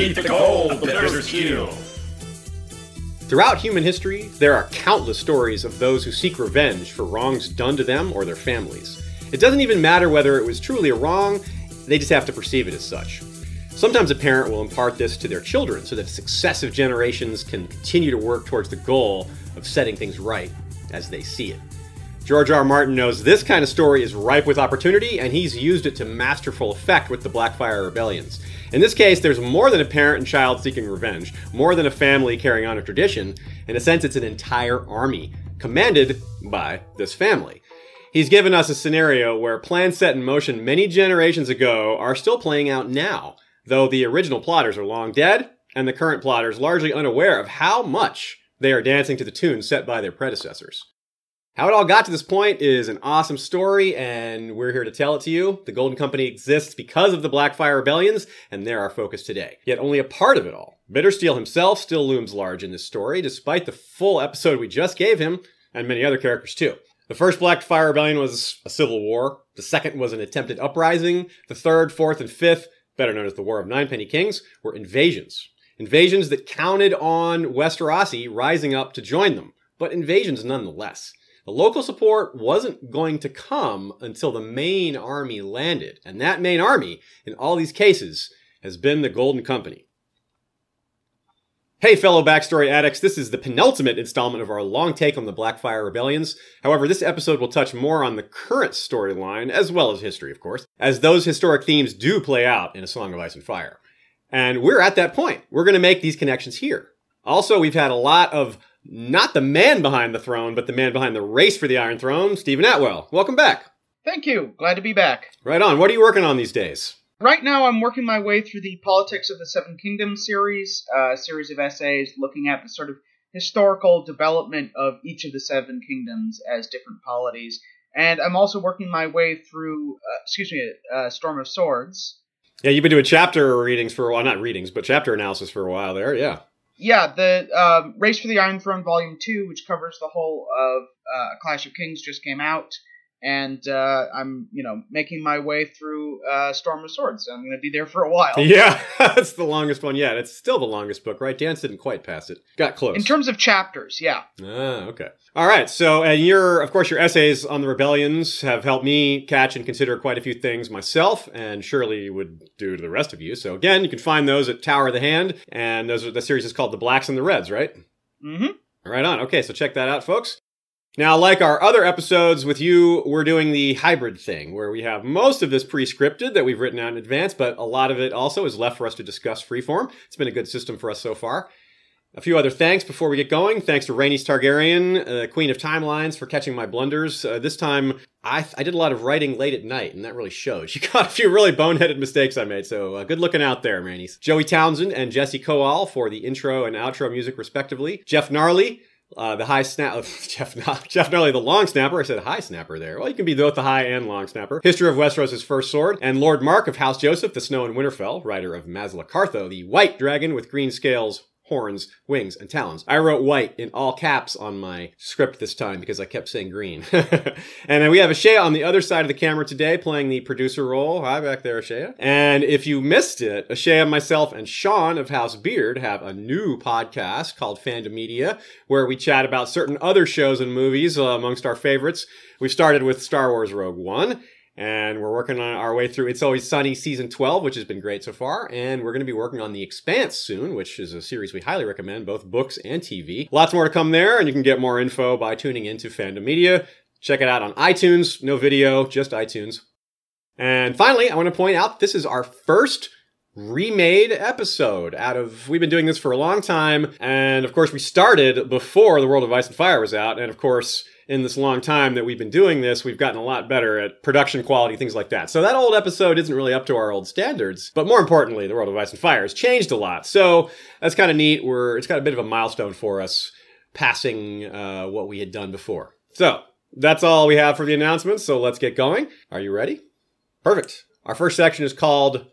Beneath the gold, the bitter steel. Throughout human history, there are countless stories of those who seek revenge for wrongs done to them or their families. It doesn't even matter whether it was truly a wrong, they just have to perceive it as such. Sometimes a parent will impart this to their children so that successive generations can continue to work towards the goal of setting things right as they see it. George R. R. Martin knows this kind of story is ripe with opportunity, and he's used it to masterful effect with the Blackfyre Rebellions. In this case, there's more than a parent and child seeking revenge, more than a family carrying on a tradition. In a sense, it's an entire army, commanded by this family. He's given us a scenario where plans set in motion many generations ago are still playing out now, though the original plotters are long dead, and the current plotters largely unaware of how much they are dancing to the tune set by their predecessors. How it all got to this point is an awesome story, and we're here to tell it to you. The Golden Company exists because of the Blackfyre Rebellions, and they're our focus today. Yet only a part of it all. Bittersteel himself still looms large in this story, despite the full episode we just gave him, and many other characters too. The first Blackfyre Rebellion was a civil war. The second was an attempted uprising. The third, fourth, and fifth, better known as the War of Ninepenny Kings, were invasions. Invasions that counted on Westerosi rising up to join them, but invasions nonetheless. The local support wasn't going to come until the main army landed, and that main army, in all these cases, has been the Golden Company. Hey, fellow backstory addicts, this is the penultimate installment of our long take on the Blackfyre Rebellions. However, this episode will touch more on the current storyline, as well as history, of course, as those historic themes do play out in A Song of Ice and Fire. And we're at that point. We're going to make these connections here. Also, we've had a lot of not the man behind the throne, but the man behind the race for the Iron Throne, Steven Attewell. Welcome back. Thank you. Glad to be back. Right on. What are you working on these days? Right now, I'm working my way through the Politics of the Seven Kingdoms series, uh, a series of essays looking at the sort of historical development of each of the Seven Kingdoms as different polities. And I'm also working my way through, uh, excuse me, uh, Storm of Swords. Yeah, you've been doing chapter readings for a while, not readings, but chapter analysis for a while there, yeah yeah, the um, Race for the Iron Throne Volume Two, which covers the whole of uh, Clash of Kings, just came out and uh, I'm you know making my way through uh, Storm of Swords. I'm going to be there for a while. Yeah, that's the longest one yet. It's still the longest book, right? Dance didn't quite pass it. Got close. In terms of chapters, yeah. Ah, okay. All right. So, and your, of course, your essays on the rebellions have helped me catch and consider quite a few things myself, and surely would do to the rest of you. So, again, you can find those at Tower of the Hand, and those are, the series is called The Blacks and the Reds, right? Mm-hmm. Right on. Okay, so check that out, folks. Now, like our other episodes with you, we're doing the hybrid thing where we have most of this pre scripted that we've written out in advance, but a lot of it also is left for us to discuss freeform. It's been a good system for us so far. A few other thanks before we get going. Thanks to Rhaenys Targaryen, uh, Queen of Timelines, for catching my blunders. Uh, this time, I, I did a lot of writing late at night, and that really shows. You got a few really boneheaded mistakes I made, so uh, good looking out there, Rhaenys. Joey Townsend and Jesse Coal for the intro and outro music, respectively. Jeff Gnarly, uh, the high snap, Jeff, Jeff Gnarly, the long snapper. I said high snapper there. Well, you can be both the high and long snapper. History of Westeros' first sword, and Lord Mark of House Joseph, the Snow in Winterfell, writer of Mazla Cartho, the white dragon with green scales, horns, wings, and talons. I wrote white in all caps on my script this time because I kept saying green. and then we have Ashea on the other side of the camera today playing the producer role. Hi back there, Ashea. And if you missed it, Ashea, myself, and Sean of House Beard have a new podcast called Fandomedia where we chat about certain other shows and movies uh, amongst our favorites. We started with Star Wars Rogue One and we're working on our way through It's Always Sunny season 12, which has been great so far. And we're going to be working on The Expanse soon, which is a series we highly recommend, both books and TV. Lots more to come there, and you can get more info by tuning into Fandomedia. Check it out on iTunes, no video, just iTunes. And finally, I want to point out this is our first remade episode out of we've been doing this for a long time and of course we started before the world of ice and fire was out and of course in this long time that we've been doing this, we've gotten a lot better at production quality, things like that. So that old episode isn't really up to our old standards. But more importantly, the world of ice and fire has changed a lot. So that's kind of neat. We're it's got a bit of a milestone for us, passing uh, what we had done before. So that's all we have for the announcements. So let's get going. Are you ready? Perfect. Our first section is called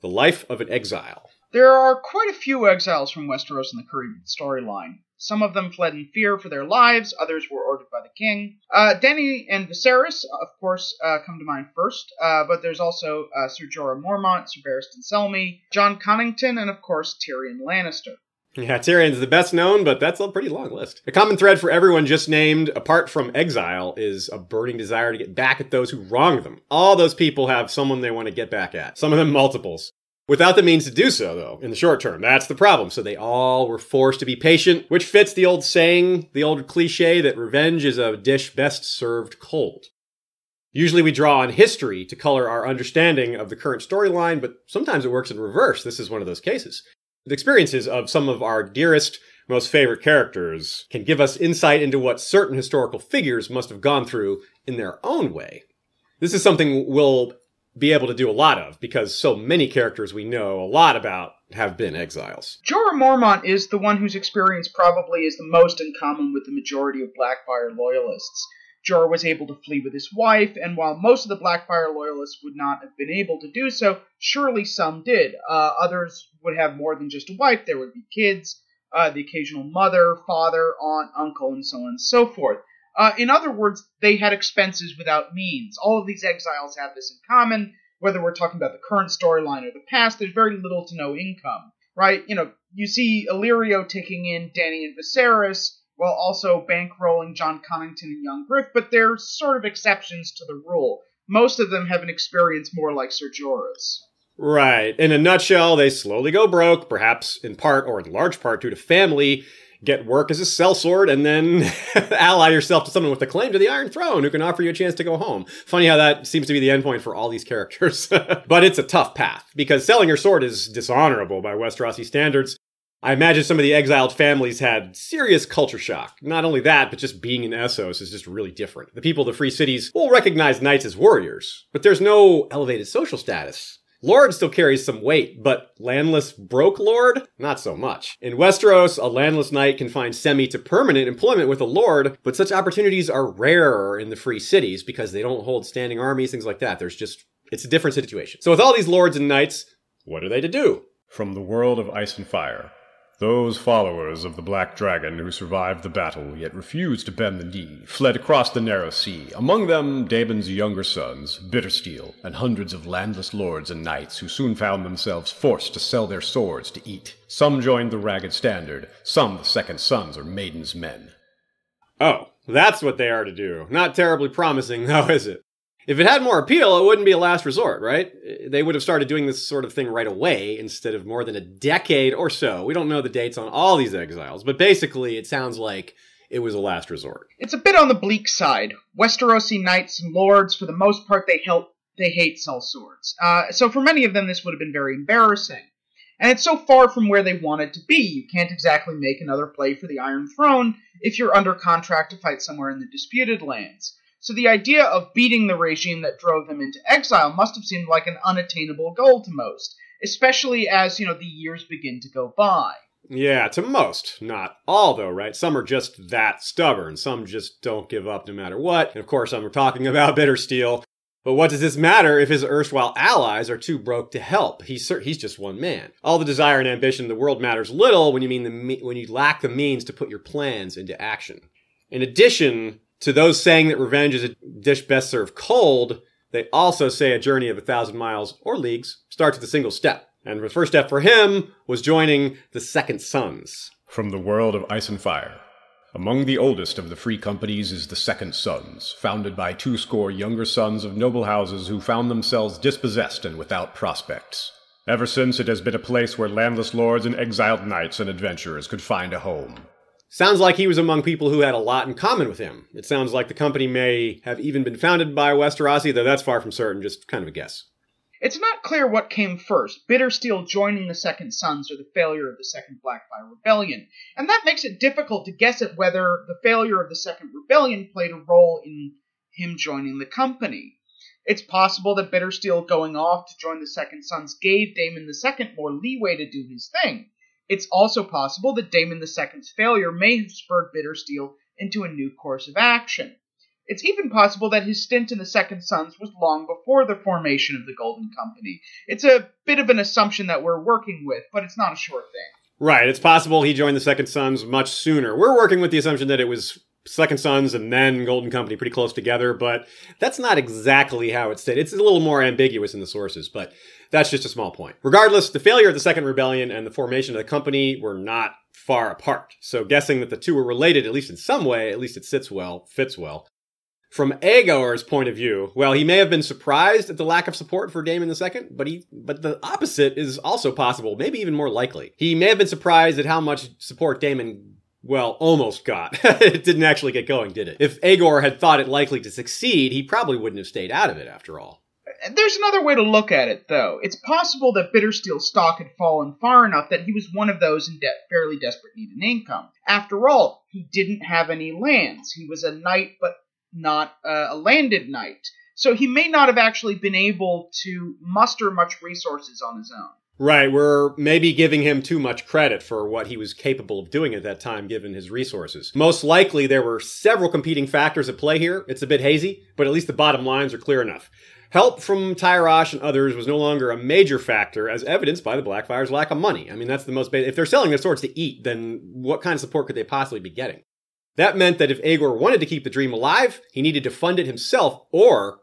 "The Life of an Exile." There are quite a few exiles from Westeros in the current storyline. Some of them fled in fear for their lives, others were ordered by the king. Uh, Dany and Viserys, of course, uh, come to mind first, uh, but there's also uh, Ser Jorah Mormont, Sir Barristan Selmy, Jon Connington, and of course Tyrion Lannister. Yeah, Tyrion's the best known, but that's a pretty long list. A common thread for everyone just named, apart from exile, is a burning desire to get back at those who wronged them. All those people have someone they want to get back at. Some of them multiples. Without the means to do so, though, in the short term. That's the problem. So they all were forced to be patient, which fits the old saying, the old cliche that revenge is a dish best served cold. Usually we draw on history to color our understanding of the current storyline, but sometimes it works in reverse. This is one of those cases. The experiences of some of our dearest, most favorite characters can give us insight into what certain historical figures must have gone through in their own way. This is something we'll be able to do a lot of because so many characters we know a lot about have been exiles. Jorah Mormont is the one whose experience probably is the most in common with the majority of Blackfyre loyalists. Jorah was able to flee with his wife, and while most of the Blackfyre loyalists would not have been able to do so, surely some did. Uh, others would have more than just a wife. There would be kids, uh, the occasional mother, father, aunt, uncle, and so on and so forth. Uh, in other words, they had expenses without means. All of these exiles have this in common. Whether we're talking about the current storyline or the past, there's very little to no income, right? You know, you see Illyrio taking in Dany and Viserys while also bankrolling Jon Connington and young Griff, but they're sort of exceptions to the rule. Most of them have an experience more like Ser Jorah's. Right. In a nutshell, they slowly go broke, perhaps in part or in large part due to family, get work as a sellsword, and then ally yourself to someone with a claim to the Iron Throne who can offer you a chance to go home. Funny how that seems to be the endpoint for all these characters. but it's a tough path, because selling your sword is dishonorable by Westerosi standards. I imagine some of the exiled families had serious culture shock. Not only that, but just being in Essos is just really different. The people of the free cities will recognize knights as warriors, but there's no elevated social status. Lord still carries some weight, but landless broke lord? Not so much. In Westeros, a landless knight can find semi to permanent employment with a lord, but such opportunities are rarer in the free cities because they don't hold standing armies, things like that. There's just, it's a different situation. So with all these lords and knights, what are they to do? From the world of ice and fire. Those followers of the Black Dragon who survived the battle yet refused to bend the knee fled across the narrow sea, among them Daemon's younger sons, Bittersteel, and hundreds of landless lords and knights who soon found themselves forced to sell their swords to eat. Some joined the Ragged Standard, some the Second Sons or Maiden's Men. Oh, that's what they are to do. Not terribly promising, though, is it? If it had more appeal, it wouldn't be a last resort, right? They would have started doing this sort of thing right away instead of more than a decade or so. We don't know the dates on all these exiles, but basically it sounds like it was a last resort. It's a bit on the bleak side. Westerosi knights and lords, for the most part, they help they hate sellswords. Uh, so for many of them, this would have been very embarrassing. And it's so far from where they wanted to be. You can't exactly make another play for the Iron Throne if you're under contract to fight somewhere in the disputed lands. So the idea of beating the regime that drove them into exile must have seemed like an unattainable goal to most, especially as, you know, the years begin to go by. Yeah, to most. Not all, though, right? Some are just that stubborn. Some just don't give up no matter what. And of course, I'm talking about Bittersteel. But what does this matter if his erstwhile allies are too broke to help? He's he's just one man. All the desire and ambition in the world matters little when you mean the when you lack the means to put your plans into action. In addition, to those saying that revenge is a dish best served cold, they also say a journey of a thousand miles or leagues starts with a single step. And the first step for him was joining the Second Sons. From the world of ice and fire. Among the oldest of the free companies is the Second Sons, founded by two score younger sons of noble houses who found themselves dispossessed and without prospects. Ever since, it has been a place where landless lords and exiled knights and adventurers could find a home. Sounds like he was among people who had a lot in common with him. It sounds like the company may have even been founded by Westerosi, though that's far from certain, just kind of a guess. It's not clear what came first, Bittersteel joining the Second Sons or the failure of the Second Blackfyre Rebellion, and that makes it difficult to guess at whether the failure of the Second Rebellion played a role in him joining the company. It's possible that Bittersteel going off to join the Second Sons gave Daemon II more leeway to do his thing. It's also possible that Daemon II's failure may have spurred Bittersteel into a new course of action. It's even possible that his stint in the Second Sons was long before the formation of the Golden Company. It's a bit of an assumption that we're working with, but it's not a sure thing. Right. It's possible he joined the Second Sons much sooner. We're working with the assumption that it was Second Sons and then Golden Company pretty close together, but that's not exactly how it's stated. It's a little more ambiguous in the sources, but that's just a small point. Regardless, the failure of the Second Rebellion and the formation of the company were not far apart. So guessing that the two were related, at least in some way, at least it sits well, fits well. From Aegor's point of view, well, he may have been surprised at the lack of support for Daemon II, but he, but the opposite is also possible, maybe even more likely. He may have been surprised at how much support Daemon well, almost got. it didn't actually get going, did it? If Aegor had thought it likely to succeed, he probably wouldn't have stayed out of it after all. There's another way to look at it, though. It's possible that Bittersteel's stock had fallen far enough that he was one of those in de- fairly desperate need of income. After all, he didn't have any lands. He was a knight, but not uh, a landed knight. So he may not have actually been able to muster much resources on his own. Right, we're maybe giving him too much credit for what he was capable of doing at that time given his resources. Most likely there were several competing factors at play here. It's a bit hazy, but at least the bottom lines are clear enough. Help from Tyrosh and others was no longer a major factor, as evidenced by the Blackfyre's lack of money. I mean, that's the most basic. If they're selling their swords to eat, then what kind of support could they possibly be getting? That meant that if Aegor wanted to keep the dream alive, he needed to fund it himself or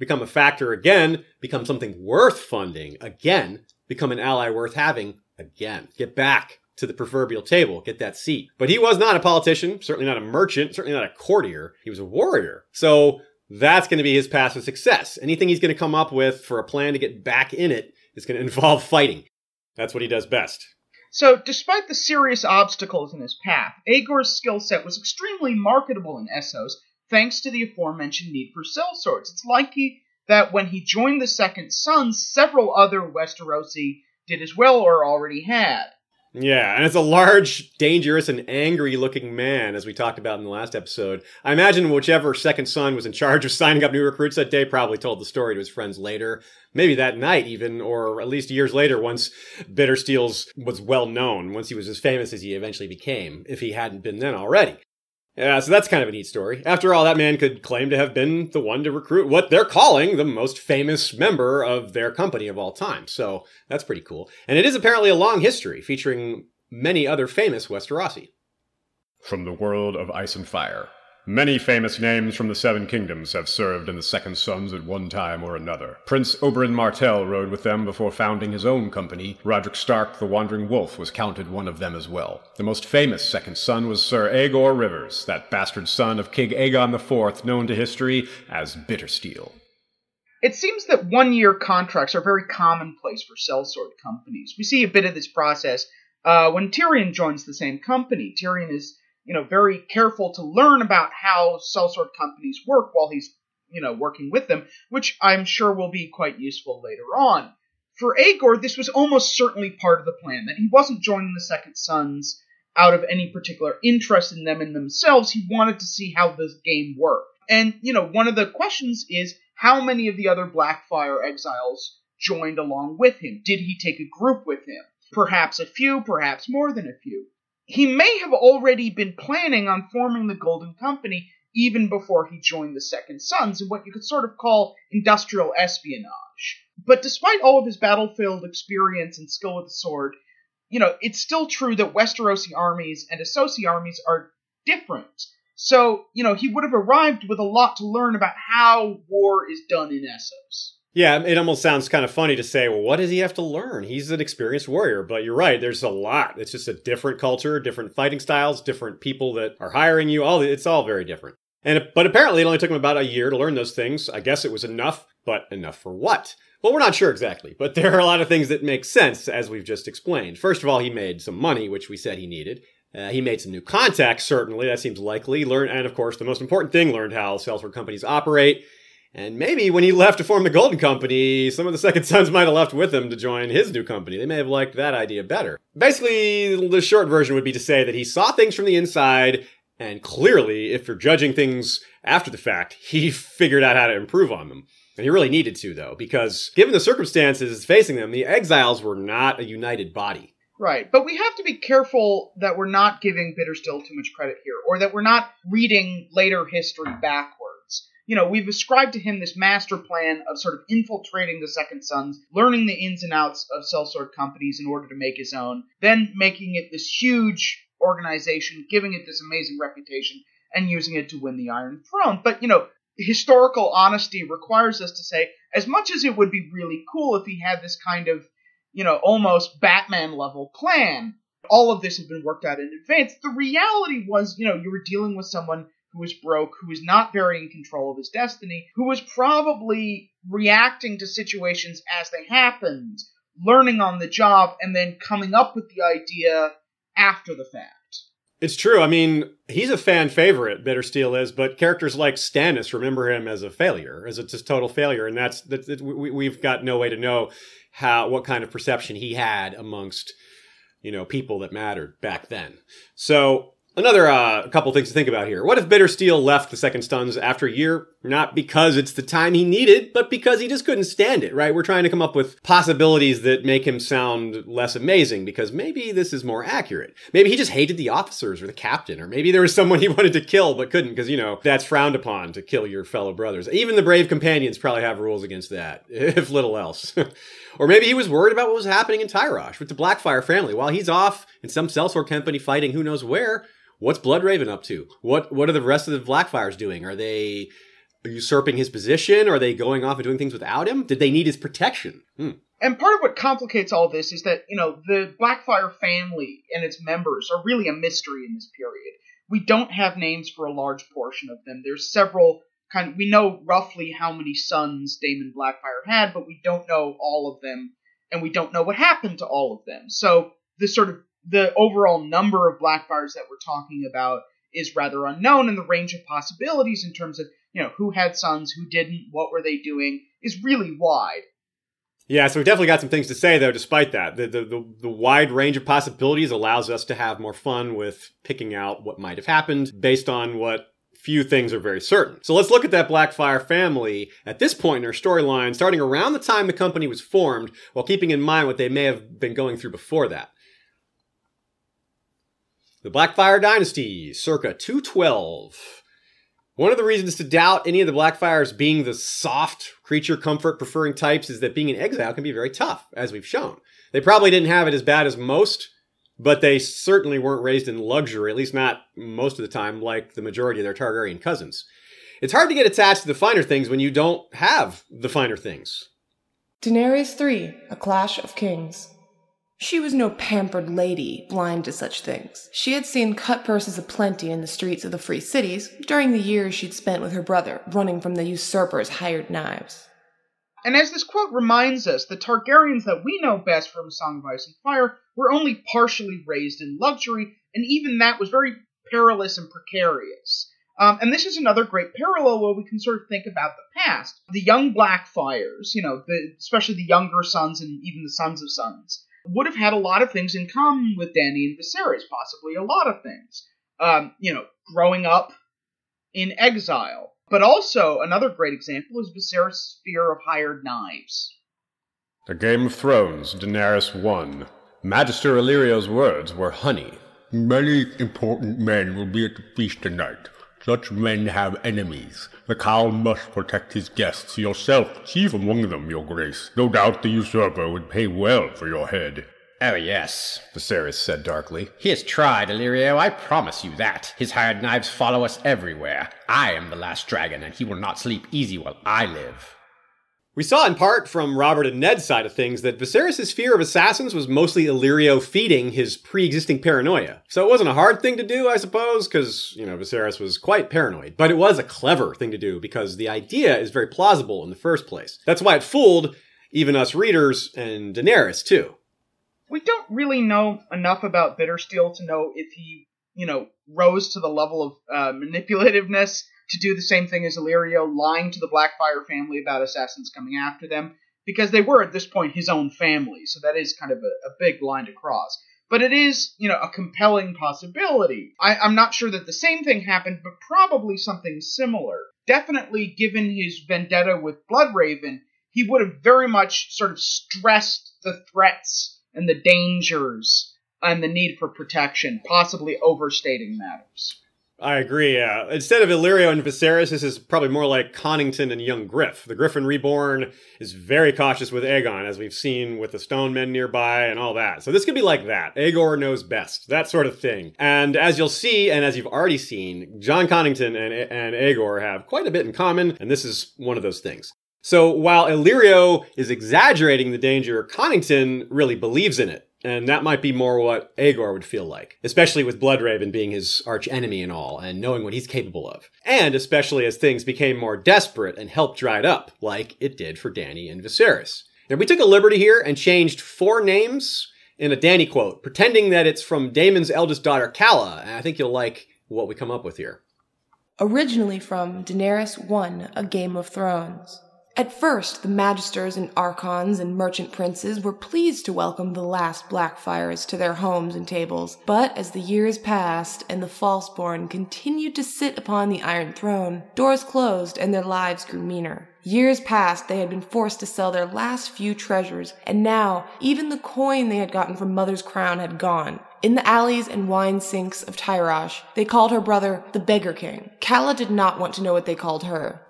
become a factor again, become something worth funding again, become an ally worth having again. Get back to the proverbial table, get that seat. But he was not a politician, certainly not a merchant, certainly not a courtier. He was a warrior. So that's going to be his path to success. Anything he's going to come up with for a plan to get back in it is going to involve fighting. That's what he does best. So, despite the serious obstacles in his path, Aegor's skill set was extremely marketable in Essos thanks to the aforementioned need for cell sellswords. It's likely that when he joined the Second Sons, several other Westerosi did as well or already had. Yeah, and it's a large, dangerous, and angry looking man, as we talked about in the last episode. I imagine whichever second son was in charge of signing up new recruits that day probably told the story to his friends later. Maybe that night, even, or at least years later, once Bittersteel's was well known, once he was as famous as he eventually became, if he hadn't been then already. Yeah, so that's kind of a neat story. After all, that man could claim to have been the one to recruit what they're calling the most famous member of their company of all time. So that's pretty cool. And it is apparently a long history featuring many other famous Westerosi. From the world of ice and fire. Many famous names from the Seven Kingdoms have served in the Second Sons at one time or another. Prince Oberyn Martell rode with them before founding his own company. Roderick Stark, the Wandering Wolf, was counted one of them as well. The most famous Second Son was Sir Aegor Rivers, that bastard son of King Aegon IV, known to history as Bittersteel. It seems that one year contracts are very commonplace for sellsword companies. We see a bit of this process uh, when Tyrion joins the same company. Tyrion is you know, very careful to learn about how sellsword companies work while he's, you know, working with them, which I'm sure will be quite useful later on. For Aegor, this was almost certainly part of the plan, that he wasn't joining the Second Sons out of any particular interest in them in themselves. He wanted to see how this game worked. And, you know, one of the questions is how many of the other Blackfyre exiles joined along with him? Did he take a group with him? Perhaps a few, perhaps more than a few he may have already been planning on forming the Golden Company even before he joined the Second Sons in what you could sort of call industrial espionage. But despite all of his battlefield experience and skill with the sword, you know, it's still true that Westerosi armies and Essosi armies are different. So, you know, he would have arrived with a lot to learn about how war is done in Essos. Yeah, it almost sounds kind of funny to say, well, what does he have to learn? He's an experienced warrior, but you're right. There's a lot. It's just a different culture, different fighting styles, different people that are hiring you. All it's all very different. And but apparently, it only took him about a year to learn those things. I guess it was enough, but enough for what? Well, we're not sure exactly, but there are a lot of things that make sense, as we've just explained. First of all, he made some money, which we said he needed. Uh, he made some new contacts, certainly. That seems likely. Learned, and of course, the most important thing, learned how sellsword companies operate and maybe when he left to form the Golden Company, some of the Second Sons might have left with him to join his new company. They may have liked that idea better. Basically, the short version would be to say that he saw things from the inside, and clearly, if you're judging things after the fact, he figured out how to improve on them. And he really needed to, though, because given the circumstances facing them, the exiles were not a united body. Right, but we have to be careful that we're not giving Bittersteel too much credit here, or that we're not reading later history backwards you know, we've ascribed to him this master plan of sort of infiltrating the Second Sons, learning the ins and outs of sellsword companies in order to make his own, then making it this huge organization, giving it this amazing reputation, and using it to win the Iron Throne. But, you know, historical honesty requires us to say, as much as it would be really cool if he had this kind of, you know, almost Batman level plan, all of this had been worked out in advance. The reality was, you know, you were dealing with someone who was broke, who was not very in control of his destiny, who was probably reacting to situations as they happened, learning on the job, and then coming up with the idea after the fact. It's true. I mean, he's a fan favorite, Bitter Steel is, but characters like Stannis remember him as a failure, as a just total failure, and that's, that's that we, we've got no way to know how what kind of perception he had amongst you know people that mattered back then. So Another uh, couple things to think about here. What if Bittersteel left the Second Sons after a year? Not because it's the time he needed, but because he just couldn't stand it, right? We're trying to come up with possibilities that make him sound less amazing because maybe this is more accurate. Maybe he just hated the officers or the captain, or maybe there was someone he wanted to kill but couldn't because, you know, that's frowned upon to kill your fellow brothers. Even the brave companions probably have rules against that, if little else. or maybe he was worried about what was happening in Tyrosh with the Blackfyre family while he's off in some sellsword company fighting who knows where What's Bloodraven up to? What what are the rest of the Blackfyres doing? Are they usurping his position? Are they going off and doing things without him? Did they need his protection? Hmm. And part of what complicates all this is that, you know, the Blackfyre family and its members are really a mystery in this period. We don't have names for a large portion of them. There's several kind of, we know roughly how many sons Daemon Blackfyre had, but we don't know all of them, and we don't know what happened to all of them. So the sort of the overall number of Blackfyres that we're talking about is rather unknown, and the range of possibilities in terms of you know who had sons, who didn't, what were they doing, is really wide. Yeah, so we've definitely got some things to say though. Despite that, the, the the, the wide range of possibilities allows us to have more fun with picking out what might have happened based on what few things are very certain. So let's look at that Blackfyre family at this point in their storyline, starting around the time the company was formed, while keeping in mind what they may have been going through before that. The Blackfyre Dynasty, circa 212. One of the reasons to doubt any of the Blackfyres being the soft, creature comfort preferring types is that being in exile can be very tough, as we've shown. They probably didn't have it as bad as most, but they certainly weren't raised in luxury, at least not most of the time, like the majority of their Targaryen cousins. It's hard to get attached to the finer things when you don't have the finer things. Daenerys 3 A Clash of Kings. She was no pampered lady, blind to such things. She had seen cut purses aplenty in the streets of the free cities during the years she'd spent with her brother, running from the usurper's hired knives. And as this quote reminds us, the Targaryens that we know best from Song of Ice and Fire were only partially raised in luxury, and even that was very perilous and precarious. Um, and this is another great parallel where we can sort of think about the past. The young Blackfyres, you know, the, especially the younger sons and even the sons of sons, would have had a lot of things in common with Dany and Viserys, possibly a lot of things. Um, you know, growing up in exile. But also, another great example is Viserys' fear of hired knives. The Game of Thrones, Daenerys 1. Magister Illyrio's words were honey. Many important men will be at the feast tonight. Such men have enemies. The Khal must protect his guests, yourself chief among them, your grace. No doubt the usurper would pay well for your head. Oh, yes, Viserys said darkly. He has tried, Illyrio, I promise you that. His hired knives follow us everywhere. I am the last dragon, and he will not sleep easy while I live. We saw in part from Robert and Ned's side of things that Viserys' fear of assassins was mostly Illyrio feeding his pre-existing paranoia. So it wasn't a hard thing to do, I suppose, because, you know, Viserys was quite paranoid. But it was a clever thing to do because the idea is very plausible in the first place. That's why it fooled even us readers and Daenerys, too. We don't really know enough about Bittersteel to know if he, you know, rose to the level of uh, manipulativeness to do the same thing as Illyrio, lying to the Blackfyre family about assassins coming after them, because they were at this point his own family, so that is kind of a, a big line to cross. But it is, you know, a compelling possibility. I, I'm not sure that the same thing happened, but probably something similar. Definitely, given his vendetta with Bloodraven, he would have very much sort of stressed the threats and the dangers and the need for protection, possibly overstating matters. I agree. Instead of Illyrio and Viserys, this is probably more like Connington and young Griff. The Griffin Reborn is very cautious with Aegon, as we've seen with the Stone Men nearby and all that. So this could be like that. Aegor knows best, that sort of thing. And as you'll see, and as you've already seen, Jon Connington and, and Aegor have quite a bit in common, and this is one of those things. So while Illyrio is exaggerating the danger, Connington really believes in it. And that might be more what Aegor would feel like, especially with Bloodraven being his arch enemy and all, and knowing what he's capable of. And especially as things became more desperate and help dried up, like it did for Dany and Viserys. Now, we took a liberty here and changed four names in a Dany quote, pretending that it's from Daemon's eldest daughter, Calla, and I think you'll like what we come up with here. Originally from Daenerys 1, A Game of Thrones. At first, the magisters and archons and merchant princes were pleased to welcome the last Blackfyres to their homes and tables, but as the years passed and the falseborn continued to sit upon the Iron Throne, doors closed and their lives grew meaner. Years past, they had been forced to sell their last few treasures, and now even the coin they had gotten from Mother's crown had gone. In the alleys and wine sinks of Tyrosh, they called her brother the Beggar King. Calla did not want to know what they called her.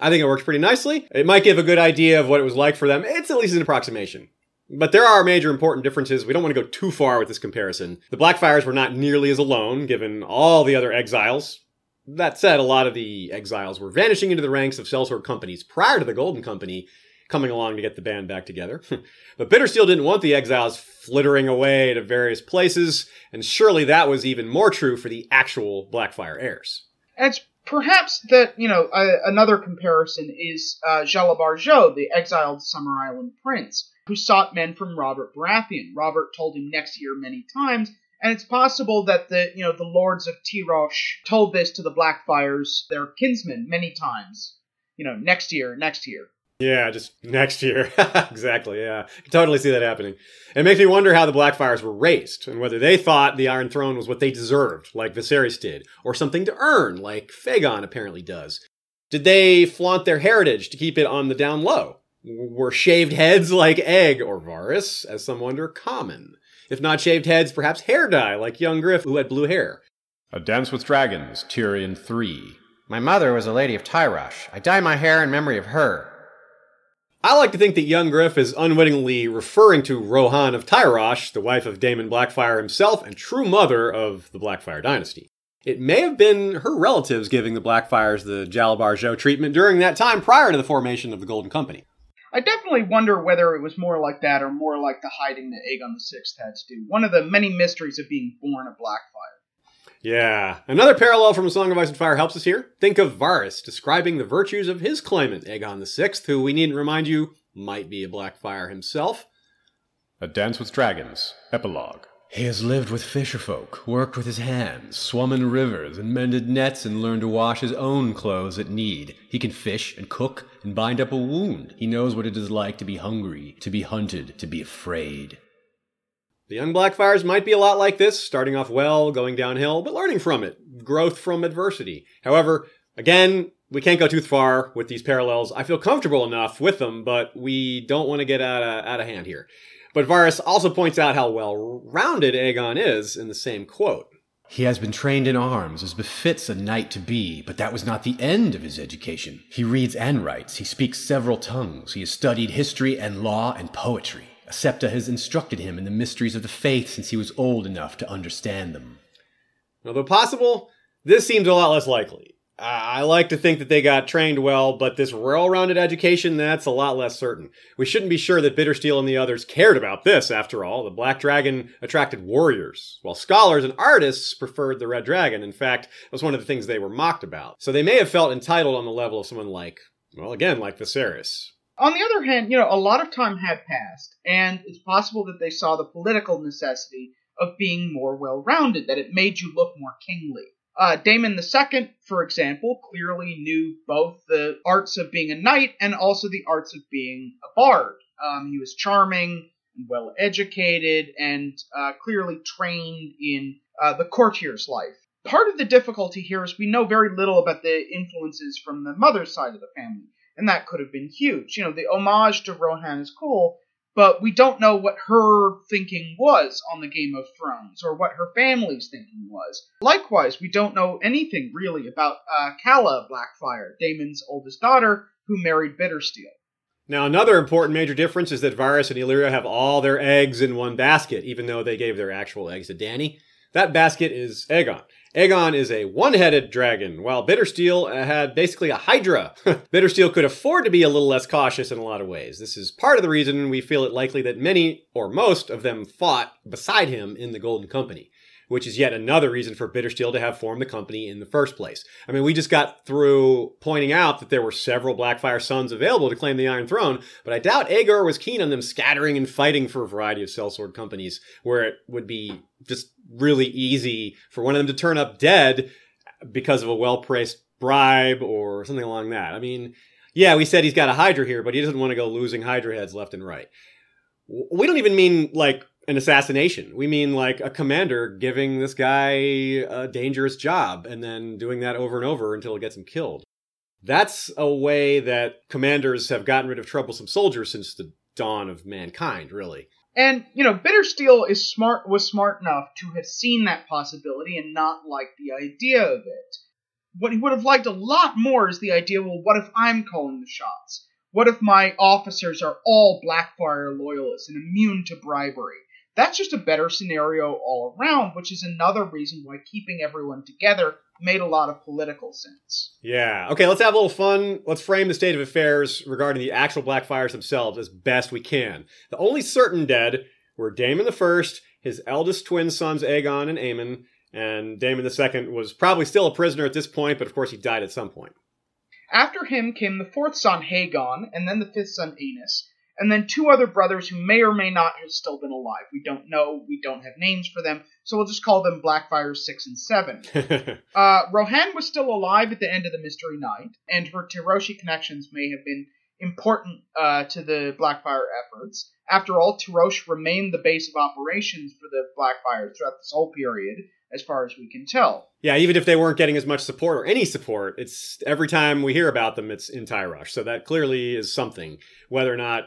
I think it works pretty nicely. It might give a good idea of what it was like for them. It's at least an approximation. But there are major important differences. We don't want to go too far with this comparison. The Blackfyres were not nearly as alone, given all the other exiles. That said, a lot of the exiles were vanishing into the ranks of sellsword companies prior to the Golden Company coming along to get the band back together. but Bittersteel didn't want the exiles flittering away to various places, and surely that was even more true for the actual Blackfyre heirs. Perhaps that you know another comparison is uh, Jalabhar Xho, the exiled Summer Island prince, who sought men from Robert Baratheon. Robert told him next year many times, and it's possible that the you know the lords of Tyrosh told this to the Blackfyres, their kinsmen, many times. You know, next year, next year. Yeah, just next year. exactly, yeah. I can totally see that happening. It makes me wonder how the Blackfyres were raised, and whether they thought the Iron Throne was what they deserved, like Viserys did, or something to earn, like Fagon apparently does. Did they flaunt their heritage to keep it on the down low? Were shaved heads like Egg or Varys, as some wonder, common? If not shaved heads, perhaps hair dye, like young Griff, who had blue hair. A Dance with Dragons, Tyrion 3. My mother was a lady of Tyrosh. I dye my hair in memory of her. I like to think that young Griff is unwittingly referring to Rohanne of Tyrosh, the wife of Daemon Blackfyre himself and true mother of the Blackfyre dynasty. It may have been her relatives giving the Blackfyres the Jalabhar Xho treatment during that time prior to the formation of the Golden Company. I definitely wonder whether it was more like that or more like the hiding that Aegon VI had to do. One of the many mysteries of being born a Blackfyre. Yeah. Another parallel from A Song of Ice and Fire helps us here. Think of Varys describing the virtues of his claimant, Aegon VI, who we needn't remind you might be a Blackfyre himself. A Dance with Dragons, Epilogue. He has lived with fisherfolk, worked with his hands, swum in rivers, and mended nets, and learned to wash his own clothes at need. He can fish and cook and bind up a wound. He knows what it is like to be hungry, to be hunted, to be afraid. The young Blackfyres might be a lot like this, starting off well, going downhill, but learning from it, growth from adversity. However, again, we can't go too far with these parallels. I feel comfortable enough with them, but we don't want to get out of, out of hand here. But Varys also points out how well rounded Aegon is in the same quote. He has been trained in arms as befits a knight to be, but that was not the end of his education. He reads and writes, he speaks several tongues, he has studied history and law and poetry. Septa has instructed him in the mysteries of the faith since he was old enough to understand them. Although possible, this seems a lot less likely. I like to think that they got trained well, but this well rounded education, that's a lot less certain. We shouldn't be sure that Bittersteel and the others cared about this, after all. The Black Dragon attracted warriors, while scholars and artists preferred the Red Dragon. In fact, it was one of the things they were mocked about. So they may have felt entitled on the level of someone like, well, again, like Viserys. On the other hand, you know, a lot of time had passed, and it's possible that they saw the political necessity of being more well rounded, that it made you look more kingly. Uh, Daemon II, for example, clearly knew both the arts of being a knight and also the arts of being a bard. Um, he was charming and well educated and uh, clearly trained in uh, the courtier's life. Part of the difficulty here is we know very little about the influences from the mother's side of the family and that could have been huge. You know, the homage to Rohanne is cool, but we don't know what her thinking was on the Game of Thrones or what her family's thinking was. Likewise, we don't know anything really about uh, Calla Blackfyre, Daemon's oldest daughter, who married Bittersteel. Now, another important major difference is that Varys and Illyrio have all their eggs in one basket, even though they gave their actual eggs to Dany. That basket is Aegon. Aegon is a one-headed dragon, while Bittersteel uh, had basically a hydra. Bittersteel could afford to be a little less cautious in a lot of ways. This is part of the reason we feel it likely that many, or most, of them fought beside him in the Golden Company which is yet another reason for Bittersteel to have formed the company in the first place. I mean, we just got through pointing out that there were several Blackfyre sons available to claim the Iron Throne, but I doubt Aegor was keen on them scattering and fighting for a variety of sellsword companies where it would be just really easy for one of them to turn up dead because of a well-priced bribe or something along that. I mean, yeah, we said he's got a Hydra here, but he doesn't want to go losing Hydra heads left and right. We don't even mean like an assassination. We mean like a commander giving this guy a dangerous job and then doing that over and over until it gets him killed. That's a way that commanders have gotten rid of troublesome soldiers since the dawn of mankind, really. And you know, Bittersteel is smart was smart enough to have seen that possibility and not like the idea of it. What he would have liked a lot more is the idea, well, what if I'm calling the shots? What if my officers are all Blackfyre loyalists and immune to bribery? That's just a better scenario all around, which is another reason why keeping everyone together made a lot of political sense. Yeah. Okay, let's have a little fun. Let's frame the state of affairs regarding the actual Blackfyres themselves as best we can. The only certain dead were Daemon the First, his eldest twin sons Aegon and Aemon, and Daemon the Second was probably still a prisoner at this point, but of course he died at some point. After him came the fourth son Haegon, and then the fifth son Aenys, and then two other brothers who may or may not have still been alive. We don't know. We don't have names for them, so we'll just call them Blackfyre 6 and 7. uh, Rohanne was still alive at the end of the Mystery Night, and her Tyroshi connections may have been important uh, to the Blackfyre efforts. After all, Tyrosh remained the base of operations for the Blackfyre throughout this whole period, as far as we can tell. Yeah, even if they weren't getting as much support or any support, it's every time we hear about them, it's in Tyrosh. So that clearly is something. Whether or not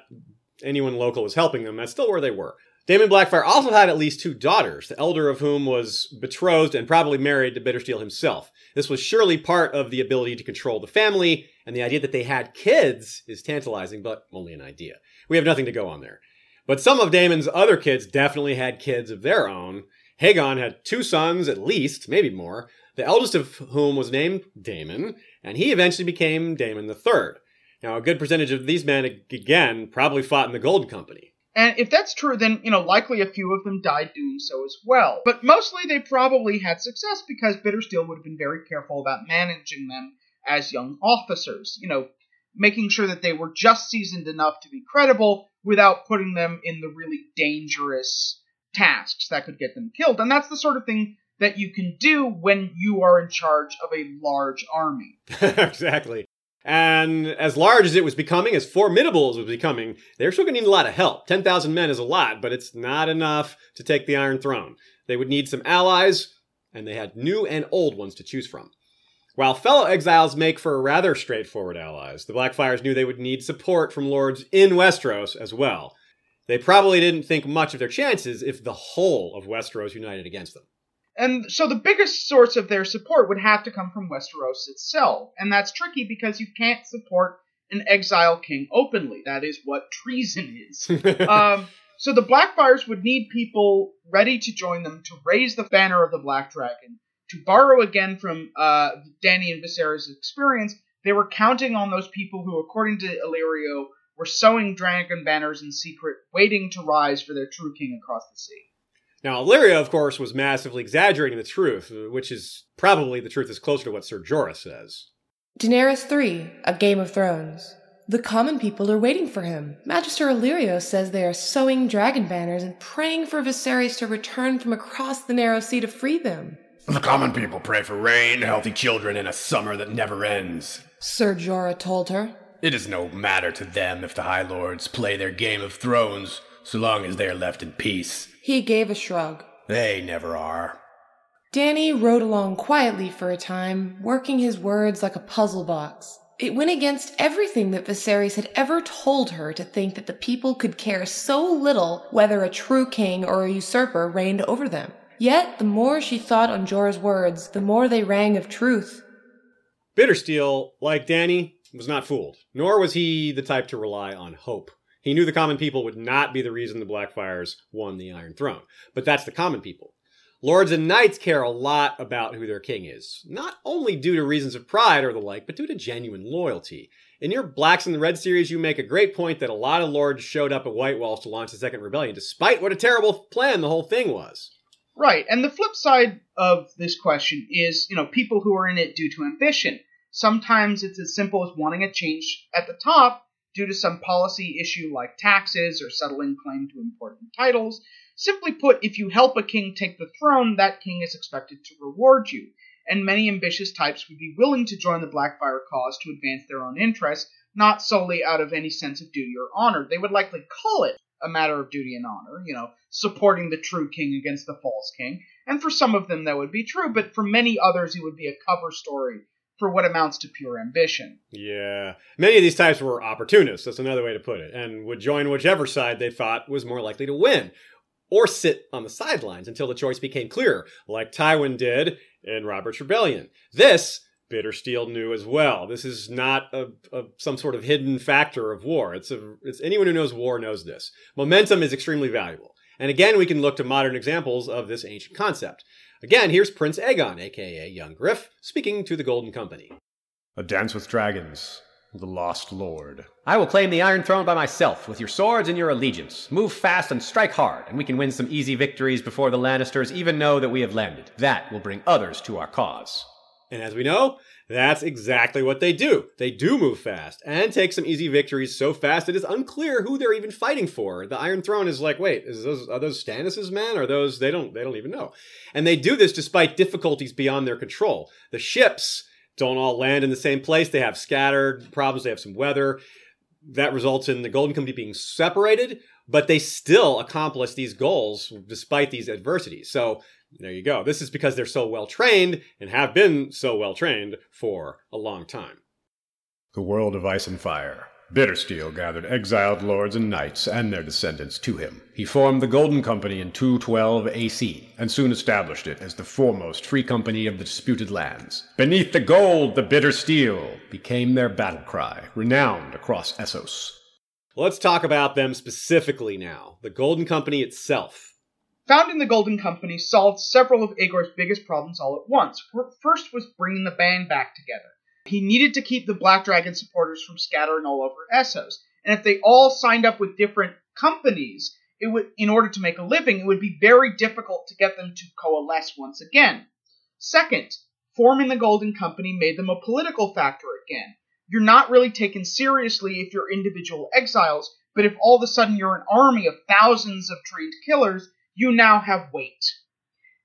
anyone local was helping them, that's still where they were. Daemon Blackfyre also had at least two daughters, the elder of whom was betrothed and probably married to Bittersteel himself. This was surely part of the ability to control the family, and the idea that they had kids is tantalizing, but only an idea. We have nothing to go on there. But some of Daemon's other kids definitely had kids of their own, Haegon had two sons at least, maybe more, the eldest of whom was named Daemon, and he eventually became Daemon Third. Now, a good percentage of these men, again, probably fought in the Gold Company. And if that's true, then, you know, likely a few of them died doing so as well. But mostly they probably had success because Bittersteel would have been very careful about managing them as young officers. You know, making sure that they were just seasoned enough to be credible without putting them in the really dangerous tasks that could get them killed. And that's the sort of thing that you can do when you are in charge of a large army. exactly. And as large as it was becoming, as formidable as it was becoming, they're still going to need a lot of help. 10,000 men is a lot, but it's not enough to take the Iron Throne. They would need some allies, and they had new and old ones to choose from. While fellow exiles make for rather straightforward allies, the Blackfyres knew they would need support from lords in Westeros as well. They probably didn't think much of their chances if the whole of Westeros united against them. And so the biggest source of their support would have to come from Westeros itself. And that's tricky because you can't support an exile king openly. That is what treason is. um, so the Blackfyres would need people ready to join them to raise the banner of the Black Dragon. To borrow again from uh, Dany and Viserys' experience, they were counting on those people who, according to Illyrio, were sewing dragon banners in secret, waiting to rise for their true king across the sea. Now, Illyrio, of course, was massively exaggerating the truth, which is probably the truth is closer to what Sir Jorah says. Daenerys 3, A Game of Thrones. The common people are waiting for him. Magister Illyrio says they are sewing dragon banners and praying for Viserys to return from across the narrow sea to free them. The common people pray for rain, healthy children, and a summer that never ends. Sir Jorah told her. It is no matter to them if the High Lords play their Game of Thrones, so long as they are left in peace. He gave a shrug. They never are. Dany rode along quietly for a time, working his words like a puzzle box. It went against everything that Viserys had ever told her to think that the people could care so little whether a true king or a usurper reigned over them. Yet, the more she thought on Jorah's words, the more they rang of truth. Bittersteel, like Dany, was not fooled, nor was he the type to rely on hope. He knew the common people would not be the reason the Blackfyres won the Iron Throne. But that's the common people. Lords and knights care a lot about who their king is, not only due to reasons of pride or the like, but due to genuine loyalty. In your Blacks and the Red series, you make a great point that a lot of lords showed up at White Walls to launch the Second Rebellion, despite what a terrible plan the whole thing was. Right, and the flip side of this question is, you know, people who are in it due to ambition. Sometimes it's as simple as wanting a change at the top due to some policy issue like taxes or settling claim to important titles. Simply put, if you help a king take the throne, that king is expected to reward you, and many ambitious types would be willing to join the Blackfyre cause to advance their own interests, not solely out of any sense of duty or honor. They would likely call it a matter of duty and honor, you know, supporting the true king against the false king. And for some of them that would be true, but for many others it would be a cover story for what amounts to pure ambition. Yeah. Many of these types were opportunists, that's another way to put it, and would join whichever side they thought was more likely to win, or sit on the sidelines until the choice became clear, like Tywin did in Robert's Rebellion. This, Bittersteel knew as well. This is not a, a, some sort of hidden factor of war. It's, a, it's anyone who knows war knows this. Momentum is extremely valuable. And again, we can look to modern examples of this ancient concept. Again, here's Prince Aegon, aka Young Griff, speaking to the Golden Company. A Dance with Dragons, the Lost Lord. I will claim the Iron Throne by myself, with your swords and your allegiance. Move fast and strike hard, and we can win some easy victories before the Lannisters even know that we have landed. That will bring others to our cause. And as we know, that's exactly what they do. They do move fast and take some easy victories so fast it is unclear who they're even fighting for. The Iron Throne is like, wait, is those are those Stannis's men? Are those they don't they don't even know. And they do this despite difficulties beyond their control. The ships don't all land in the same place. They have scattered problems. They have some weather. That results in the Golden Company being separated, but they still accomplish these goals despite these adversities. So there you go. This is because they're so well trained and have been so well trained for a long time. The world of ice and fire. Bittersteel gathered exiled lords and knights and their descendants to him. He formed the Golden Company in 212 AC, and soon established it as the foremost free company of the disputed lands. Beneath the gold, the bitter steel became their battle cry, renowned across Essos. Let's talk about them specifically now. The Golden Company itself. Founding the Golden Company solved several of Aegon's biggest problems all at once. First was bringing the band back together. He needed to keep the Black Dragon supporters from scattering all over Essos, and if they all signed up with different companies, it would, in order to make a living, it would be very difficult to get them to coalesce once again. Second, forming the Golden Company made them a political factor again. You're not really taken seriously if you're individual exiles, but if all of a sudden you're an army of thousands of trained killers, you now have weight.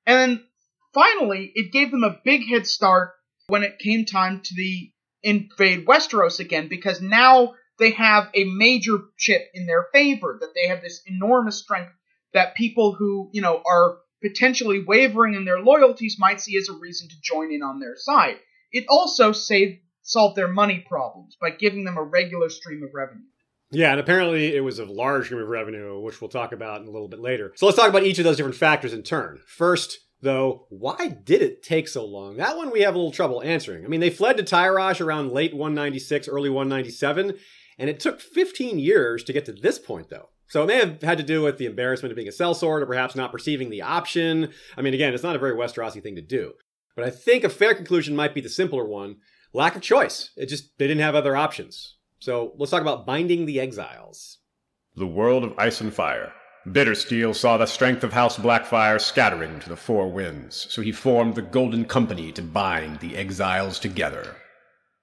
And then finally, it gave them a big head start when it came time to the invade Westeros again, because now they have a major chip in their favor, that they have this enormous strength that people who, you know, are potentially wavering in their loyalties might see as a reason to join in on their side. It also saved solved their money problems by giving them a regular stream of revenue. Yeah, and apparently it was a large stream of revenue, which we'll talk about in a little bit later. So let's talk about each of those different factors in turn. First, though, why did it take so long? That one we have a little trouble answering. I mean, they fled to Tyrosh around late 196, early 197, and it took 15 years to get to this point, though. So it may have had to do with the embarrassment of being a sellsword or perhaps not perceiving the option. I mean, again, it's not a very Westerosi thing to do. But I think a fair conclusion might be the simpler one lack of choice. It just, they didn't have other options. So let's talk about Binding the Exiles. The world of ice and fire. Bittersteel saw the strength of House Blackfyre scattering to the four winds, so he formed the Golden Company to bind the exiles together.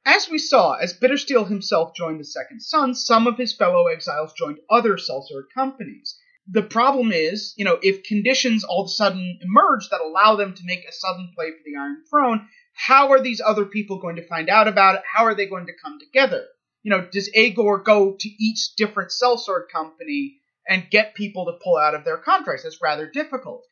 As we saw, as Bittersteel himself joined the Second Son, some of his fellow exiles joined other sellsword companies. The problem is, you know, if conditions all of a sudden emerge that allow them to make a sudden play for the Iron Throne, how are these other people going to find out about it? How are they going to come together? You know, does Aegor go to each different sellsword company and get people to pull out of their contracts? That's rather difficult.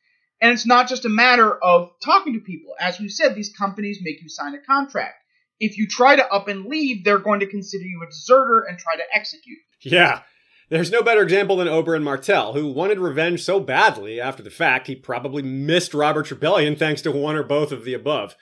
And it's not just a matter of talking to people. As we've said, these companies make you sign a contract. if you try to up and leave, they're going to consider you a deserter and try to execute. Yeah. There's no better example than Oberyn Martell, who wanted revenge so badly after the fact he probably missed Robert's rebellion thanks to one or both of the above.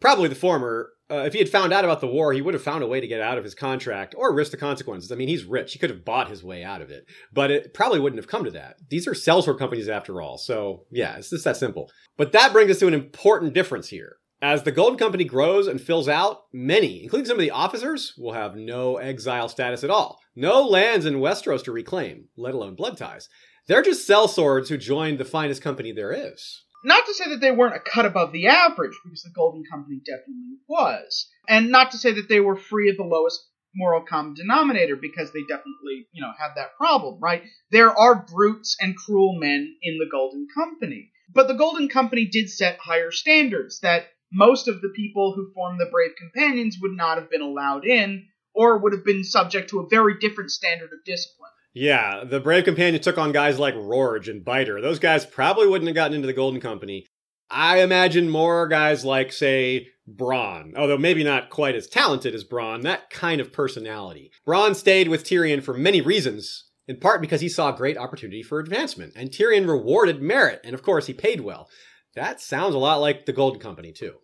Probably the former. Uh, if he had found out about the war, he would have found a way to get out of his contract or risk the consequences. I mean, he's rich. He could have bought his way out of it. But it probably wouldn't have come to that. These are sellsword companies after all. So, yeah, it's just that simple. But that brings us to an important difference here. As the Golden Company grows and fills out, many, including some of the officers, will have no exile status at all. No lands in Westeros to reclaim, let alone blood ties. They're just sellswords who joined the finest company there is. Not to say that they weren't a cut above the average, because the Golden Company definitely was. And not to say that they were free of the lowest moral common denominator, because they definitely, you know, have that problem, right? There are brutes and cruel men in the Golden Company. But the Golden Company did set higher standards that most of the people who formed the Brave Companions would not have been allowed in, or would have been subject to a very different standard of discipline. Yeah, the Brave Companion took on guys like Rorge and Biter. Those guys probably wouldn't have gotten into the Golden Company. I imagine more guys like, say, Bronn, although maybe not quite as talented as Bronn, that kind of personality. Bronn stayed with Tyrion for many reasons, in part because he saw great opportunity for advancement, and Tyrion rewarded merit, and of course he paid well. That sounds a lot like the Golden Company, too.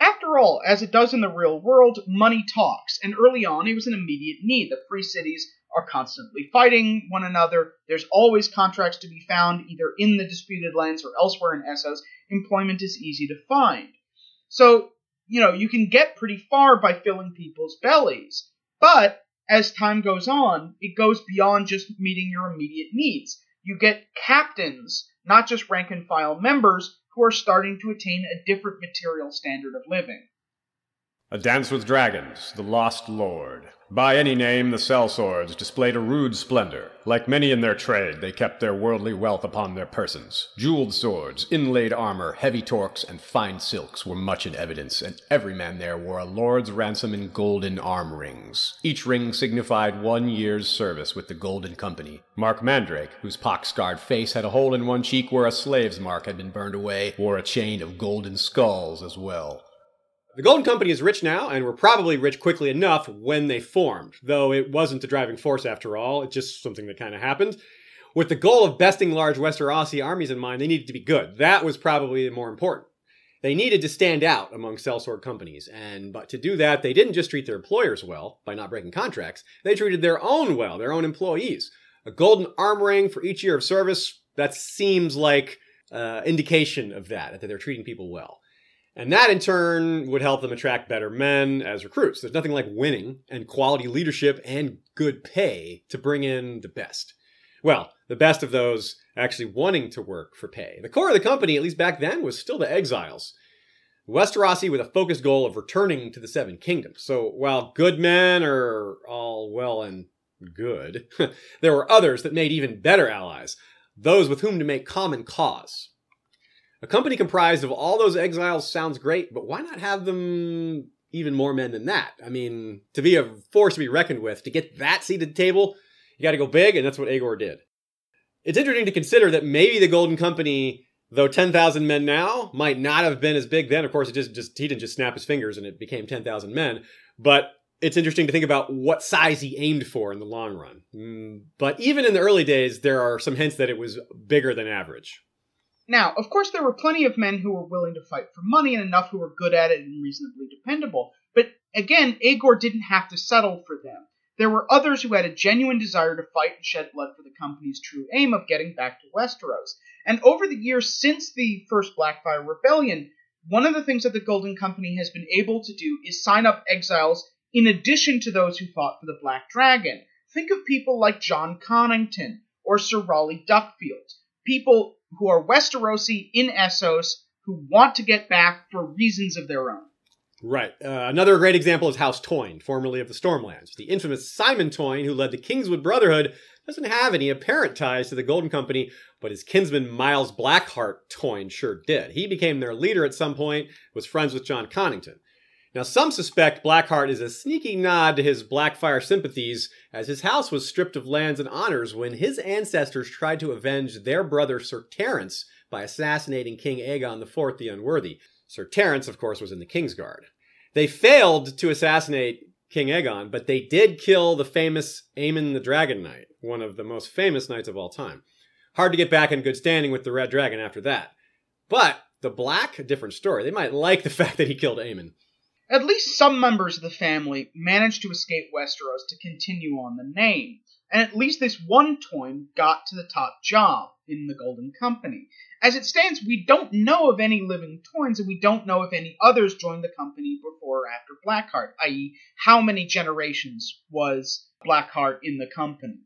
After all, as it does in the real world, money talks, and early on it was an immediate need. The free cities are constantly fighting one another. There's always contracts to be found either in the disputed lands or elsewhere in Essos. Employment is easy to find. So, you know, you can get pretty far by filling people's bellies. But as time goes on, it goes beyond just meeting your immediate needs. You get captains, not just rank and file members, who are starting to attain a different material standard of living. A Dance with Dragons, The Lost Lord. By any name, the sellswords displayed a rude splendor. Like many in their trade, they kept their worldly wealth upon their persons. Jeweled swords, inlaid armor, heavy torques, and fine silks were much in evidence, and every man there wore a lord's ransom in golden arm rings. Each ring signified one year's service with the Golden Company. Marq Mandrake, whose pock-scarred face had a hole in one cheek where a slave's mark had been burned away, wore a chain of golden skulls as well. The Golden Company is rich now, and were probably rich quickly enough when they formed, though it wasn't the driving force after all, it's just something that kind of happened. With the goal of besting large Westerosi armies in mind, they needed to be good. That was probably more important. They needed to stand out among sellsword companies, and but to do that, they didn't just treat their employers well by not breaking contracts. They treated their own well, their own employees. A golden arm ring for each year of service. That seems like uh, indication of that, that they're treating people well. And that in turn would help them attract better men as recruits. There's nothing like winning and quality leadership and good pay to bring in the best. Well, the best of those actually wanting to work for pay. The core of the company, at least back then, was still the exiles. Westerosi with a focused goal of returning to the Seven Kingdoms. So while good men are all well and good, there were others that made even better allies, those with whom to make common cause. A company comprised of all those exiles sounds great, but why not have them even more men than that? I mean, to be a force to be reckoned with, to get that seat at the table, you got to go big, and that's what Aegor did. It's interesting to consider that maybe the Golden Company, though 10,000 men now, might not have been as big then. Of course, it just, just he didn't just snap his fingers and it became 10,000 men. But it's interesting to think about what size he aimed for in the long run. Mm, but even in the early days, there are some hints that it was bigger than average. Now, of course, there were plenty of men who were willing to fight for money and enough who were good at it and reasonably dependable. But again, Aegor didn't have to settle for them. There were others who had a genuine desire to fight and shed blood for the company's true aim of getting back to Westeros. And over the years since the first Blackfyre Rebellion, one of the things that the Golden Company has been able to do is sign up exiles in addition to those who fought for the Black Dragon. Think of people like Jon Connington or Sir Rolly Duckfield. People who are Westerosi in Essos who want to get back for reasons of their own. Right. Uh, another great example is House Toyne, formerly of the Stormlands. The infamous Simon Toyne, who led the Kingswood Brotherhood, doesn't have any apparent ties to the Golden Company, but his kinsman Myles Blackheart Toyne sure did. He became their leader at some point, was friends with Jon Connington. Now, some suspect Blackheart is a sneaky nod to his Blackfyre sympathies, as his house was stripped of lands and honors when his ancestors tried to avenge their brother Sir Terence by assassinating King Aegon IV the Unworthy. Sir Terence, of course, was in the Kingsguard. They failed to assassinate King Aegon, but they did kill the famous Aemon the Dragon Knight, one of the most famous knights of all time. Hard to get back in good standing with the Red Dragon after that. But the Black, a different story. They might like the fact that he killed Aemon. At least some members of the family managed to escape Westeros to continue on the name, and at least this one Toyne got to the top job in the Golden Company. As it stands, we don't know of any living Toynes, and we don't know if any others joined the company before or after Blackheart, i.e., how many generations was Blackheart in the company.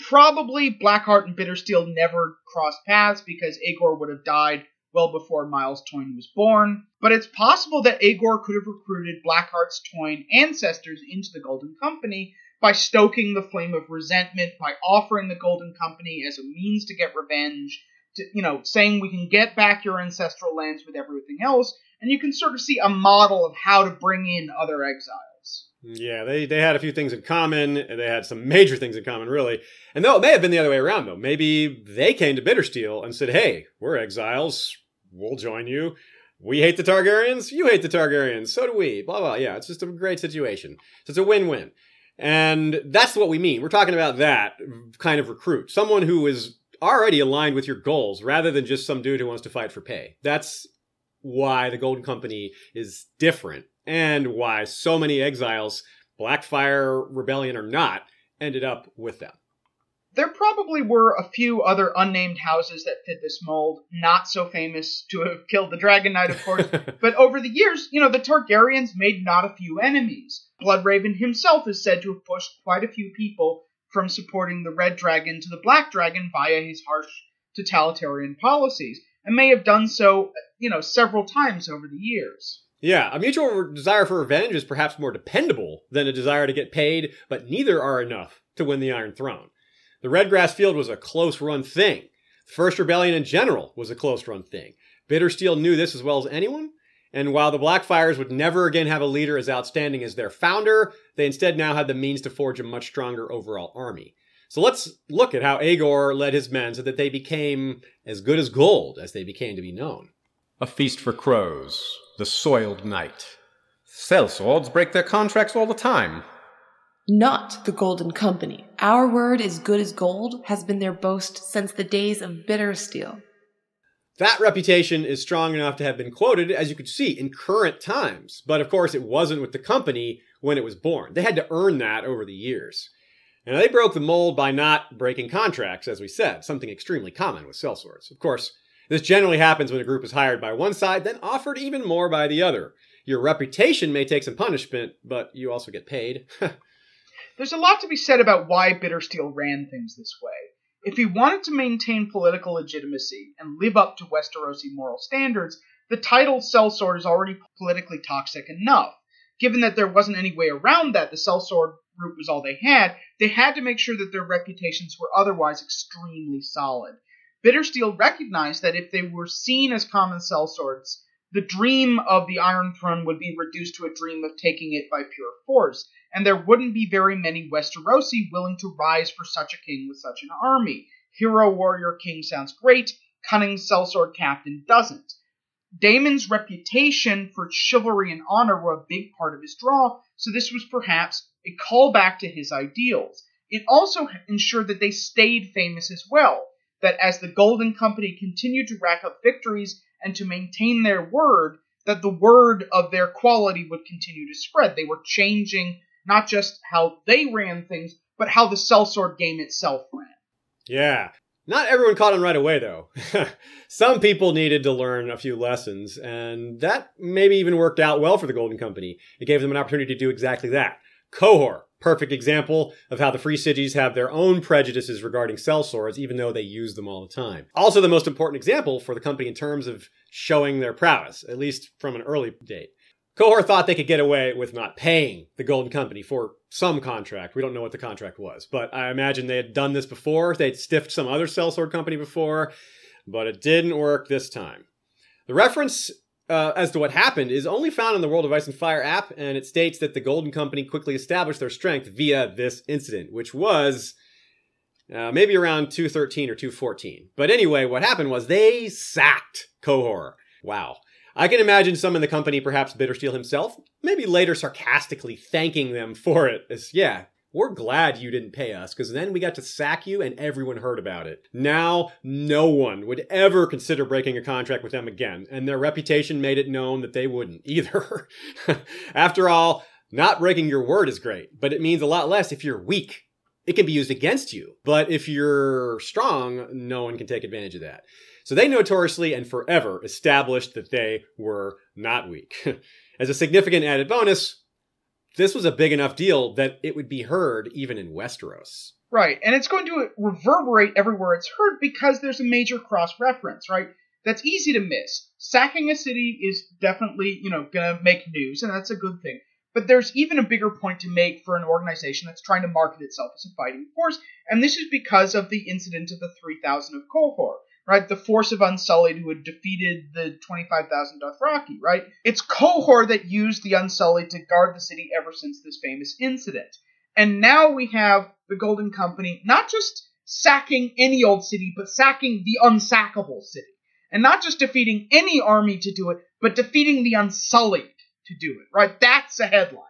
Probably Blackheart and Bittersteel never crossed paths because Aegor would have died well before Myles Toyne was born, but it's possible that Aegor could have recruited Blackheart's Toyne ancestors into the Golden Company by stoking the flame of resentment, by offering the Golden Company as a means to get revenge, to, you know, saying we can get back your ancestral lands with everything else, and you can sort of see a model of how to bring in other exiles. Yeah, they, they had a few things in common. They had some major things in common, really. And though it may have been the other way around, though. Maybe they came to Bittersteel and said, hey, we're exiles we'll join you. We hate the Targaryens, you hate the Targaryens, so do we. Blah blah. Yeah, it's just a great situation. So it's a win-win. And that's what we mean. We're talking about that kind of recruit. Someone who is already aligned with your goals rather than just some dude who wants to fight for pay. That's why the Golden Company is different and why so many exiles, Blackfyre Rebellion or not, ended up with them. There probably were a few other unnamed houses that fit this mold, not so famous to have killed the Dragon Knight, of course, but over the years, you know, the Targaryens made not a few enemies. Bloodraven himself is said to have pushed quite a few people from supporting the Red Dragon to the Black Dragon via his harsh totalitarian policies, and may have done so, you know, several times over the years. Yeah, a mutual desire for revenge is perhaps more dependable than a desire to get paid, but neither are enough to win the Iron Throne. The Redgrass Field was a close run thing. The First Rebellion in general was a close run thing. Bittersteel knew this as well as anyone, and while the Blackfyres would never again have a leader as outstanding as their founder, they instead now had the means to forge a much stronger overall army. So let's look at how Aegor led his men so that they became as good as gold as they became to be known. A feast for crows, the soiled knight. Sellswords break their contracts all the time not the Golden Company. Our word is good as gold has been their boast since the days of Bittersteel. That reputation is strong enough to have been quoted, as you could see, in current times. But of course, it wasn't with the company when it was born. They had to earn that over the years. Now, they broke the mold by not breaking contracts, as we said, something extremely common with cell sellswords. Of course, this generally happens when a group is hired by one side, then offered even more by the other. Your reputation may take some punishment, but you also get paid. There's a lot to be said about why Bittersteel ran things this way. If he wanted to maintain political legitimacy and live up to Westerosi moral standards, the title sellsword is already politically toxic enough. Given that there wasn't any way around that, the sellsword route was all they had, they had to make sure that their reputations were otherwise extremely solid. Bittersteel recognized that if they were seen as common sellswords, the dream of the Iron Throne would be reduced to a dream of taking it by pure force, and there wouldn't be very many Westerosi willing to rise for such a king with such an army. Hero warrior king sounds great, cunning sellsword captain doesn't. Daemon's reputation for chivalry and honor were a big part of his draw, so this was perhaps a callback to his ideals. It also ensured that they stayed famous as well, that as the Golden Company continued to rack up victories and to maintain their word, that the word of their quality would continue to spread. They were changing not just how they ran things, but how the sellsword game itself ran. Yeah. Not everyone caught on right away, though. Some people needed to learn a few lessons, and that maybe even worked out well for the Golden Company. It gave them an opportunity to do exactly that. Qohor, perfect example of how the free cities have their own prejudices regarding sellswords, even though they use them all the time. Also, the most important example for the company in terms of showing their prowess, at least from an early date. Qohor thought they could get away with not paying the Golden Company for some contract. We don't know what the contract was, but I imagine they had done this before. They'd stiffed some other sellsword company before, but it didn't work this time. The reference uh, as to what happened is only found in the World of Ice and Fire app, and it states that the Golden Company quickly established their strength via this incident, which was uh, maybe around 213 or 214. But anyway, what happened was they sacked Qohor. Wow. I can imagine some in the company, perhaps Bittersteel himself, maybe later sarcastically thanking them for it. As, yeah, we're glad you didn't pay us because then we got to sack you and everyone heard about it. Now, no one would ever consider breaking a contract with them again, and their reputation made it known that they wouldn't either. After all, not breaking your word is great, but it means a lot less if you're weak. It can be used against you, but if you're strong, no one can take advantage of that. So they notoriously and forever established that they were not weak. As a significant added bonus, this was a big enough deal that it would be heard even in Westeros. Right, and it's going to reverberate everywhere it's heard because there's a major cross reference, right? That's easy to miss. Sacking a city is definitely, you know, going to make news, and that's a good thing. But there's even a bigger point to make for an organization that's trying to market itself as a fighting force, and this is because of the incident of the 3,000 of Qohor right? The force of Unsullied who had defeated the 25,000 Dothraki, right? It's Qohor that used the Unsullied to guard the city ever since this famous incident. And now we have the Golden Company not just sacking any old city, but sacking the unsackable city. And not just defeating any army to do it, but defeating the Unsullied to do it, right? That's a headline.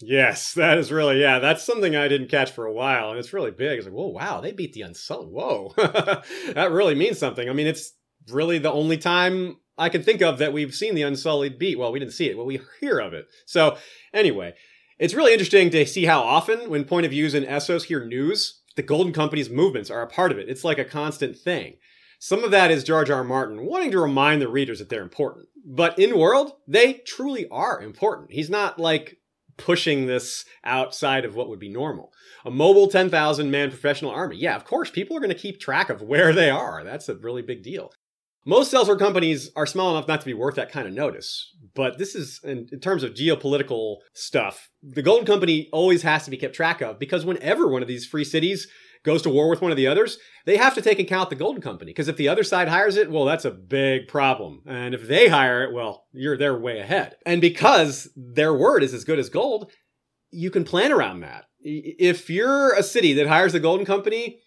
Yes, that is really yeah. That's something I didn't catch for a while, and it's really big. It's like, whoa, wow, they beat the Unsullied. Whoa, that really means something. I mean, it's really the only time I can think of that we've seen the Unsullied beat. Well, we didn't see it, but we hear of it. So anyway, it's really interesting to see how often, when point of views in Essos hear news, the Golden Company's movements are a part of it. It's like a constant thing. Some of that is George. R. Martin wanting to remind the readers that they're important. But in world, they truly are important. He's not like pushing this outside of what would be normal. A mobile 10,000 man professional army. Yeah, of course, people are going to keep track of where they are. That's a really big deal. Most sellsword companies are small enough not to be worth that kind of notice. But this is, in, in, terms of geopolitical stuff, the Golden Company always has to be kept track of because whenever one of these free cities goes to war with one of the others, they have to take account the Golden Company. Because if the other side hires it, well, that's a big problem. And if they hire it, well, you're they're way ahead. And because their word is as good as gold, you can plan around that. If you're a city that hires the Golden Company,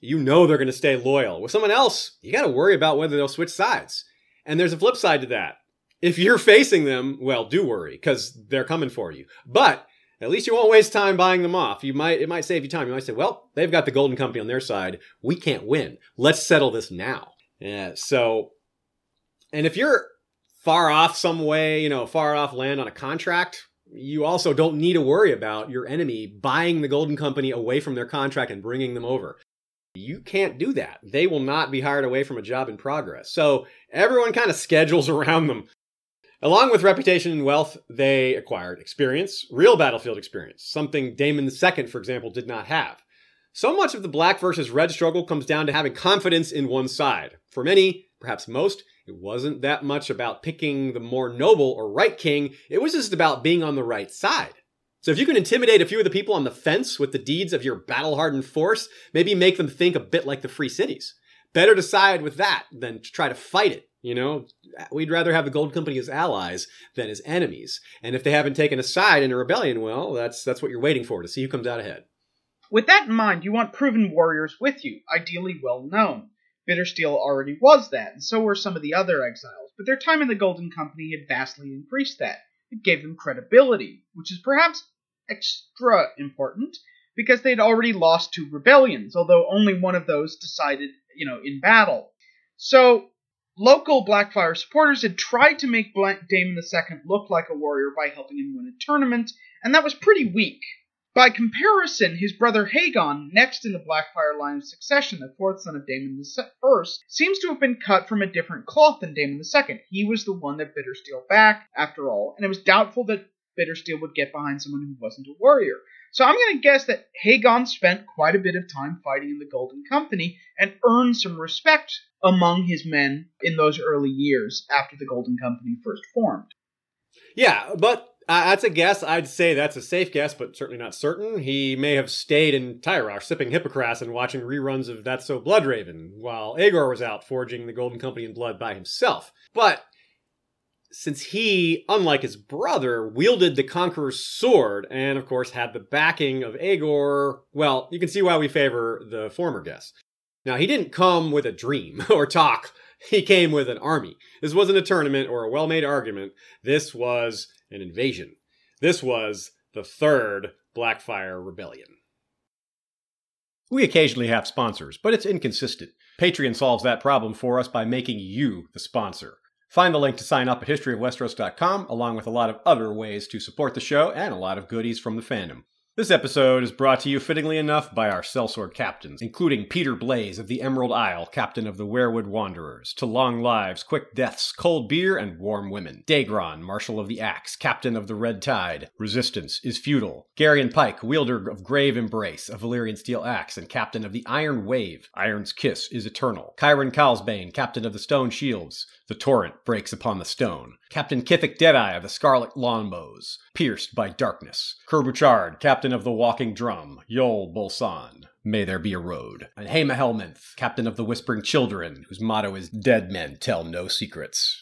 you know they're going to stay loyal. With someone else, you got to worry about whether they'll switch sides. And there's a flip side to that. If you're facing them, well, do worry because they're coming for you. But at least you won't waste time buying them off. You might it might save you time. You might say, "Well, they've got the Golden Company on their side. We can't win. Let's settle this now." Yeah. So, and if you're far off some way, you know, far off land on a contract, you also don't need to worry about your enemy buying the Golden Company away from their contract and bringing them over. You can't do that. They will not be hired away from a job in progress. So everyone kind of schedules around them. Along with reputation and wealth, they acquired experience, real battlefield experience, something Daemon II, for example, did not have. So much of the black versus red struggle comes down to having confidence in one side. For many, perhaps most, it wasn't that much about picking the more noble or right king, it was just about being on the right side. So if you can intimidate a few of the people on the fence with the deeds of your battle hardened force, maybe make them think a bit like the free cities. Better to side with that than to try to fight it you know, we'd rather have the Gold Company as allies than as enemies. And if they haven't taken a side in a rebellion, well, that's that's what you're waiting for to see who comes out ahead. With that in mind, you want proven warriors with you, ideally well known. Bittersteel already was that, and so were some of the other exiles, but their time in the Golden Company had vastly increased that. It gave them credibility, which is perhaps extra important because they'd already lost two rebellions, although only one of those decided, you know, in battle. So Local Blackfyre supporters had tried to make Daemon II look like a warrior by helping him win a tournament, and that was pretty weak. By comparison, his brother Haegon, next in the Blackfyre line of succession, the fourth son of Daemon I, seems to have been cut from a different cloth than Daemon II. He was the one that Bittersteel back, after all, and it was doubtful that Bittersteel would get behind someone who wasn't a warrior. So I'm going to guess that Haegon spent quite a bit of time fighting in the Golden Company and earned some respect among his men in those early years after the Golden Company first formed. Yeah, but uh, that's a guess. I'd say that's a safe guess, but certainly not certain. He may have stayed in Tyrosh, sipping Hippocras and watching reruns of That's So Bloodraven, while Aegor was out forging the Golden Company in blood by himself. But since he, unlike his brother, wielded the Conqueror's sword and, of course, had the backing of Aegor, well, you can see why we favor the former guess. Now, he didn't come with a dream or talk he came with an army. This wasn't a tournament or a well made argument. This was an invasion. This was the third Blackfyre Rebellion. We occasionally have sponsors, but it's inconsistent. Patreon solves that problem for us by making you the sponsor. Find the link to sign up at historyofwesteros.com, along with a lot of other ways to support the show and a lot of goodies from the fandom. This episode is brought to you fittingly enough by our sellsword captains, including Peter Blaze of the Emerald Isle, captain of the Werewood Wanderers, to long lives, quick deaths, cold beer, and warm women. Daegron, marshal of the Axe, captain of the Red Tide. Resistance is futile. Garion Pike, wielder of Grave Embrace, a Valyrian steel axe, and captain of the Iron Wave. Iron's kiss is eternal. Kyron Calsbane, captain of the Stone Shields. The torrent breaks upon the stone. Captain Kithik Deadeye of the Scarlet Longbows, pierced by darkness. Kerbuchard, captain of the Walking Drum. Yol Bolsan, may there be a road. And Hema Helminth, captain of the Whispering Children, whose motto is Dead men tell no secrets.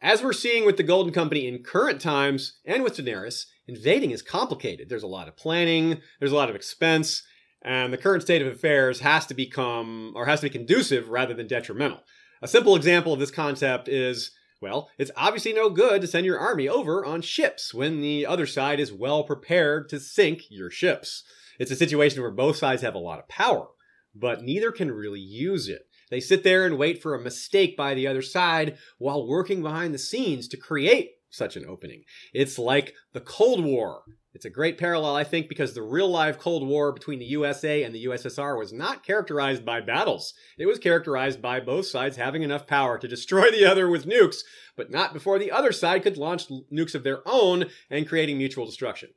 As we're seeing with the Golden Company in current times and with Daenerys, invading is complicated. There's a lot of planning, there's a lot of expense, and the current state of affairs has to become or has to be conducive rather than detrimental. A simple example of this concept is well, it's obviously no good to send your army over on ships when the other side is well prepared to sink your ships. It's a situation where both sides have a lot of power, but neither can really use it. They sit there and wait for a mistake by the other side while working behind the scenes to create such an opening. It's like the Cold War. It's a great parallel, I think, because the real live Cold War between the USA and the USSR was not characterized by battles. It was characterized by both sides having enough power to destroy the other with nukes, but not before the other side could launch nukes of their own and creating mutual destruction.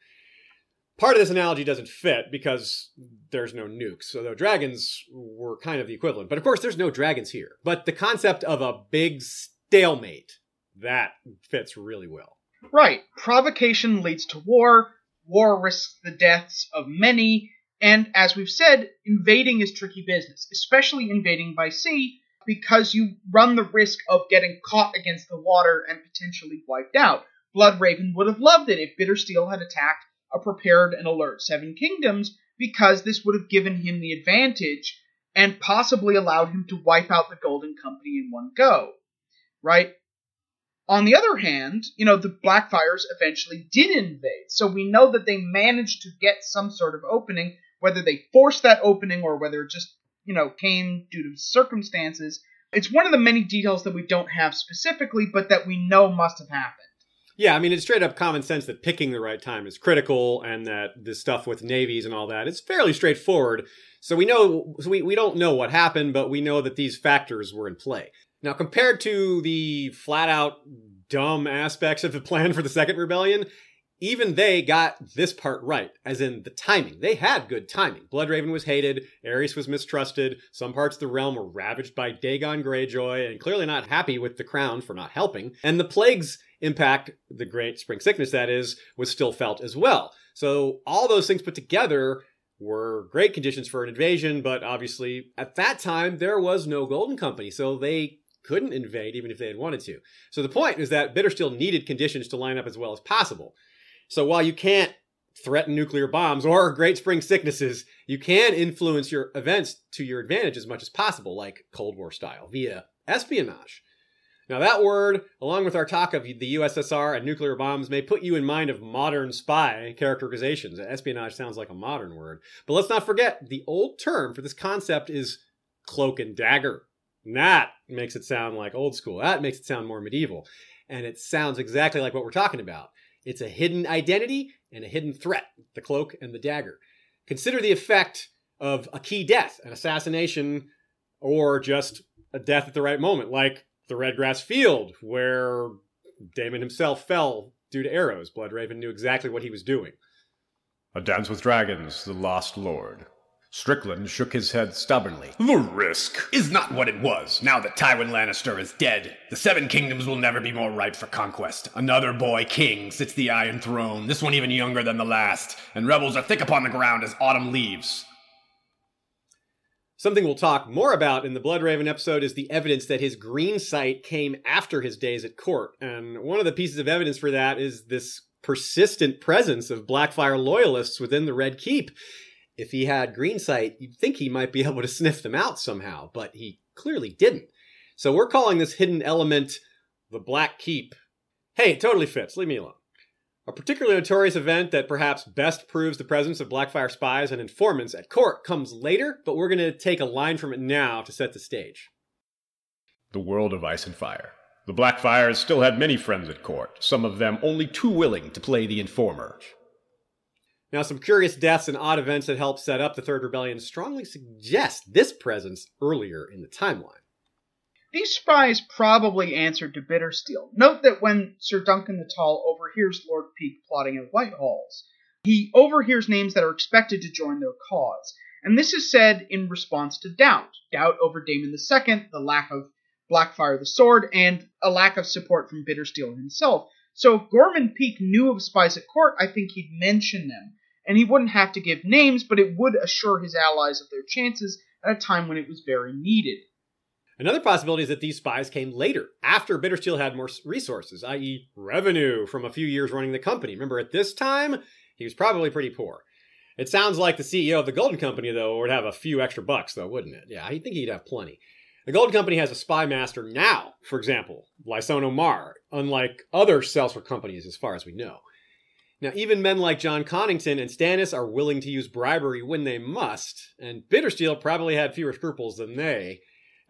Part of this analogy doesn't fit because there's no nukes, although dragons were kind of the equivalent. But of course, there's no dragons here. But the concept of a big stalemate, that fits really well. Right. Provocation leads to war. War risks the deaths of many. And as we've said, invading is tricky business, especially invading by sea, because you run the risk of getting caught against the water and potentially wiped out. Bloodraven would have loved it if Bittersteel had attacked a prepared and alert Seven Kingdoms, because this would have given him the advantage and possibly allowed him to wipe out the Golden Company in one go. Right? On the other hand, you know, the Blackfyres eventually did invade, so we know that they managed to get some sort of opening, whether they forced that opening or whether it just, you know, came due to circumstances. It's one of the many details that we don't have specifically, but that we know must have happened. Yeah, I mean, it's straight up common sense that picking the right time is critical and that this stuff with navies and all that, it's fairly straightforward. So we know, so we, we don't know what happened, but we know that these factors were in play. Now, compared to the flat out dumb aspects of the plan for the Second Rebellion, even they got this part right, as in the timing. They had good timing. Bloodraven was hated, Aerys was mistrusted, some parts of the realm were ravaged by Dagon Greyjoy, and clearly not happy with the crown for not helping. And the plague's impact, the great spring sickness that is, was still felt as well. So all those things put together were great conditions for an invasion, but obviously at that time there was no Golden Company, so they couldn't invade even if they had wanted to. So the point is that Bittersteel needed conditions to line up as well as possible. So while you can't threaten nuclear bombs or great spring sicknesses, you can influence your events to your advantage as much as possible, like Cold War style, via espionage. Now, that word, along with our talk of the USSR and nuclear bombs, may put you in mind of modern spy characterizations. Espionage sounds like a modern word. But let's not forget, the old term for this concept is cloak and dagger. That makes it sound like old school. That makes it sound more medieval. And it sounds exactly like what we're talking about. It's a hidden identity and a hidden threat, the cloak and the dagger. Consider the effect of a key death, an assassination, or just a death at the right moment, like the Redgrass Field, where Daemon himself fell due to arrows. Bloodraven knew exactly what he was doing. A Dance with Dragons, The Lost Lord. Strickland shook his head stubbornly. The risk is not what it was. Now that Tywin Lannister is dead, the Seven Kingdoms will never be more ripe for conquest. Another boy king sits the Iron Throne, this one even younger than the last, and rebels are thick upon the ground as autumn leaves. Something we'll talk more about in the Bloodraven episode is the evidence that his green sight came after his days at court. And one of the pieces of evidence for that is this persistent presence of Blackfyre loyalists within the Red Keep if he had green sight, you'd think he might be able to sniff them out somehow, but he clearly didn't. So we're calling this hidden element the Black Keep. Hey, it totally fits. Leave me alone. A particularly notorious event that perhaps best proves the presence of Blackfyre spies and informants at court comes later, but we're going to take a line from it now to set the stage. The world of ice and fire. The Blackfyres still had many friends at court, some of them only too willing to play the informer. Now, some curious deaths and odd events that help set up the Third Rebellion strongly suggest this presence earlier in the timeline. These spies probably answered to Bittersteel. Note that when Sir Duncan the Tall overhears Lord Peake plotting at Whitewalls, he overhears names that are expected to join their cause. And this is said in response to doubt. Doubt over Daemon II, the lack of Blackfyre the Sword, and a lack of support from Bittersteel himself. So if Gorman Peake knew of spies at court, I think he'd mention them. And he wouldn't have to give names, but it would assure his allies of their chances at a time when it was very needed. Another possibility is that these spies came later, after Bittersteel had more resources, i.e., revenue from a few years running the company. Remember, at this time, he was probably pretty poor. It sounds like the CEO of the Golden Company, though, would have a few extra bucks, though, wouldn't it? Yeah, I think he'd have plenty. The Golden Company has a spy master now, for example, Lysono Maar, unlike other Sellsword companies, as far as we know. Now, even men like Jon Connington and Stannis are willing to use bribery when they must, and Bittersteel probably had fewer scruples than they.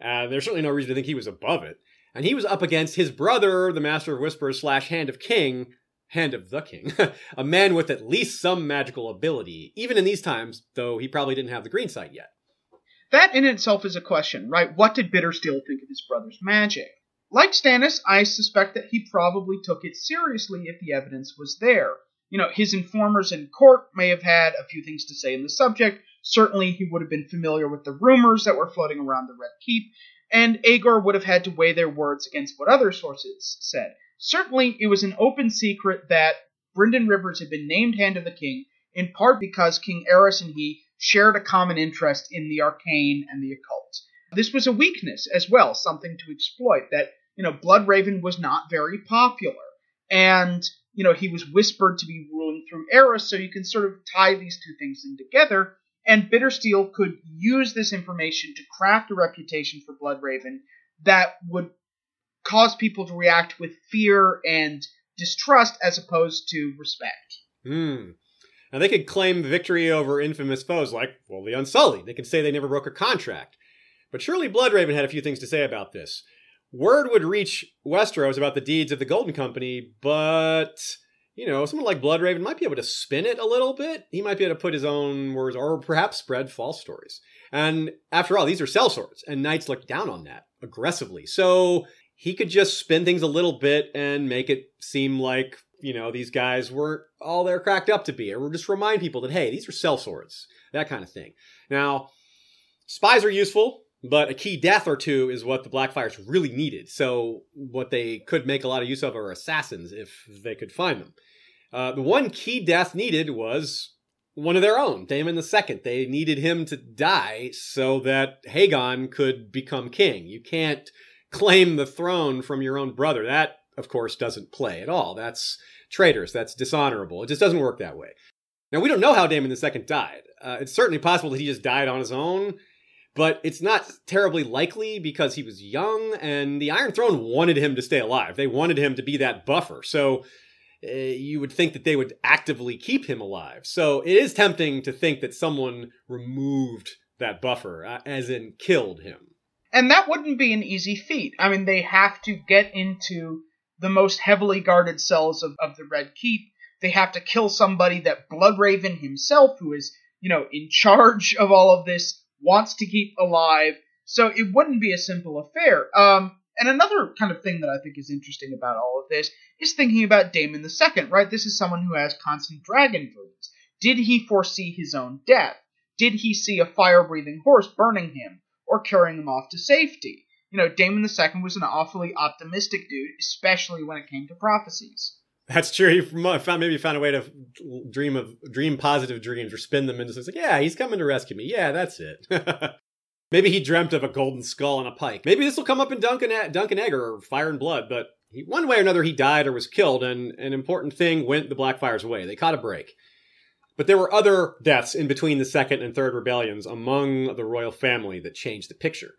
Uh, there's certainly no reason to think he was above it. And he was up against his brother, the Master of Whispers slash Hand of King, Hand of the King, a man with at least some magical ability, even in these times, though he probably didn't have the green sight yet. That in itself is a question, right? What did Bittersteel think of his brother's magic? Like Stannis, I suspect that he probably took it seriously if the evidence was there. You know, his informers in court may have had a few things to say in the subject, Certainly, he would have been familiar with the rumors that were floating around the Red Keep, and Aegor would have had to weigh their words against what other sources said. Certainly, it was an open secret that Brynden Rivers had been named Hand of the King, in part because King Aerys and he shared a common interest in the arcane and the occult. This was a weakness as well, something to exploit, that, you know, Bloodraven was not very popular. And, you know, he was whispered to be ruling through Aerys, so you can sort of tie these two things in together and Bittersteel could use this information to craft a reputation for Bloodraven that would cause people to react with fear and distrust as opposed to respect. Hmm. Now they could claim victory over infamous foes like, well, the Unsullied. They could say they never broke a contract. But surely Bloodraven had a few things to say about this. Word would reach Westeros about the deeds of the Golden Company, but you know, someone like Bloodraven might be able to spin it a little bit. He might be able to put his own words or perhaps spread false stories. And after all, these are cell sellswords, and knights look down on that aggressively. So he could just spin things a little bit and make it seem like, you know, these guys weren't all they're cracked up to be, or just remind people that, hey, these are sellswords, that kind of thing. Now, spies are useful, but a key death or two is what the Blackfyres really needed. So, what they could make a lot of use of are assassins if they could find them. Uh, the one key death needed was one of their own, Daemon II. They needed him to die so that Haegon could become king. You can't claim the throne from your own brother. That, of course, doesn't play at all. That's traitors. That's dishonorable. It just doesn't work that way. Now, we don't know how Daemon II died. Uh, it's certainly possible that he just died on his own, but it's not terribly likely because he was young and the Iron Throne wanted him to stay alive. They wanted him to be that buffer. So uh, you would think that they would actively keep him alive. So it is tempting to think that someone removed that buffer, uh, as in killed him. And that wouldn't be an easy feat. I mean, they have to get into the most heavily guarded cells of, of the Red Keep. They have to kill somebody that Bloodraven himself, who is, you know, in charge of all of this, wants to keep alive. So it wouldn't be a simple affair. Um, and another kind of thing that I think is interesting about all of this is thinking about Daemon II, right? This is someone who has constant dragon dreams. Did he foresee his own death? Did he see a fire breathing horse burning him or carrying him off to safety? You know, Daemon II was an awfully optimistic dude, especially when it came to prophecies. That's true. He found maybe found a way to dream of dream positive dreams or spin them into something. Like, yeah, he's coming to rescue me. Yeah, that's it. Maybe he dreamt of a golden skull and a pike. Maybe this will come up in Duncan, Duncan Egg or Fire and Blood, but he, one way or another, he died or was killed, and an important thing went the Blackfyre's away. They caught a break. But there were other deaths in between the second and third rebellions among the royal family that changed the picture.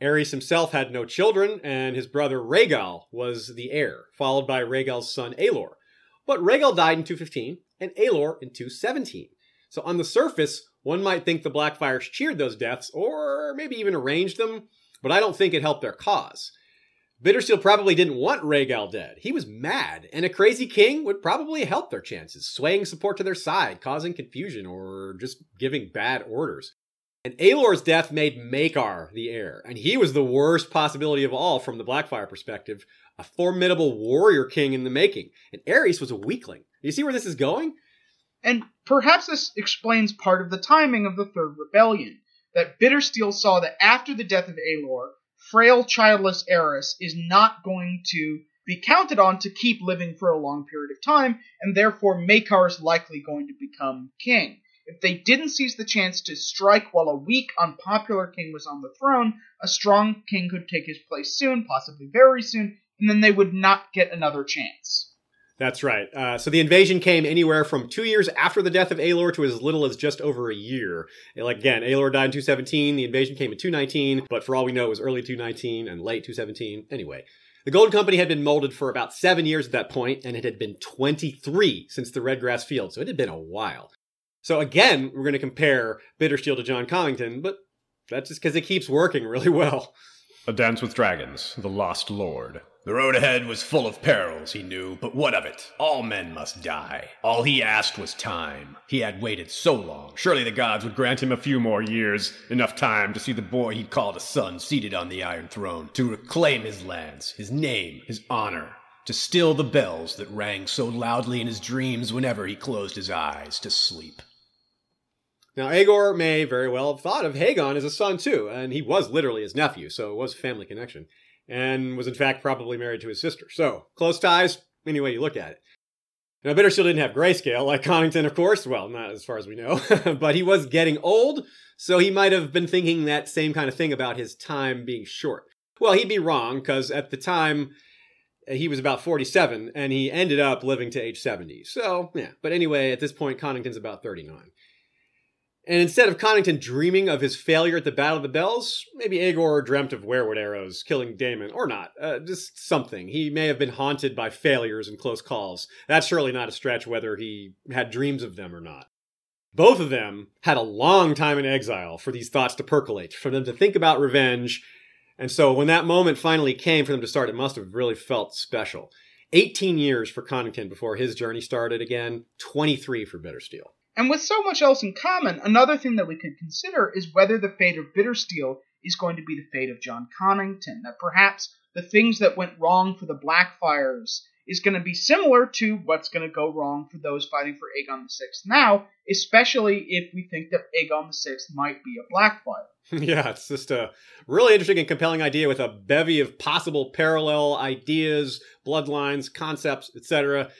Aerys himself had no children, and his brother Rhaegel was the heir, followed by Rhaegel's son Aelor. But Rhaegel died in 215, and Aelor in 217. So on the surface, one might think the Blackfyres cheered those deaths, or maybe even arranged them, but I don't think it helped their cause. Bittersteel probably didn't want Rhaegel dead. He was mad, and a crazy king would probably help their chances, swaying support to their side, causing confusion, or just giving bad orders. And Aelor's death made Maekar the heir, and he was the worst possibility of all from the Blackfyre perspective, a formidable warrior king in the making. And Aerys was a weakling. You see where this is going? And perhaps this explains part of the timing of the Third Rebellion, that Bittersteel saw that after the death of Aelor, frail, childless Aerys is not going to be counted on to keep living for a long period of time, and therefore Maekar is likely going to become king. If they didn't seize the chance to strike while a weak, unpopular king was on the throne, a strong king could take his place soon, possibly very soon, and then they would not get another chance. That's right. Uh, so the invasion came anywhere from two years after the death of Aelor to as little as just over a year. Like again, Aelor died in 217. The invasion came in 219, but for all we know, it was early 219 and late 217. Anyway, the Golden Company had been molded for about seven years at that point, and it had been 23 since the Redgrass Field, so it had been a while. So again, we're going to compare Bittersteel to Jon Connington, but that's just because it keeps working really well. A Dance with Dragons, The Lost Lord. The road ahead was full of perils, he knew, but what of it? All men must die. All he asked was time. He had waited so long. Surely the gods would grant him a few more years, enough time to see the boy he'd called a son seated on the Iron Throne, to reclaim his lands, his name, his honor, to still the bells that rang so loudly in his dreams whenever he closed his eyes to sleep. Now, Aegor may very well have thought of Haegon as a son too, and he was literally his nephew, so it was a family connection, and was in fact probably married to his sister. So, close ties, any way you look at it. Now, Bittersteel didn't have grayscale like Connington, of course. Well, not as far as we know, but he was getting old, so he might have been thinking that same kind of thing about his time being short. Well, he'd be wrong, because at the time, eh, he was about 47, and he ended up living to age 70. So, yeah. But anyway, at this point, Connington's about 39. And instead of Connington dreaming of his failure at the Battle of the Bells, maybe Aegor dreamt of weirwood arrows killing Daemon, or not. Uh, just something. He may have been haunted by failures and close calls. That's surely not a stretch whether he had dreams of them or not. Both of them had a long time in exile for these thoughts to percolate, for them to think about revenge. And so when that moment finally came for them to start, it must have really felt special. 18 years for Connington before his journey started again, 23 for Bittersteel. And with so much else in common, another thing that we could consider is whether the fate of Bittersteel is going to be the fate of Jon Connington. That perhaps the things that went wrong for the Blackfires is going to be similar to what's going to go wrong for those fighting for Aegon VI now, especially if we think that Aegon VI might be a Blackfire. yeah, it's just a really interesting and compelling idea with a bevy of possible parallel ideas, bloodlines, concepts, etc.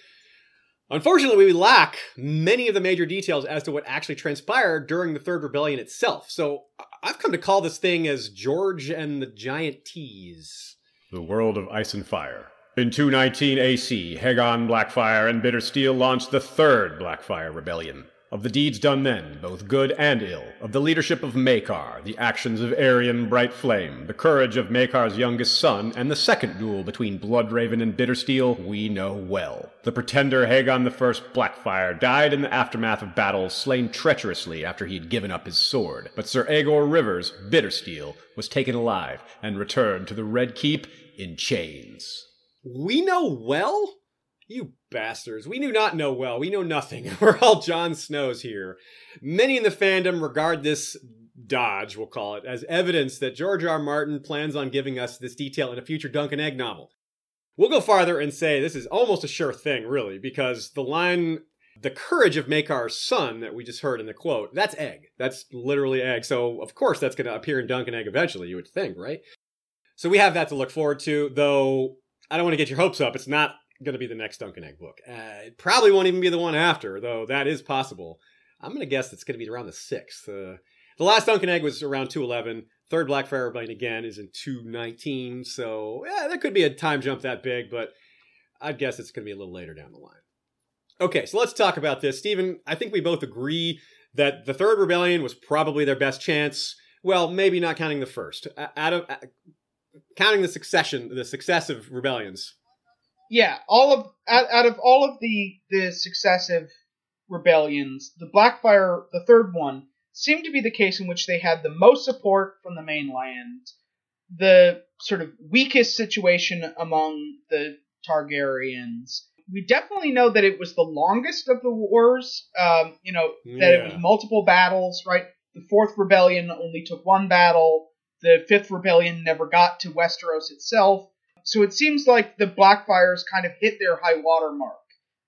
Unfortunately, we lack many of the major details as to what actually transpired during the Third Rebellion itself. So I've come to call this thing as George and the Giant Tease. The World of Ice and Fire. In 219 AC, Haegon Blackfire and Bittersteel launched the Third Blackfire Rebellion. Of the deeds done then, both good and ill, of the leadership of Maekar, the actions of Aerion Bright Flame, the courage of Maekar's youngest son, and the second duel between Bloodraven and Bittersteel, we know well. The pretender Haegon I Blackfire died in the aftermath of battle, slain treacherously after he had given up his sword. But Sir Aegor Rivers, Bittersteel, was taken alive and returned to the Red Keep in chains. We know well? You bastards. We do not know well. We know nothing. We're all Jon Snows here. Many in the fandom regard this dodge, we'll call it, as evidence that George R. R. Martin plans on giving us this detail in a future Dunk and Egg novel. We'll go farther and say this is almost a sure thing, really, because the line, the courage of Maekar's son that we just heard in the quote, that's Egg. That's literally Egg. So, of course, that's going to appear in Dunk and Egg eventually, you would think, right? So we have that to look forward to, though I don't want to get your hopes up. It's not going to be the next Dunk and Egg book. Uh, it probably won't even be the one after, though that is possible. I'm going to guess it's going to be around the sixth. Uh, the last Dunk and Egg was around 211. Third Blackfire Rebellion again is in 219. So yeah, there could be a time jump that big, but I'd guess it's going to be a little later down the line. Okay, so let's talk about this. Steven, I think we both agree that the Third Rebellion was probably their best chance Well, maybe not counting the first. Out of counting the succession, the successive rebellions. Yeah, all of out, out of all of the the successive rebellions, the Blackfire, the third one, seemed to be the case in which they had the most support from the mainland, the sort of weakest situation among the Targaryens. We definitely know that it was the longest of the wars. Um, you know that it was multiple battles, right? The fourth rebellion only took one battle. The fifth rebellion never got to Westeros itself. So it seems like the Blackfires kind of hit their high water mark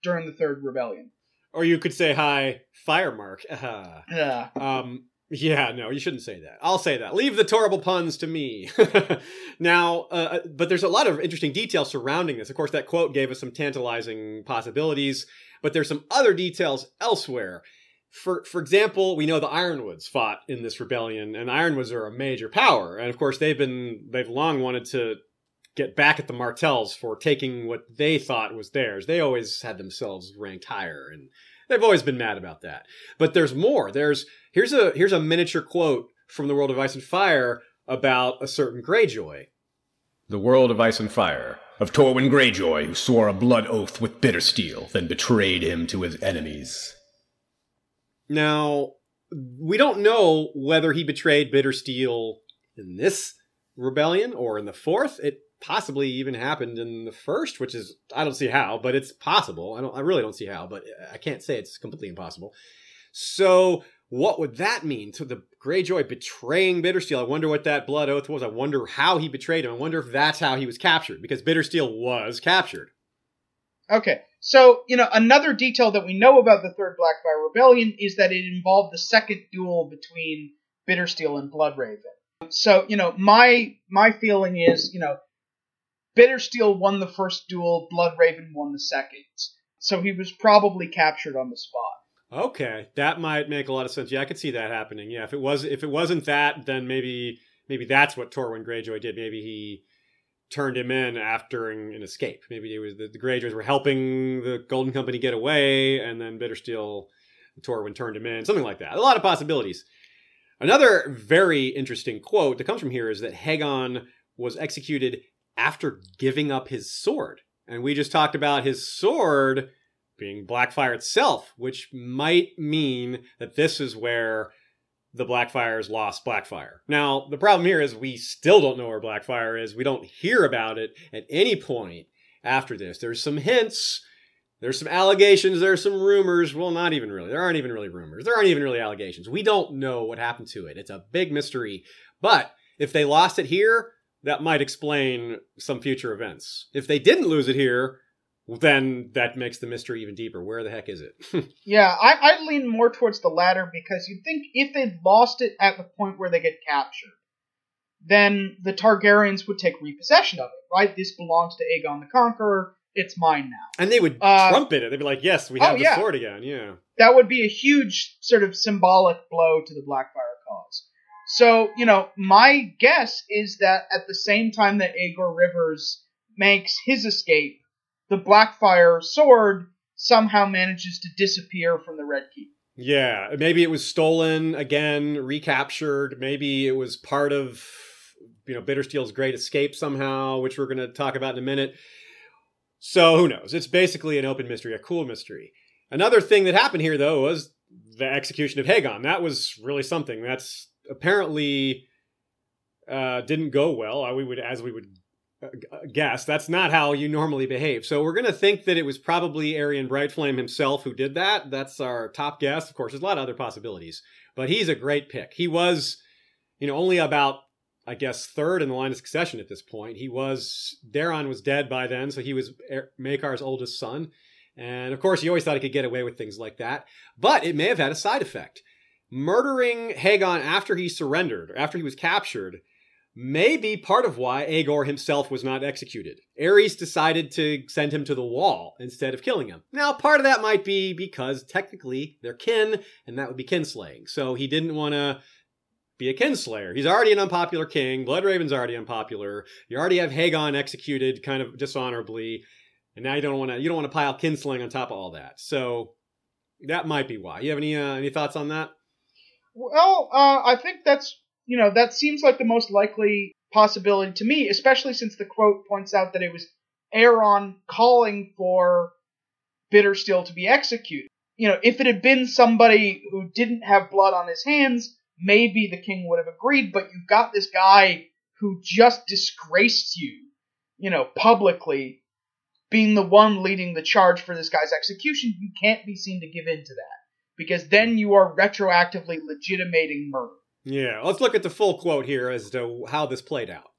during the third rebellion. Or you could say hi, Firemark. Ah. Yeah. Um, yeah, no, you shouldn't say that. I'll say that. Leave the terrible puns to me. now, uh, but there's a lot of interesting details surrounding this. Of course, that quote gave us some tantalizing possibilities, but there's some other details elsewhere. For for example, we know the Ironwoods fought in this rebellion, and Ironwoods are a major power, and of course they've been they've long wanted to get back at the Martells for taking what they thought was theirs. They always had themselves ranked higher, and they've always been mad about that. But there's more. There's here's a here's a miniature quote from the world of ice and fire about a certain Greyjoy. The world of ice and fire, of Torwin Greyjoy, who swore a blood oath with bitter steel, then betrayed him to his enemies. Now we don't know whether he betrayed Bittersteel in this rebellion or in the fourth. It possibly even happened in the first, which is I don't see how, but it's possible. I don't I really don't see how, but I can't say it's completely impossible. So what would that mean to the Greyjoy betraying Bittersteel? I wonder what that blood oath was. I wonder how he betrayed him. I wonder if that's how he was captured because Bittersteel was captured. Okay. So, you know, another detail that we know about the Third Blackfire Rebellion is that it involved the second duel between Bittersteel and Bloodraven. So, you know, my my feeling is, you know, Bittersteel won the first duel, Bloodraven won the second. So he was probably captured on the spot. Okay, that might make a lot of sense. Yeah, I could see that happening. Yeah, if it was if it wasn't that, then maybe maybe that's what Torwin Greyjoy did. Maybe he turned him in after an, an escape. Maybe it was the, the Greyjoys were helping the Golden Company get away, and then Bittersteel Torwin turned him in. Something like that. A lot of possibilities. Another very interesting quote that comes from here is that Haegon was executed after giving up his sword. And we just talked about his sword being Blackfire itself, which might mean that this is where the Blackfires lost Blackfire. Now, the problem here is we still don't know where Blackfire is. We don't hear about it at any point after this. There's some hints, there's some allegations, there's some rumors. Well, not even really. There aren't even really rumors. There aren't even really allegations. We don't know what happened to it. It's a big mystery. But if they lost it here, that might explain some future events. If they didn't lose it here, then that makes the mystery even deeper. Where the heck is it? Yeah, I, I lean more towards the latter because you'd think if they'd lost it at the point where they get captured, then the Targaryens would take repossession of it, right? This belongs to Aegon the Conqueror. It's mine now. and they would Uh, trumpet it. They'd be like, "Yes, we oh, have the yeah. sword again." Yeah. That would be a huge sort of symbolic blow to the Blackfire cause. So, you know, my guess is that at the same time that Aegor Rivers makes his escape, the Blackfire sword somehow manages to disappear from the Red Keep. Yeah, maybe it was stolen again, recaptured. Maybe it was part of you know Bittersteel's great escape somehow, which we're going to talk about in a minute. So who knows? It's basically an open mystery, a cool mystery. Another thing that happened here, though, was the execution of Haegon. That was really something. That's apparently uh, didn't go well. uh, We would, as we would uh, guess, that's not how you normally behave. So we're going to think that it was probably Aerion Brightflame himself who did that. That's our top guess. Of course, there's a lot of other possibilities, but he's a great pick. He was, you know, only about I guess third in the line of succession at this point. He was Daeron was dead by then, so he was Maekar's oldest son. And of course, he always thought he could get away with things like that. But it may have had a side effect. Murdering Haegon after he surrendered, after he was captured, may be part of why Aegor himself was not executed. Aerys decided to send him to the wall instead of killing him. Now, part of that might be because technically they're kin, and that would be kinslaying. So he didn't want to be a kinslayer. He's already an unpopular king. Bloodraven's already unpopular. You already have Haegon executed kind of dishonorably, and now you don't want to you don't want to pile kinslaying on top of all that. So that might be why. You have any uh, any thoughts on that? Well, uh, I think that's you know, that seems like the most likely possibility to me, especially since the quote points out that it was Aerion calling for Bittersteel to be executed. You know, if it had been somebody who didn't have blood on his hands, maybe the king would have agreed, but you've got this guy who just disgraced you, you know, publicly, being the one leading the charge for this guy's execution, you can't be seen to give in to that. Because then you are retroactively legitimating murder. Yeah, let's look at the full quote here as to how this played out.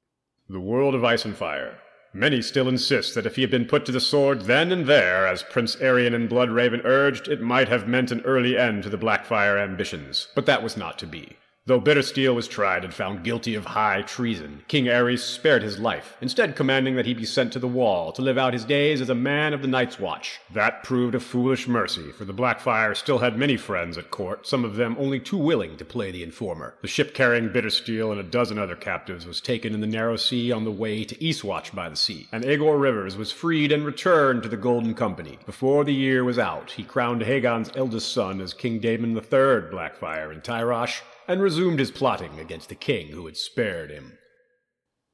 The world of ice and fire. Many still insist that if he had been put to the sword then and there, as Prince Aerion and Bloodraven urged, it might have meant an early end to the Blackfire ambitions. But that was not to be. Though Bittersteel was tried and found guilty of high treason, King Aerys spared his life, instead commanding that he be sent to the wall to live out his days as a man of the Night's Watch. That proved a foolish mercy, for the Blackfire still had many friends at court, some of them only too willing to play the informer. The ship carrying Bittersteel and a dozen other captives was taken in the narrow sea on the way to Eastwatch by the Sea, and Aegor Rivers was freed and returned to the Golden Company. Before the year was out, he crowned Haegon's eldest son as King Daemon III Blackfire in Tyrosh, and resumed his plotting against the king who had spared him.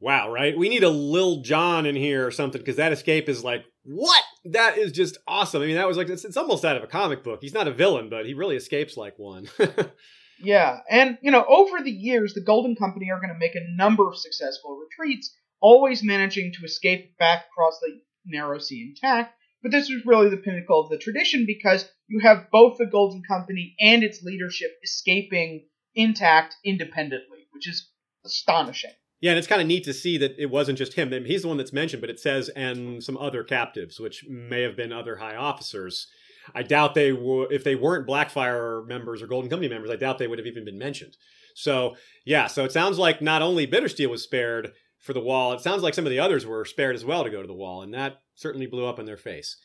Wow, right? We need a Lil Jon in here or something because that escape is like, what? That is just awesome. I mean, that was like, it's, it's almost out of a comic book. He's not a villain, but he really escapes like one. yeah, and, you know, over the years, the Golden Company are going to make a number of successful retreats, always managing to escape back across the narrow sea intact. But this was really the pinnacle of the tradition because you have both the Golden Company and its leadership escaping intact independently, which is astonishing. Yeah, and it's kind of neat to see that it wasn't just him. He's the one that's mentioned, but it says and some other captives, which may have been other high officers. I doubt they would, if they weren't Blackfire members or Golden Company members, I doubt they would have even been mentioned. So, yeah, so it sounds like not only Bittersteel was spared for the wall, it sounds like some of the others were spared as well to go to the wall, and that certainly blew up in their face.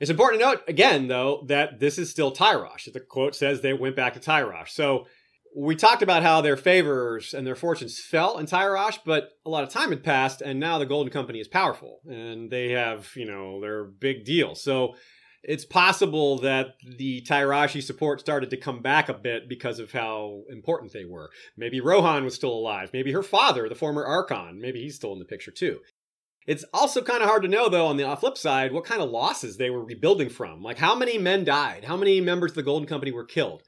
It's important to note, again, though, that this is still Tyrosh. The quote says they went back to Tyrosh. So, we talked about how their favors and their fortunes fell in Tyrosh, but a lot of time had passed, and now the Golden Company is powerful, and they have, you know, their big deal. So it's possible that the Tyroshi support started to come back a bit because of how important they were. Maybe Rohanne was still alive. Maybe her father, the former Archon, maybe he's still in the picture too. It's also kind of hard to know, though, on the uh, flip side, what kind of losses they were rebuilding from. Like, how many men died? How many members of the Golden Company were killed?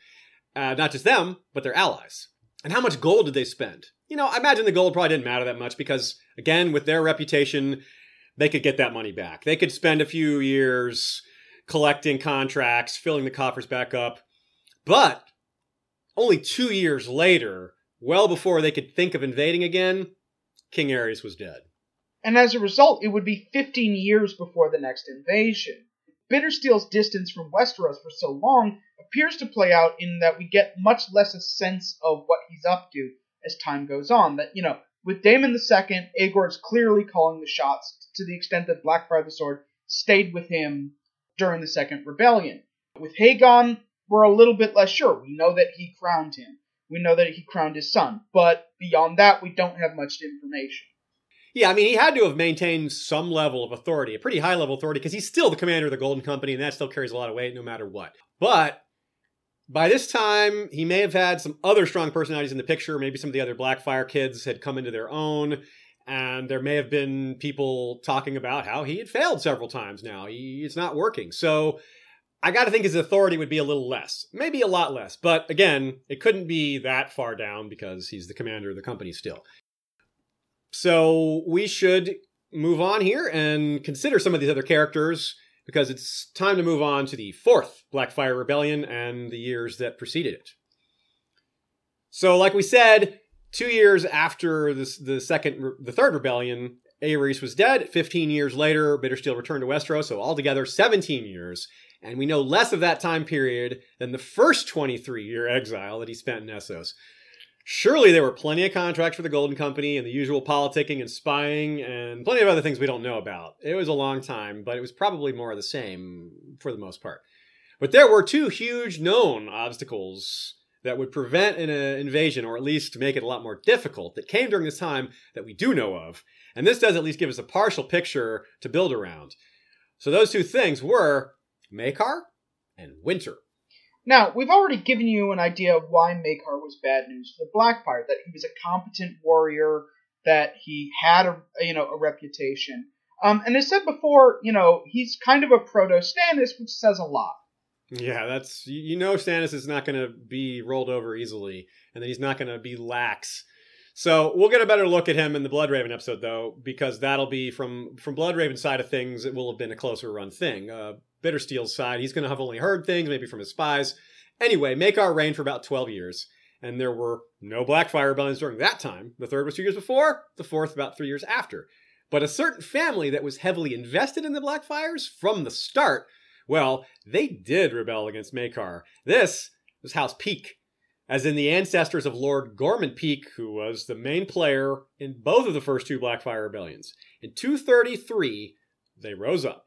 Uh, not just them, but their allies. And how much gold did they spend? You know, I imagine the gold probably didn't matter that much because, again, with their reputation, they could get that money back. They could spend a few years collecting contracts, filling the coffers back up. But only two years later, well before they could think of invading again, King Aerys was dead. And as a result, it would be 15 years before the next invasion. Bittersteel's distance from Westeros for so long appears to play out in that we get much less a sense of what he's up to as time goes on. That, you know, with Daemon II, Aegor is clearly calling the shots to the extent that Blackfire the Sword stayed with him during the Second Rebellion. With Haegon, we're a little bit less sure. We know that he crowned him. We know that he crowned his son. But beyond that, we don't have much information. Yeah, I mean, he had to have maintained some level of authority, a pretty high level authority, because he's still the commander of the Golden Company, and that still carries a lot of weight no matter what. But by this time, he may have had some other strong personalities in the picture. Maybe some of the other Blackfire kids had come into their own, and there may have been people talking about how he had failed several times now. He, it's not working. So I got to think his authority would be a little less, maybe a lot less. But again, it couldn't be that far down because he's the commander of the company still. So we should move on here and consider some of these other characters because it's time to move on to the fourth Blackfire Rebellion and the years that preceded it. So, like we said, two years after this, the second, the third rebellion, Aerys was dead. 15 years later, Bittersteel returned to Westeros, so altogether 17 years. And we know less of that time period than the first 23 year exile that he spent in Essos. Surely there were plenty of contracts for the Golden Company and the usual politicking and spying and plenty of other things we don't know about. It was a long time, but it was probably more of the same for the most part. But there were two huge known obstacles that would prevent an uh, invasion or at least make it a lot more difficult that came during this time that we do know of. And this does at least give us a partial picture to build around. So those two things were Maekar and Winter. Now, we've already given you an idea of why Maekar was bad news for the Blackfire, that he was a competent warrior, that he had a you know a reputation. Um, and as said before, you know, he's kind of a proto Stannis, which says a lot. Yeah, that's you know Stannis is not going to be rolled over easily, and that he's not going to be lax. So we'll get a better look at him in the Bloodraven episode, though, because that'll be from from Bloodraven's side of things. It will have been a closer run thing. Uh, Bittersteel's side, he's going to have only heard things, maybe from his spies. Anyway, Maekar reigned for about twelve years, and there were no Blackfire rebellions during that time. The third was two years before, the fourth about three years after. But a certain family that was heavily invested in the Blackfires from the start well, they did rebel against Maekar. This was House Peake, as in the ancestors of Lord Gormon Peake, who was the main player in both of the first two Blackfire rebellions. In 233, they rose up.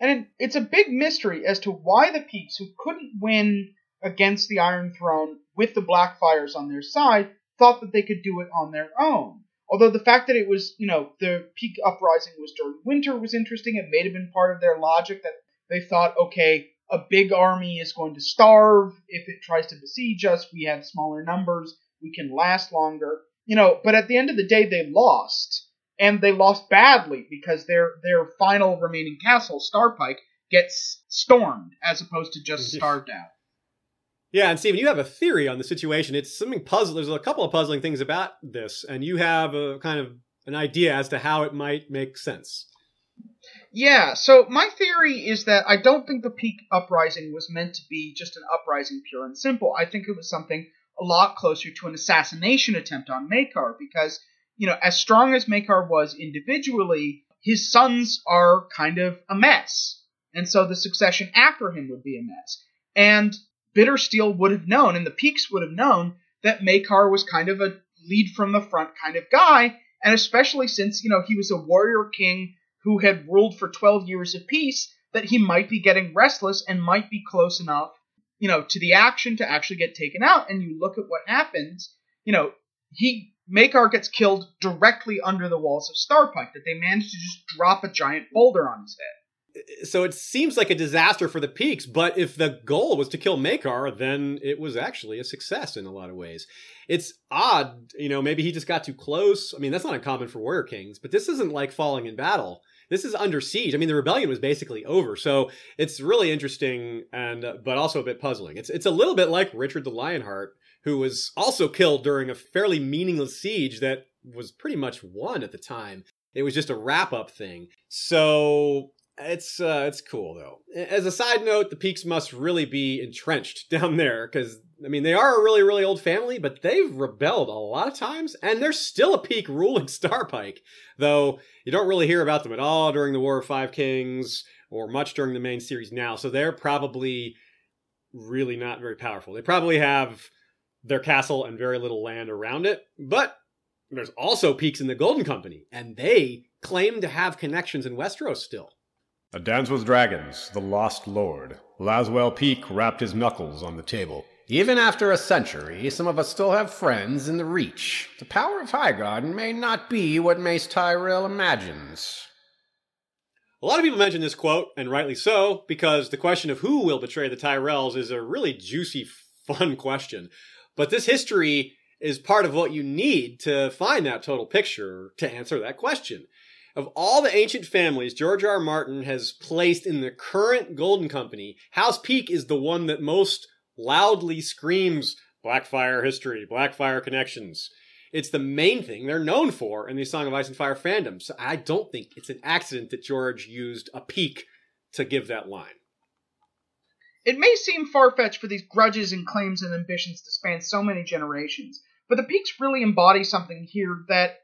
And it's a big mystery as to why the Peakes, who couldn't win against the Iron Throne with the Blackfires on their side, thought that they could do it on their own. Although the fact that it was, you know, the Peake uprising was during winter was interesting. It may have been part of their logic that they thought, okay, a big army is going to starve if it tries to besiege us. We have smaller numbers. We can last longer. You know, but at the end of the day, they lost. And they lost badly because their their final remaining castle, Starpike, gets stormed as opposed to just starved out. Yeah, and Steven, you have a theory on the situation. It's something puzzle. There's a couple of puzzling things about this, and you have a kind of an idea as to how it might make sense. Yeah, so my theory is that I don't think the Peake uprising was meant to be just an uprising pure and simple. I think it was something a lot closer to an assassination attempt on Maekar because, you know, as strong as Maekar was individually, his sons are kind of a mess. And so the succession after him would be a mess. And Bittersteel would have known, and the Peakes would have known, that Maekar was kind of a lead from the front kind of guy, and especially since, you know, he was a warrior king who had ruled for 12 years of peace that he might be getting restless and might be close enough, you know, to the action to actually get taken out. And you look at what happens, you know, he Maekar gets killed directly under the walls of Starpike, that they manage to just drop a giant boulder on his head. So it seems like a disaster for the Peakes, but if the goal was to kill Maekar, then it was actually a success in a lot of ways. It's odd, you know, maybe he just got too close. I mean, that's not uncommon for warrior kings, but this isn't like falling in battle this is under siege. I mean, the rebellion was basically over, so it's really interesting and uh, but also a bit puzzling. It's it's a little bit like Richard the Lionheart, who was also killed during a fairly meaningless siege that was pretty much won at the time. It was just a wrap up thing. So it's uh, it's cool though. As a side note, the Peakes must really be entrenched down there because I mean they are a really really old family, but they've rebelled a lot of times, and they're still a Peake ruling Starpike. Though you don't really hear about them at all during the War of Five Kings or much during the main series now, so they're probably really not very powerful. They probably have their castle and very little land around it, but there's also Peakes in the Golden Company, and they claim to have connections in Westeros still. A Dance with Dragons, The Lost Lord. Laswell Peake rapped his knuckles on the table. Even after a century, some of us still have friends in the Reach. The power of Highgarden may not be what Mace Tyrell imagines. A lot of people mention this quote, and rightly so, because the question of who will betray the Tyrells is a really juicy, fun question. But this history is part of what you need to find that total picture to answer that question. Of all the ancient families George R. R. Martin has placed in the current Golden Company, House Peake is the one that most loudly screams Blackfire history, Blackfire connections. It's the main thing they're known for in the Song of Ice and Fire fandom. So I don't think it's an accident that George used a Peake to give that line. It may seem far fetched for these grudges and claims and ambitions to span so many generations, but the Peakes really embody something here that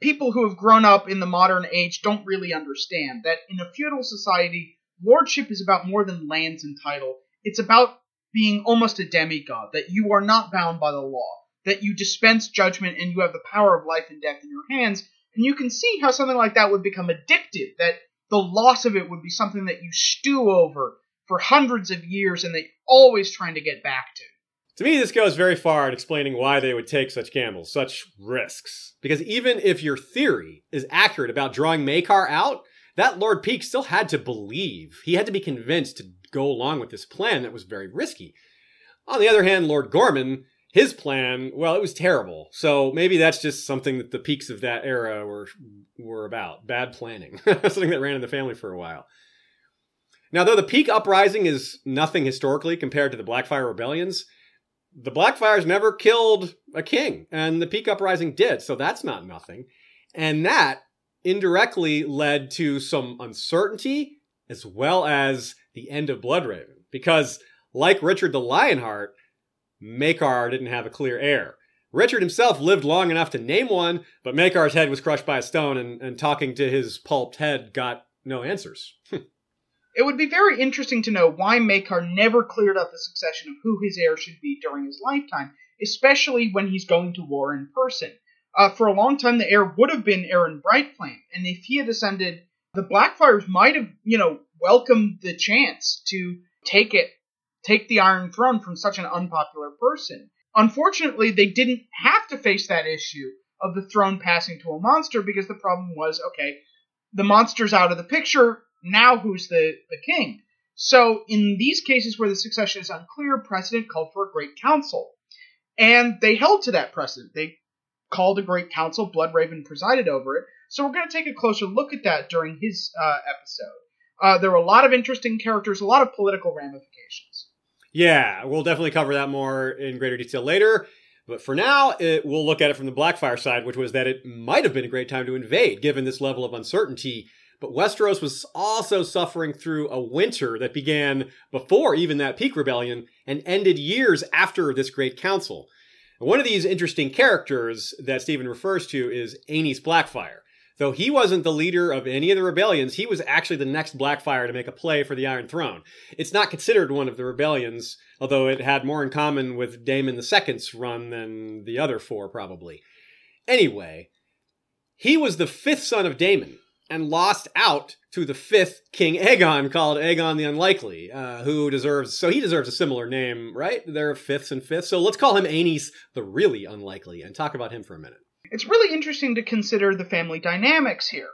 people who have grown up in the modern age don't really understand that in a feudal society, lordship is about more than lands and title. It's about being almost a demigod, that you are not bound by the law, that you dispense judgment and you have the power of life and death in your hands. And you can see how something like that would become addictive, that the loss of it would be something that you stew over for hundreds of years and that you're always trying to get back to. To me, this goes very far in explaining why they would take such gambles, such risks. Because even if your theory is accurate about drawing Maekar out, that Lord Peake still had to believe. He had to be convinced to go along with this plan that was very risky. On the other hand, Lord Gormon, his plan, well, it was terrible. So maybe that's just something that the Peakes of that era were were about bad planning, something that ran in the family for a while. Now, though the Peake uprising is nothing historically compared to the Blackfire rebellions, the Blackfires never killed a king, and the Peake uprising did, so that's not nothing. And that indirectly led to some uncertainty as well as the end of Bloodraven. Because, like Richard the Lionheart, Maekar didn't have a clear heir. Richard himself lived long enough to name one, but Maekar's head was crushed by a stone, and, and talking to his pulped head got no answers. It would be very interesting to know why Maekar never cleared up the succession of who his heir should be during his lifetime, especially when he's going to war in person. Uh, for a long time, the heir would have been Aerion Brightflame, and if he had ascended, the Blackfires might have, you know, welcomed the chance to take it, take the Iron Throne from such an unpopular person. Unfortunately, they didn't have to face that issue of the throne passing to a monster because the problem was, okay, the monster's out of the picture, now who's the, the king? So in these cases where the succession is unclear, precedent called for a great council. And they held to that precedent. They called a great council. Bloodraven presided over it. So we're going to take a closer look at that during his uh, episode. Uh, there were a lot of interesting characters, a lot of political ramifications. Yeah, we'll definitely cover that more in greater detail later. But for now, it, we'll look at it from the Blackfire side, which was that it might have been a great time to invade, given this level of uncertainty. But Westeros was also suffering through a winter that began before even that Peake rebellion and ended years after this great council. One of these interesting characters that Steven refers to is Aenys Blackfire. Though he wasn't the leader of any of the rebellions, he was actually the next Blackfire to make a play for the Iron Throne. It's not considered one of the rebellions, although it had more in common with Daemon II's run than the other four, probably. Anyway, he was the fifth son of Daemon and lost out to the fifth King Aegon, called Aegon the Unlikely, uh, who deserves so he deserves a similar name, right? There are fifths and fifths, so let's call him Aenys the Really Unlikely and talk about him for a minute. It's really interesting to consider the family dynamics here.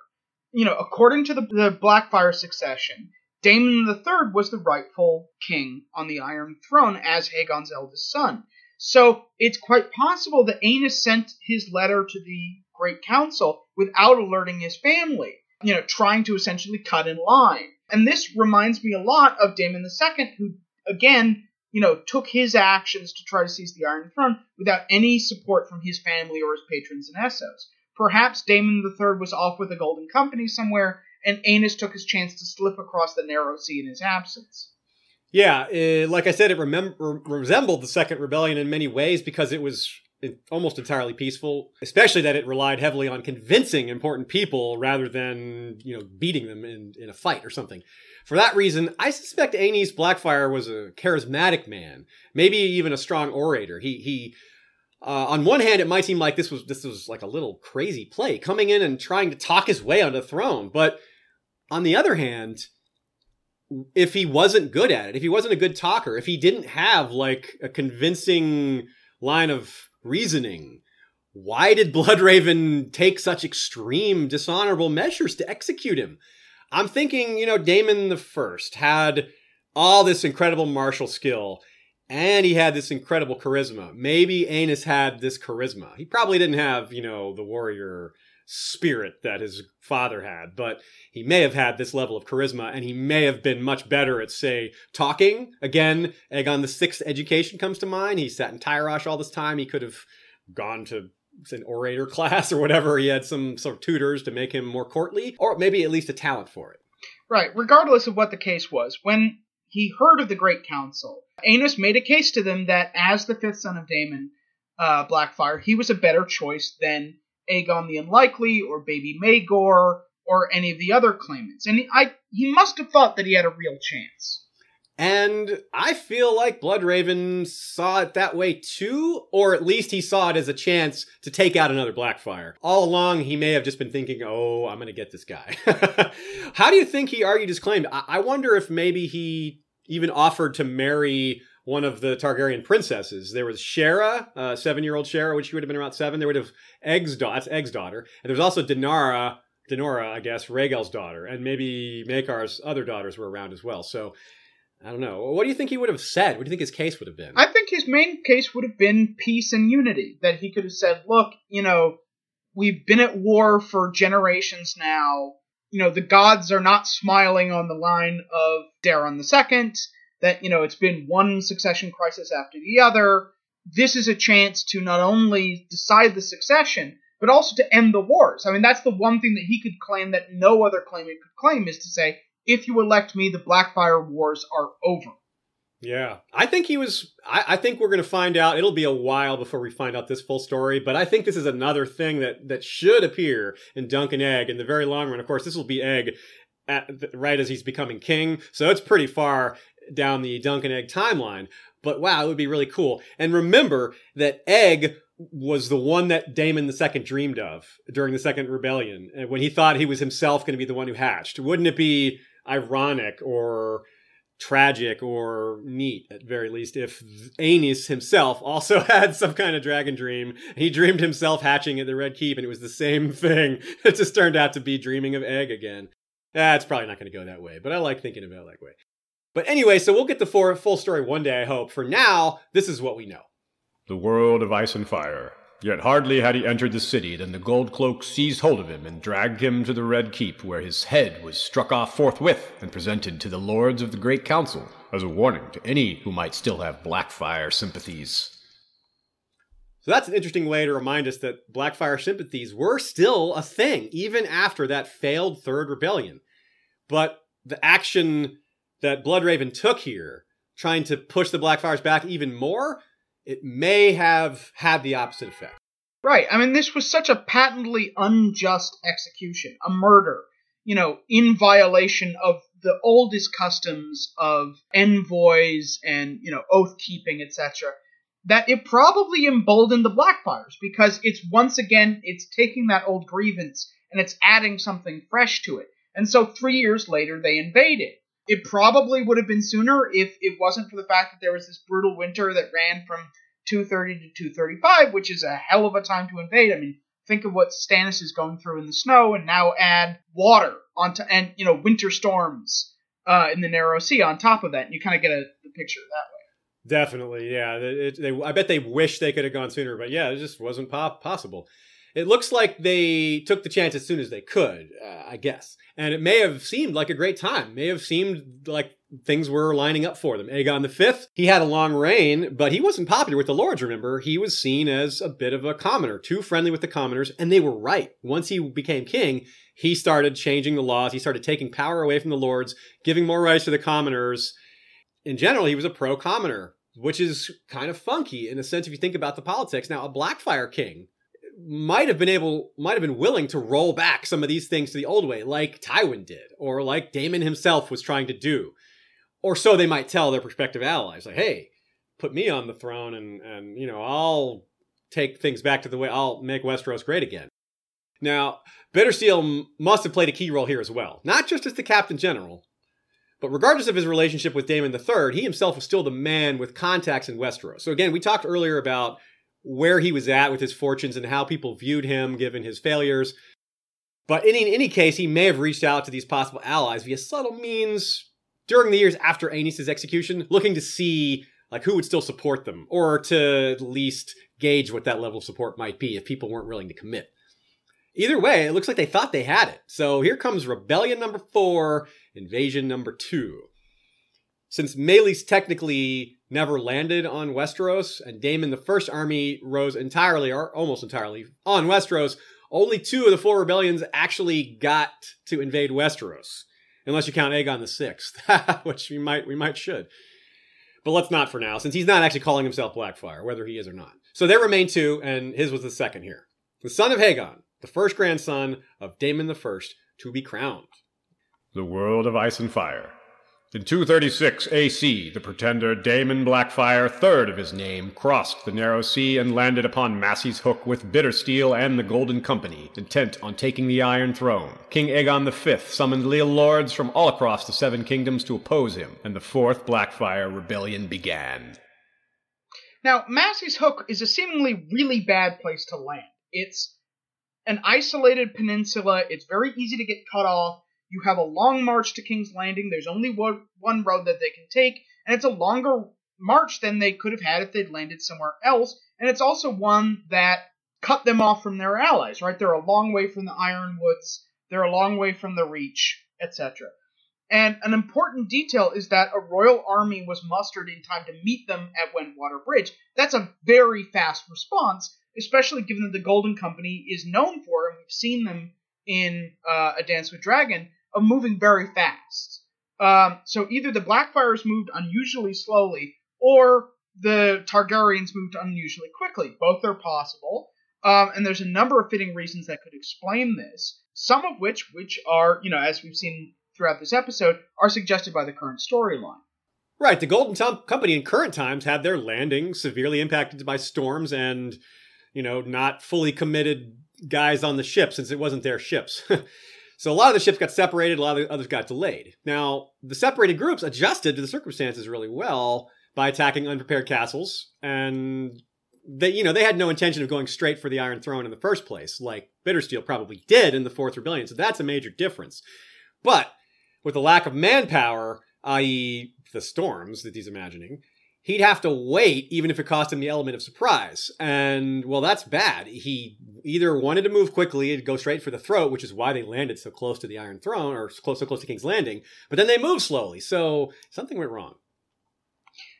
You know, according to the, the Blackfire succession, Daemon III was the rightful king on the Iron Throne as Aegon's eldest son. So it's quite possible that Aenys sent his letter to the Great Council without alerting his family you know, trying to essentially cut in line. And this reminds me a lot of Daemon II, who, again, you know, took his actions to try to seize the Iron Throne without any support from his family or his patrons and Essos. Perhaps Daemon III was off with the Golden Company somewhere, and Aenys took his chance to slip across the narrow sea in his absence. Yeah, uh, like I said, it remem- re- resembled the Second Rebellion in many ways because it was almost entirely peaceful, especially that it relied heavily on convincing important people rather than, you know, beating them in, in a fight or something. For that reason, I suspect Aenys Blackfire was a charismatic man, maybe even a strong orator. He he uh, on one hand, it might seem like this was this was like a little crazy play, coming in and trying to talk his way onto the throne. But on the other hand, if he wasn't good at it, if he wasn't a good talker, if he didn't have like a convincing line of reasoning. Why did Bloodraven take such extreme, dishonorable measures to execute him? I'm thinking, you know, Daemon the First had all this incredible martial skill, and he had this incredible charisma. Maybe Aenys had this charisma. He probably didn't have, you know, the warrior spirit that his father had, but he may have had this level of charisma and he may have been much better at, say, talking. Again, Aegon the Sixth education comes to mind. He sat in Tyrosh all this time. He could have gone to an orator class or whatever. He had some sort of tutors to make him more courtly, or maybe at least a talent for it. Right. Regardless of what the case was, when he heard of the Great Council, Aenys made a case to them that as the fifth son of Daemon, uh, Blackfire, he was a better choice than Aegon the Unlikely or Baby Maegor or any of the other claimants. And I, he must have thought that he had a real chance. And I feel like Bloodraven saw it that way too, or at least he saw it as a chance to take out another Blackfire. All along, he may have just been thinking, oh, I'm going to get this guy. How do you think he argued his claim? I-, I wonder if maybe he even offered to marry one of the Targaryen princesses. There was Shara, uh, seven-year-old Shara, which she would have been around seven. There would have Egg's daughter. Egg's daughter. And there was also Denara, Denora, I guess, Rhaegel's daughter, and maybe Maekar's other daughters were around as well. So I don't know. What do you think he would have said? What do you think his case would have been? I think his main case would have been peace and unity. That he could have said, look, you know, we've been at war for generations now. You know, the gods are not smiling on the line of Daeron II. That, you know, it's been one succession crisis after the other. This is a chance to not only decide the succession, but also to end the wars. I mean, that's the one thing that he could claim that no other claimant could claim is to say, if you elect me, the Blackfire Wars are over. Yeah, I think he was. I, I think we're going to find out. It'll be a while before we find out this full story, but I think this is another thing that that should appear in Dunk and Egg in the very long run. Of course, this will be Egg at, right as he's becoming king, so it's pretty far down the Dunk and Egg timeline. But wow, it would be really cool. And remember that Egg was the one that Daemon II dreamed of during the Second Rebellion, when he thought he was himself going to be the one who hatched. Wouldn't it be ironic or tragic or neat at very least if Aenys himself also had some kind of dragon dream. He dreamed himself hatching at the Red Keep and it was the same thing. It just turned out to be dreaming of egg again. It's probably not going to go that way, but I like thinking about it that way. But anyway, so we'll get the full story one day, I hope. For now, this is what we know. The world of ice and fire. Yet hardly had he entered the city than the gold cloak seized hold of him and dragged him to the Red Keep, where his head was struck off forthwith and presented to the lords of the Great Council as a warning to any who might still have Blackfire sympathies. So that's an interesting way to remind us that Blackfire sympathies were still a thing, even after that failed Third Rebellion. But the action that Bloodraven took here, trying to push the Blackfires back even more, it may have had the opposite effect. Right. I mean, this was such a patently unjust execution, a murder, you know, in violation of the oldest customs of envoys and, you know, oath keeping, etc., that it probably emboldened the Blackfires because it's once again, it's taking that old grievance and it's adding something fresh to it. And so three years later, they invaded. It probably would have been sooner if it wasn't for the fact that there was this brutal winter that ran from 230 to 235, which is a hell of a time to invade. I mean, think of what Stannis is going through in the snow, and now add water onto and you know winter storms uh, in the narrow sea on top of that, and you kind of get a the picture that way. Definitely, yeah. It, they, I bet they wish they could have gone sooner, but yeah, it just wasn't possible. It looks like they took the chance as soon as they could, uh, I guess. And it may have seemed like a great time. May have seemed like things were lining up for them. Aegon V, he had a long reign, but he wasn't popular with the lords, remember? He was seen as a bit of a commoner, too friendly with the commoners, and they were right. Once he became king, he started changing the laws. He started taking power away from the lords, giving more rights to the commoners. In general, he was a pro commoner, which is kind of funky in a sense if you think about the politics. Now, a Blackfire king might have been able, might have been willing to roll back some of these things to the old way, like Tywin did, or like Daemon himself was trying to do. Or so they might tell their prospective allies, like, hey, put me on the throne and, and you know, I'll take things back to the way, I'll make Westeros great again. Now, Bittersteel must have played a key role here as well, not just as the captain general, but regardless of his relationship with Daemon III, he himself was still the man with contacts in Westeros. So again, we talked earlier about where he was at with his fortunes and how people viewed him given his failures. But in, in any case, he may have reached out to these possible allies via subtle means during the years after Aenys' execution, looking to see like who would still support them, or to at least gauge what that level of support might be if people weren't willing to commit. Either way, it looks like they thought they had it. So here comes rebellion number four, invasion number two. Since Maelys technically never landed on Westeros, and Daemon the First Army rose entirely, or almost entirely, on Westeros, only two of the four rebellions actually got to invade Westeros, unless you count Aegon the Sixth, which we might we might should. But let's not for now, since he's not actually calling himself Blackfire, whether he is or not. So there remain two, and his was the second here. The son of Haegon, the first grandson of Daemon the First, to be crowned. The world of ice and fire. In 236 AC, the pretender Daemon Blackfire, third of his name, crossed the narrow sea and landed upon Massey's Hook with Bittersteel and the Golden Company, intent on taking the Iron Throne. King Aegon V summoned leal lords from all across the Seven Kingdoms to oppose him, and the Fourth Blackfire Rebellion began. Now, Massey's Hook is a seemingly really bad place to land. It's an isolated peninsula, it's very easy to get cut off You have a long march to King's Landing. There's only one, road that they can take, and it's a longer march than they could have had if they'd landed somewhere else. And it's also one that cut them off from their allies, right? They're a long way from the Ironwoods, they're a long way from the Reach, etc. And an important detail is that a royal army was mustered in time to meet them at Wendwater Bridge. That's a very fast response, especially given that the Golden Company is known for, and we've seen them in uh, A Dance with Dragon, of moving very fast. Um, so either the Blackfires moved unusually slowly, or the Targaryens moved unusually quickly. Both are possible, um, and there's a number of fitting reasons that could explain this. Some of which, which are, you know, as we've seen throughout this episode, are suggested by the current storyline. Right. The Golden Tom- Company in current times had their landing severely impacted by storms and, you know, not fully committed guys on the ship since it wasn't their ships. so a lot of the ships got separated, a lot of the others got delayed. Now, the separated groups adjusted to the circumstances really well by attacking unprepared castles and they you know they had no intention of going straight for the iron throne in the first place like bittersteel probably did in the fourth rebellion so that's a major difference but with the lack of manpower i.e the storms that he's imagining he'd have to wait even if it cost him the element of surprise. And well that's bad. He either wanted to move quickly and go straight for the throat which is why they landed so close to the iron throne or close so close to king's landing but then they moved slowly. So something went wrong.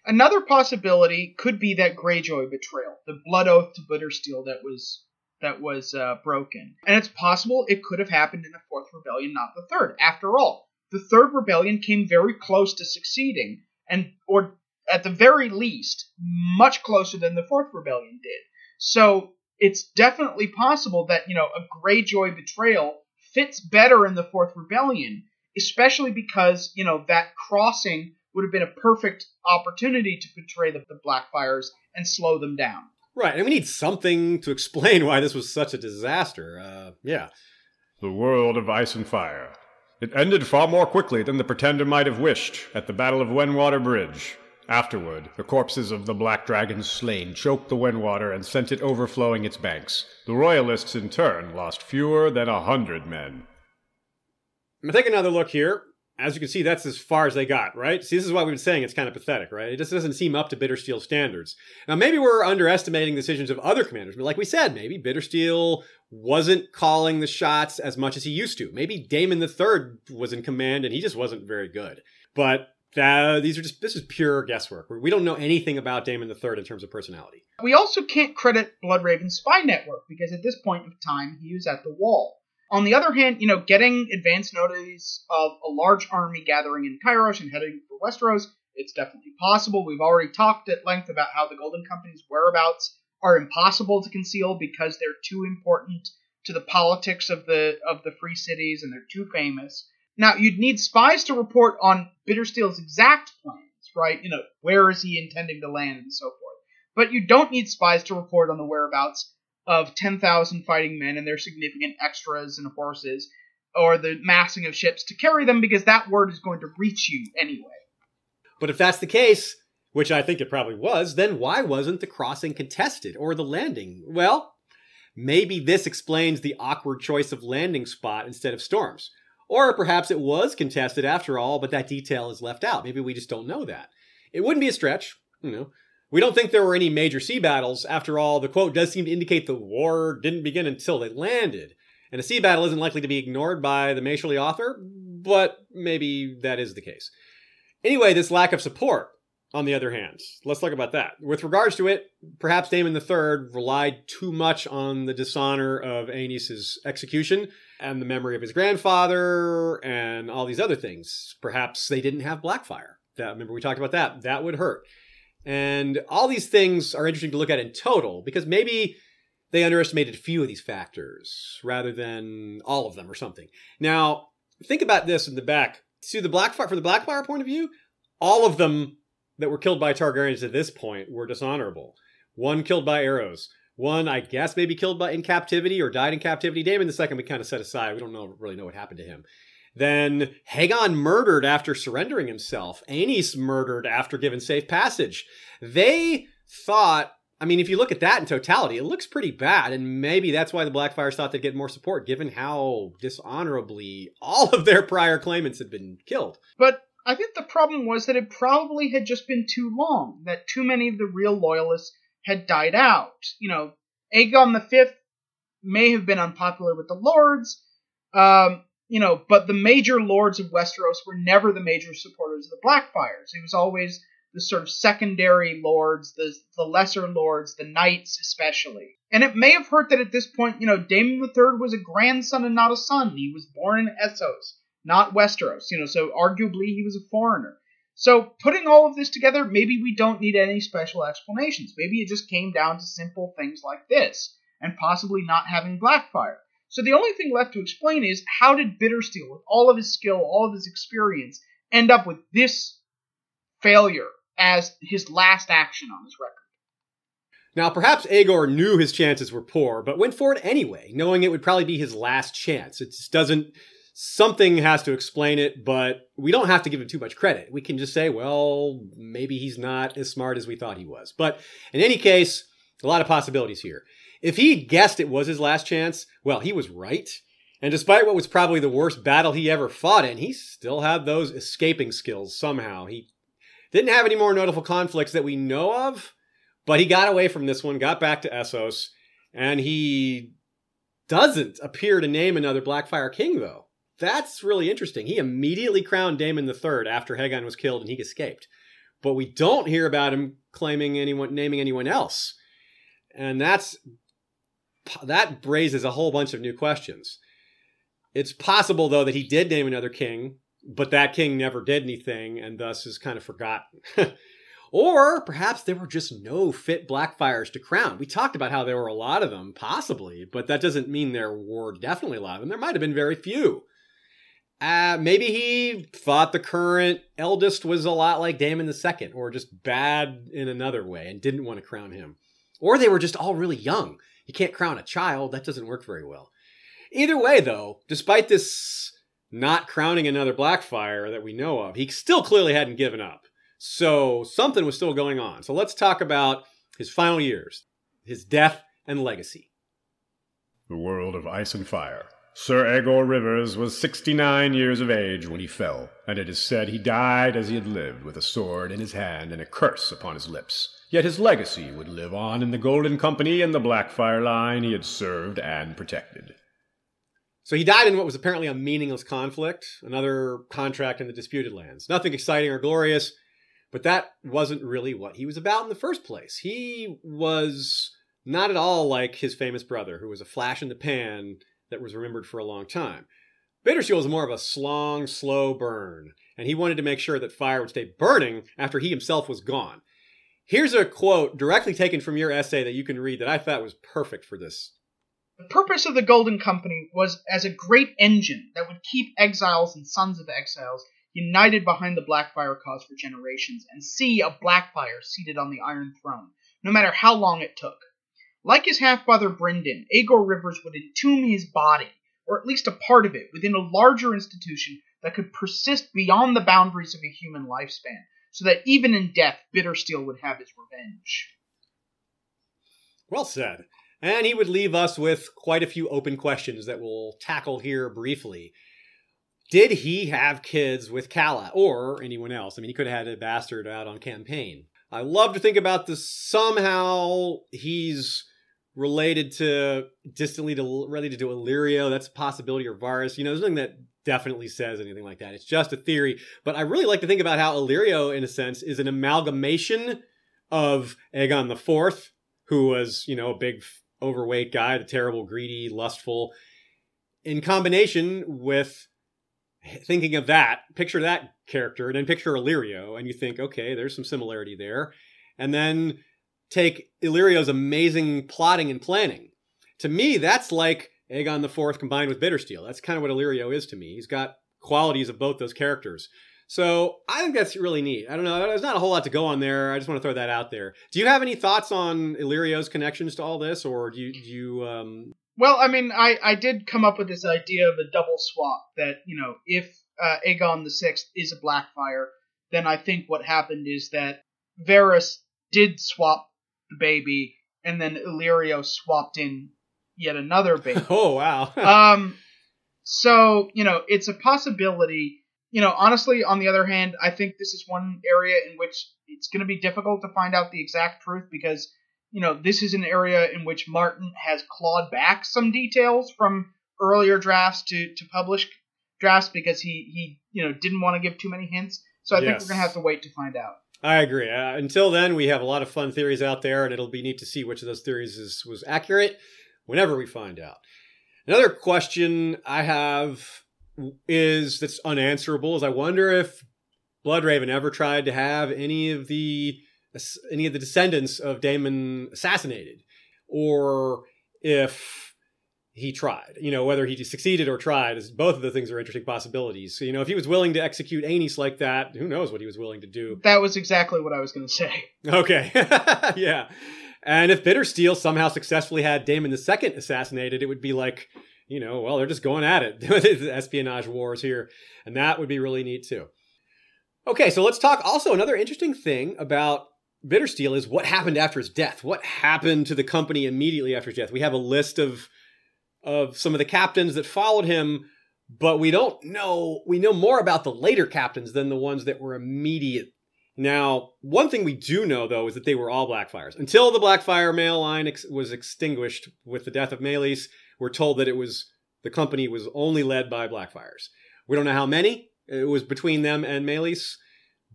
Another possibility could be that Greyjoy betrayal, the blood oath to Bittersteel that was that was uh, broken, and it's possible it could have happened in the fourth rebellion, not the third. After all, the third rebellion came very close to succeeding, and or at the very least, much closer than the fourth rebellion did. So it's definitely possible that you know a Greyjoy betrayal fits better in the fourth rebellion, especially because you know that crossing would have been a perfect opportunity to betray the, the Blackfyres and slow them down. Right, and we need something to explain why this was such a disaster. Uh, yeah. The world of ice and fire. It ended far more quickly than the pretender might have wished at the Battle of Wendwater Bridge. Afterward, the corpses of the black dragons slain choked the Wendwater and sent it overflowing its banks. The Royalists, in turn, lost fewer than a hundred men. I'm take another look here as you can see, that's as far as they got, right? See, this is why we've been saying it's kind of pathetic, right? It just doesn't seem up to Bittersteel standards. Now, maybe we're underestimating the decisions of other commanders, but like we said, maybe Bittersteel wasn't calling the shots as much as he used to. Maybe Daemon III was in command and he just wasn't very good. But that, these are just this is pure guesswork. We don't know anything about Daemon III in terms of personality. We also can't credit Bloodraven's spy network because at this point of time he was at the wall. On the other hand, you know, getting advance notice of a large army gathering in Kairos and heading for Westeros, it's definitely possible. We've already talked at length about how the Golden Company's whereabouts are impossible to conceal because they're too important to the politics of the of the free cities and they're too famous. Now, you'd need spies to report on Bittersteel's exact plans, right? You know, where is he intending to land and so forth. But you don't need spies to report on the whereabouts of 10,000 fighting men and their significant extras and horses, or the massing of ships to carry them, because that word is going to reach you anyway. But if that's the case, which I think it probably was, then why wasn't the crossing contested or the landing? Well, maybe this explains the awkward choice of landing spot instead of storms. Or perhaps it was contested after all, but that detail is left out. Maybe we just don't know that. It wouldn't be a stretch, you know, we don't think there were any major sea battles. After all, the quote does seem to indicate the war didn't begin until they landed. And a sea battle isn't likely to be ignored by the Maesterly author, but maybe that is the case. Anyway, this lack of support, on the other hand, let's talk about that. With regards to it, perhaps Daemon III relied too much on the dishonor of Aenys' execution and the memory of his grandfather and all these other things. Perhaps they didn't have Blackfyre. That remember we talked about that. That would hurt. And all these things are interesting to look at in total because maybe they underestimated a few of these factors rather than all of them or something. Now, think about this in the back. See the Blackfyre from the Blackfyre point of view, all of them that were killed by Targaryens at this point were dishonorable. One killed by arrows. One, I guess, maybe killed by in captivity or died in captivity. Daemon the second we kind of set aside. We don't know really know what happened to him. Then Haegon murdered after surrendering himself. Aenys murdered after given safe passage. They thought I mean, if you look at that in totality, it looks pretty bad, and maybe that's why the Blackfyres thought they'd get more support, given how dishonorably all of their prior claimants had been killed. But I think the problem was that it probably had just been too long, that too many of the real loyalists had died out. You know, Aegon V may have been unpopular with the lords, um, you know, but the major lords of Westeros were never the major supporters of the Blackfyres. It was always the sort of secondary lords, the the lesser lords, the knights especially. And it may have hurt that at this point, you know, Daemon III was a grandson and not a son. He was born in Essos, not Westeros, you know, so arguably he was a foreigner. So putting all of this together, maybe we don't need any special explanations. Maybe it just came down to simple things like this, and possibly not having Blackfyre. So the only thing left to explain is how did Bittersteel, with all of his skill, all of his experience, end up with this failure as his last action on his record. Now, perhaps Aegor knew his chances were poor, but went for it anyway, knowing it would probably be his last chance. It just doesn't. Something has to explain it, but we don't have to give him too much credit. We can just say, well, maybe he's not as smart as we thought he was. But in any case, a lot of possibilities here. If he guessed it was his last chance, well, he was right. And despite what was probably the worst battle he ever fought in, he still had those escaping skills somehow. He didn't have any more notable conflicts that we know of, but he got away from this one, got back to Essos, and he doesn't appear to name another Blackfyre king, though. That's really interesting. He immediately crowned Daemon III after Haegon was killed and he escaped. But we don't hear about him claiming anyone, naming anyone else. And that's that raises a whole bunch of new questions. It's possible, though, that he did name another king, but that king never did anything and thus is kind of forgotten. or perhaps there were just no fit Blackfyres to crown. We talked about how there were a lot of them, possibly, but that doesn't mean there were definitely a lot of them. There might have been very few. Uh, maybe he thought the current eldest was a lot like Daemon the Second, or just bad in another way and didn't want to crown him. Or they were just all really young. You can't crown a child, that doesn't work very well. Either way, though, despite this not crowning another Blackfyre that we know of, he still clearly hadn't given up. So something was still going on. So let's talk about his final years, his death and legacy. The world of ice and fire. Sir Aegor Rivers was 69 years of age when he fell, and it is said he died as he had lived, with a sword in his hand and a curse upon his lips. Yet his legacy would live on in the Golden Company and the Blackfyre line he had served and protected. So he died in what was apparently a meaningless conflict, another contract in the disputed lands. Nothing exciting or glorious, but that wasn't really what he was about in the first place. He was not at all like his famous brother, who was a flash in the pan that was remembered for a long time. Bittersteel was more of a long, slow burn, and he wanted to make sure that fire would stay burning after he himself was gone. Here's a quote directly taken from your essay that you can read that I thought was perfect for this the purpose of the Golden Company was as a great engine that would keep exiles and sons of exiles united behind the Blackfyre cause for generations and see a Blackfyre seated on the Iron Throne, no matter how long it took. Like his half brother Brynden, Aegor Rivers would entomb his body, or at least a part of it, within a larger institution that could persist beyond the boundaries of a human lifespan, so that even in death, Bittersteel would have his revenge. Well said. And he would leave us with quite a few open questions that we'll tackle here briefly. Did he have kids with Calla or anyone else? I mean, he could have had a bastard out on campaign. I love to think about this. Somehow he's related to distantly to related to Illyrio. That's a possibility, or Varys. You know, there's nothing that definitely says anything like that. It's just a theory. But I really like to think about how Illyrio, in a sense, is an amalgamation of Aegon the Fourth, who was, you know, a big overweight guy, the terrible, greedy, lustful, in combination with thinking of that, picture that character, and then picture Illyrio, and you think, okay, there's some similarity there. And then take Illyrio's amazing plotting and planning. To me, that's like Aegon the Fourth combined with Bittersteel. That's kind of what Illyrio is to me. He's got qualities of both those characters. So I think that's really neat. I don't know. There's not a whole lot to go on there. I just want to throw that out there. Do you have any thoughts on Illyrio's connections to all this, or do you? Do you um... Well, I mean, I I did come up with this idea of a double swap. That you know, if uh, Aegon the Sixth is a Blackfire, then I think what happened is that Varys did swap baby, and then Illyrio swapped in yet another baby. Oh wow. um, so you know, it's a possibility. You know, honestly, on the other hand, I think this is one area in which it's going to be difficult to find out the exact truth because you know this is an area in which Martin has clawed back some details from earlier drafts to to publish drafts because he he you know didn't want to give too many hints. So I think we're gonna have to wait to find out. I agree. Uh, until then, we have a lot of fun theories out there, and it'll be neat to see which of those theories is, was accurate whenever we find out. Another question I have is that's unanswerable is I wonder if Bloodraven ever tried to have any of the any of the descendants of Daemon assassinated, or if he tried. You know, whether he succeeded or tried, is both of the things are interesting possibilities. So, you know, if he was willing to execute Aenys like that, who knows what he was willing to do. That was exactly what I was gonna say. Okay. yeah. And if Bittersteel somehow successfully had Daemon II assassinated, it would be like, you know, well, they're just going at it. the espionage wars here. And that would be really neat too. Okay, so let's talk also another interesting thing about Bittersteel is what happened after his death. What happened to the company immediately after his death? We have a list of of some of the captains that followed him, but we don't know we know more about the later captains than the ones that were immediate now, one thing we do know, though, is that they were all Blackfyres. Until the Blackfyre male line ex- was extinguished with the death of Maelys, we're told that it was the company was only led by Blackfyres. We don't know how many it was between them and Maelys,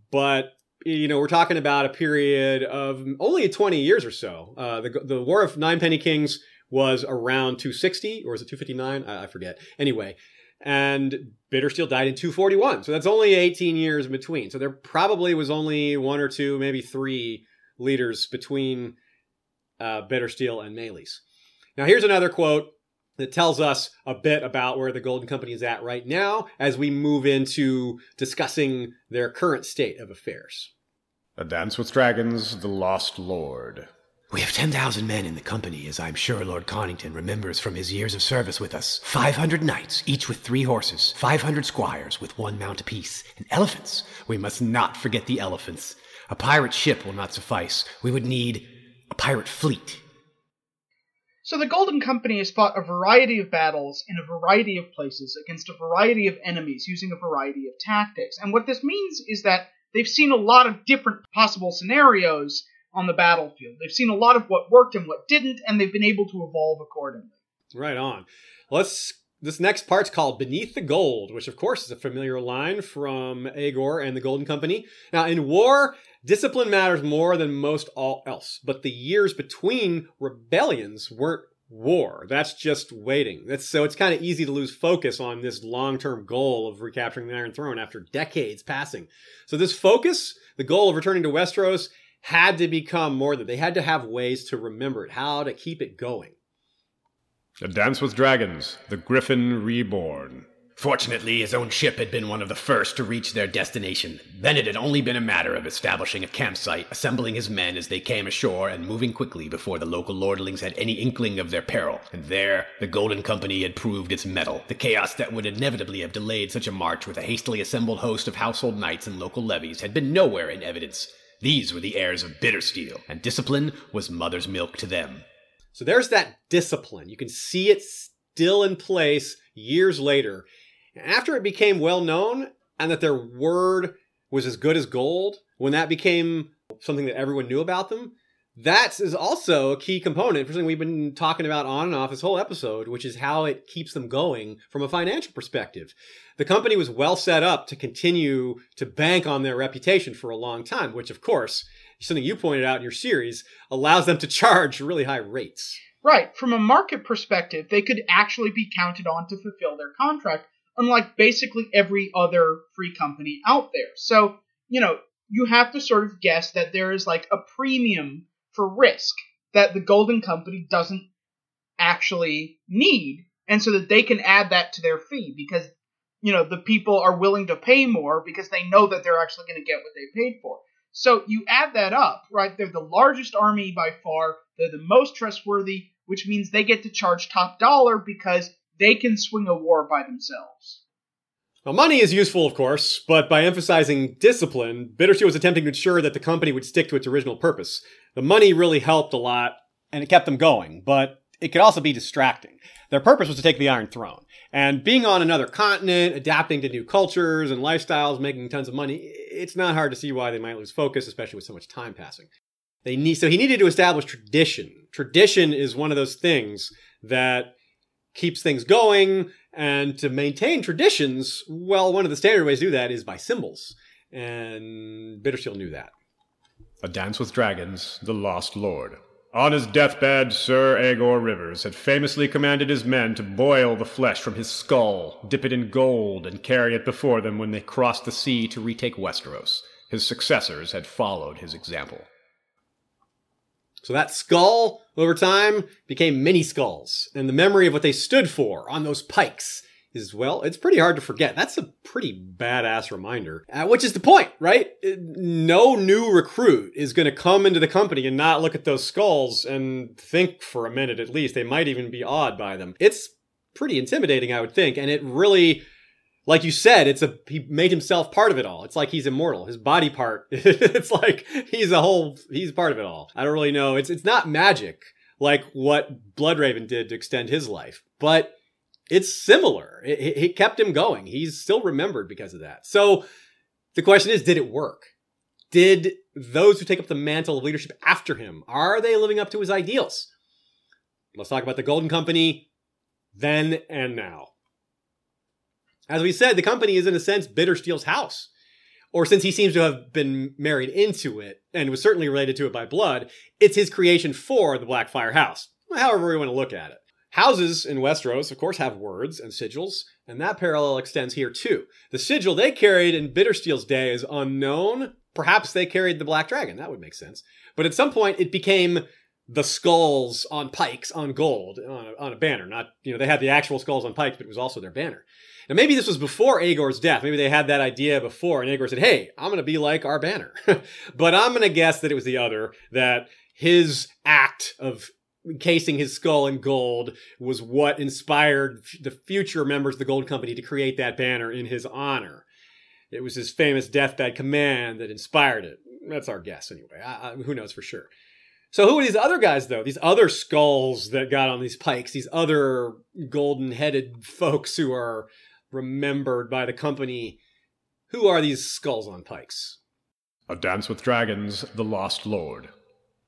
but you know we're talking about a period of only 20 years or so. Uh, the the War of Ninepenny Kings was around 260, or is it 259? I, I forget. Anyway, and Bittersteel died in 241. So that's only 18 years in between. So there probably was only one or two, maybe three leaders between uh, Bittersteel and Maelys. Now, here's another quote that tells us a bit about where the Golden Company is at right now as we move into discussing their current state of affairs. A Dance with Dragons, The Lost Lord. We have 10,000 men in the company, as I'm sure Lord Connington remembers from his years of service with us. 500 knights, each with three horses, 500 squires with one mount apiece, and elephants. We must not forget the elephants. A pirate ship will not suffice. We would need a pirate fleet. So the Golden Company has fought a variety of battles in a variety of places against a variety of enemies using a variety of tactics. And what this means is that they've seen a lot of different possible scenarios on the battlefield. They've seen a lot of what worked and what didn't, and they've been able to evolve accordingly. Right on. Let's. This next part's called Beneath the Gold, which of course is a familiar line from Aegor and the Golden Company. Now, in war, discipline matters more than most all else, but the years between rebellions weren't war. That's just waiting. That's so it's kind of easy to lose focus on this long-term goal of recapturing the Iron Throne after decades passing. So this focus, the goal of returning to Westeros, had to become more than they had to have ways to remember it, how to keep it going. A Dance with Dragons, The Griffin Reborn. Fortunately, his own ship had been one of the first to reach their destination. Then it had only been a matter of establishing a campsite, assembling his men as they came ashore, and moving quickly before the local lordlings had any inkling of their peril. And there, the Golden Company had proved its mettle. The chaos that would inevitably have delayed such a march with a hastily assembled host of household knights and local levies had been nowhere in evidence. These were the heirs of Bittersteel, and discipline was mother's milk to them. So there's that discipline. You can see it still in place years later. After it became well known and that their word was as good as gold, when that became something that everyone knew about them, that is also a key component for something we've been talking about on and off this whole episode, which is how it keeps them going from a financial perspective. The company was well set up to continue to bank on their reputation for a long time, which, of course, something you pointed out in your series, allows them to charge really high rates. Right, from a market perspective, they could actually be counted on to fulfill their contract, unlike basically every other free company out there. So, you know, you have to sort of guess that there is like a premium for risk that the Golden Company doesn't actually need, and so that they can add that to their fee because, you know, the people are willing to pay more because they know that they're actually going to get what they paid for. So you add that up, right? They're the largest army by far. They're the most trustworthy, which means they get to charge top dollar because they can swing a war by themselves. Now, money is useful, of course, but by emphasizing discipline, Bittersteel was attempting to ensure that the company would stick to its original purpose. The money really helped a lot and it kept them going, but it could also be distracting. Their purpose was to take the Iron Throne. And being on another continent, adapting to new cultures and lifestyles, making tons of money, it's not hard to see why they might lose focus, especially with so much time passing. They need so he needed to establish tradition. Tradition is one of those things that keeps things going, and to maintain traditions, well, one of the standard ways to do that is by symbols. And Bittersteel knew that. A Dance with Dragons, The Lost Lord. On his deathbed, Sir Aegor Rivers had famously commanded his men to boil the flesh from his skull, dip it in gold, and carry it before them when they crossed the sea to retake Westeros. His successors had followed his example. So that skull, over time, became many skulls, and the memory of what they stood for on those pikes is, well, it's pretty hard to forget. That's a pretty badass reminder, uh, which is the point, right? No new recruit is going to come into the company and not look at those skulls and think for a minute at least. They might even be awed by them. It's pretty intimidating, I would think, and it really like you said, it's a he made himself part of it all. It's like he's immortal. His body part. it's like he's a whole. He's part of it all. I don't really know. It's it's not magic like what Bloodraven did to extend his life, but it's similar. It, it kept him going. He's still remembered because of that. So the question is, did it work? Did those who take up the mantle of leadership after him are they living up to his ideals? Let's talk about the Golden Company then and now. As we said, the company is in a sense Bittersteel's house. Or since he seems to have been married into it and was certainly related to it by blood, it's his creation for the Blackfyre House. However, we want to look at it. Houses in Westeros, of course, have words and sigils, and that parallel extends here too. The sigil they carried in Bittersteel's day is unknown. Perhaps they carried the Black Dragon. That would make sense. But at some point, it became the skulls on pikes on gold on a, on a banner. Not, you know, they had the actual skulls on pikes, but it was also their banner. Now, maybe this was before Aegor's death. Maybe they had that idea before, and Aegor said, Hey, I'm going to be like our banner. but I'm going to guess that it was the other, that his act of encasing his skull in gold was what inspired the future members of the Gold Company to create that banner in his honor. It was his famous deathbed command that inspired it. That's our guess, anyway. I, I, who knows for sure? So who are these other guys though? These other skulls that got on these pikes, these other golden-headed folks who are remembered by the company. Who are these skulls on pikes? A Dance with Dragons, The Lost Lord.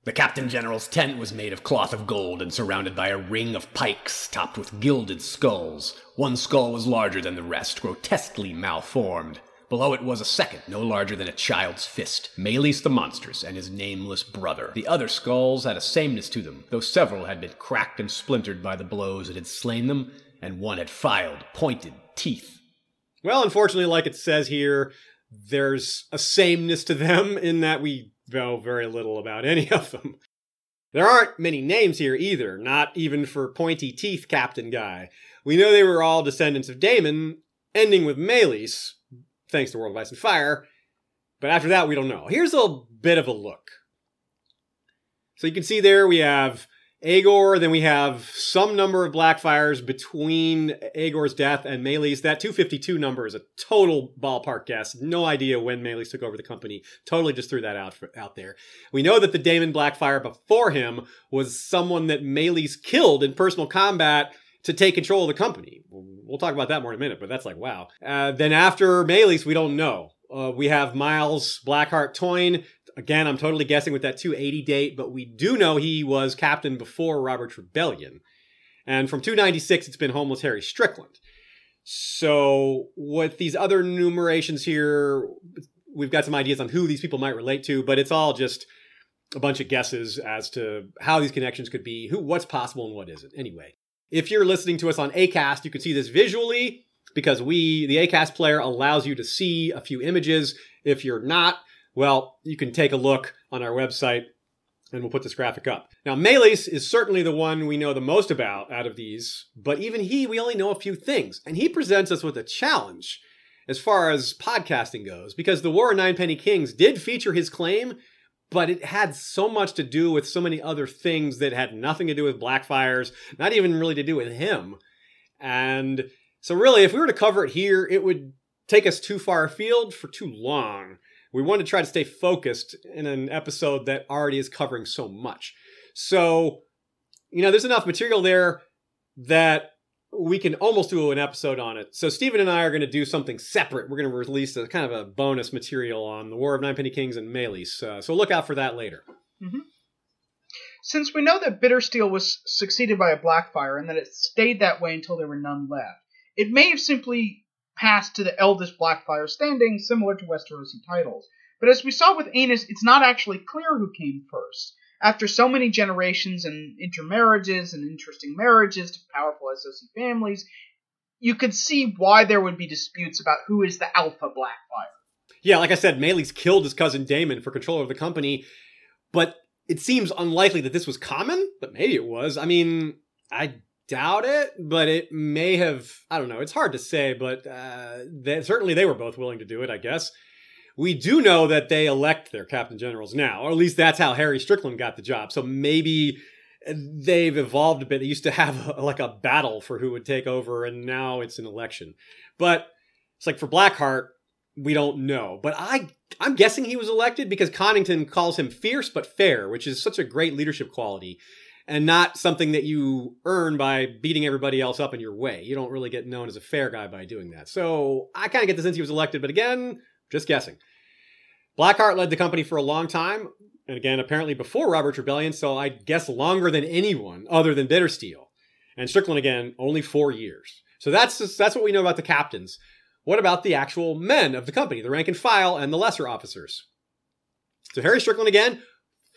The Captain General's tent was made of cloth of gold and surrounded by a ring of pikes topped with gilded skulls. One skull was larger than the rest, grotesquely malformed. Below it was a second, no larger than a child's fist, Maelys the Monstrous and his nameless brother. The other skulls had a sameness to them, though several had been cracked and splintered by the blows that had slain them, and one had filed, pointed teeth. Well, unfortunately, like it says here, there's a sameness to them in that we know very little about any of them. There aren't many names here either, not even for pointy teeth captain guy. We know they were all descendants of Daemon, ending with Maelys, thanks to World of Ice and Fire, but after that we don't know. Here's a bit of a look. So you can see there we have Aegor, then we have some number of Blackfyres between Aegor's death and Maelys. That 252 number is a total ballpark guess. No idea when Maelys took over the company. Totally just threw that out, for, out there. We know that the Daemon Blackfyre before him was someone that Maelys killed in personal combat to take control of the company. We'll talk about that more in a minute, but that's like, wow. Uh, then after Maelys, we don't know. Uh, we have Myles Blackheart Toyne Again, I'm totally guessing with that 280 date, but we do know he was captain before Robert's Rebellion. And from 296, it's been Homeless Harry Strickland. So, with these other numerations here, we've got some ideas on who these people might relate to, but it's all just a bunch of guesses as to how these connections could be, who, what's possible and what isn't. Anyway, if you're listening to us on Acast, you can see this visually because we, the Acast player, allows you to see a few images. If you're not, well, you can take a look on our website and we'll put this graphic up. Now, Maelys is certainly the one we know the most about out of these, but even he, we only know a few things. And he presents us with a challenge as far as podcasting goes, because the War of Ninepenny Kings did feature his claim, but it had so much to do with so many other things that had nothing to do with Blackfyres, not even really to do with him. And so, really, if we were to cover it here, it would take us too far afield for too long we want to try to stay focused in an episode that already is covering so much. So, you know, there's enough material there that we can almost do an episode on it. So Steven and I are going to do something separate. We're going to release a kind of a bonus material on the War of Ninepenny Kings and Maelys. Uh, so look out for that later. Mm-hmm. Since we know that Bittersteel was succeeded by a Blackfyre and that it stayed that way until there were none left, it may have simply passed to the eldest Blackfyre standing, similar to Westerosi titles. But as we saw with Aenys, it's not actually clear who came first. After so many generations and intermarriages and interesting marriages to powerful SOC families, you could see why there would be disputes about who is the alpha Blackfyre. Yeah, like I said, Maelys killed his cousin Daemon for control of the company, but it seems unlikely that this was common, but maybe it was. I mean, I doubt it, but it may have. I don't know. It's hard to say, but uh, they, certainly they were both willing to do it. I guess we do know that they elect their captain generals now, or at least that's how Harry Strickland got the job. So maybe they've evolved a bit. They used to have a, like a battle for who would take over, and now it's an election. But it's like for Blackheart, we don't know. But I I'm guessing he was elected because Connington calls him fierce but fair, which is such a great leadership quality and not something that you earn by beating everybody else up in your way. You don't really get known as a fair guy by doing that. So I kind of get the sense he was elected, but again, just guessing. Blackheart led the company for a long time, and again, apparently before Robert's Rebellion, so I guess longer than anyone other than Bittersteel. And Strickland again, only four years. So that's just, that's what we know about the captains. What about the actual men of the company, the rank and file and the lesser officers? So Harry Strickland again,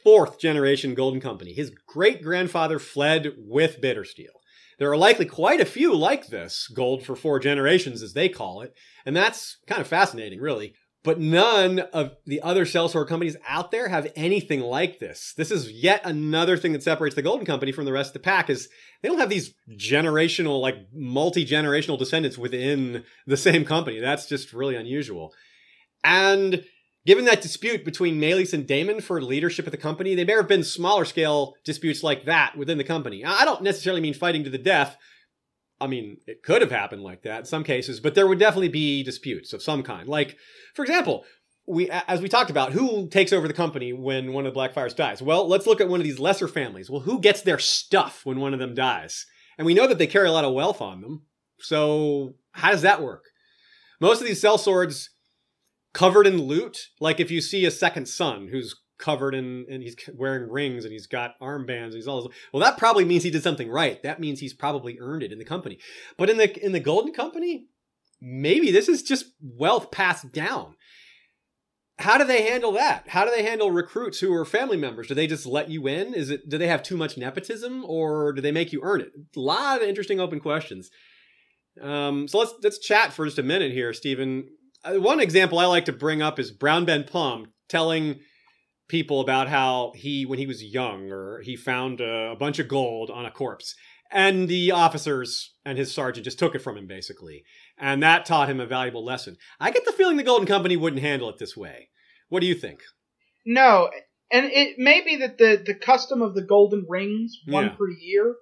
fourth generation Golden Company. His great grandfather fled with Bittersteel. There are likely quite a few like this, gold for four generations, as they call it, and that's kind of fascinating, really. But none of the other sellsword companies out there have anything like this. This is yet another thing that separates the Golden Company from the rest of the pack is they don't have these generational, like multi-generational descendants within the same company. That's just really unusual. And Given that dispute between Maelys and Daemon for leadership of the company, there may have been smaller scale disputes like that within the company. I don't necessarily mean fighting to the death. I mean, it could have happened like that in some cases, but there would definitely be disputes of some kind. Like, for example, we as we talked about, who takes over the company when one of the Blackfyres dies? Well, let's look at one of these lesser families. Well, who gets their stuff when one of them dies? And we know that they carry a lot of wealth on them. So how does that work? Most of these sellswords covered in loot. Like if you see a second son who's covered in and he's wearing rings and he's got armbands and he's all this, well that probably means he did something right. That means he's probably earned it in the company. But in the in the golden company, maybe this is just wealth passed down. How do they handle that? How do they handle recruits who are family members? Do they just let you in? Is it do they have too much nepotism or do they make you earn it? A lot of interesting open questions. Um, so let's let's chat for just a minute here, Steven. Uh, one example I like to bring up is Brown Ben Plumm telling people about how he, when he was young, or he found a, a bunch of gold on a corpse, and the officers and his sergeant just took it from him basically, and that taught him a valuable lesson. I get the feeling the Golden Company wouldn't handle it this way. What do you think? No, and it may be that the the custom of the golden rings, one Yeah. per year,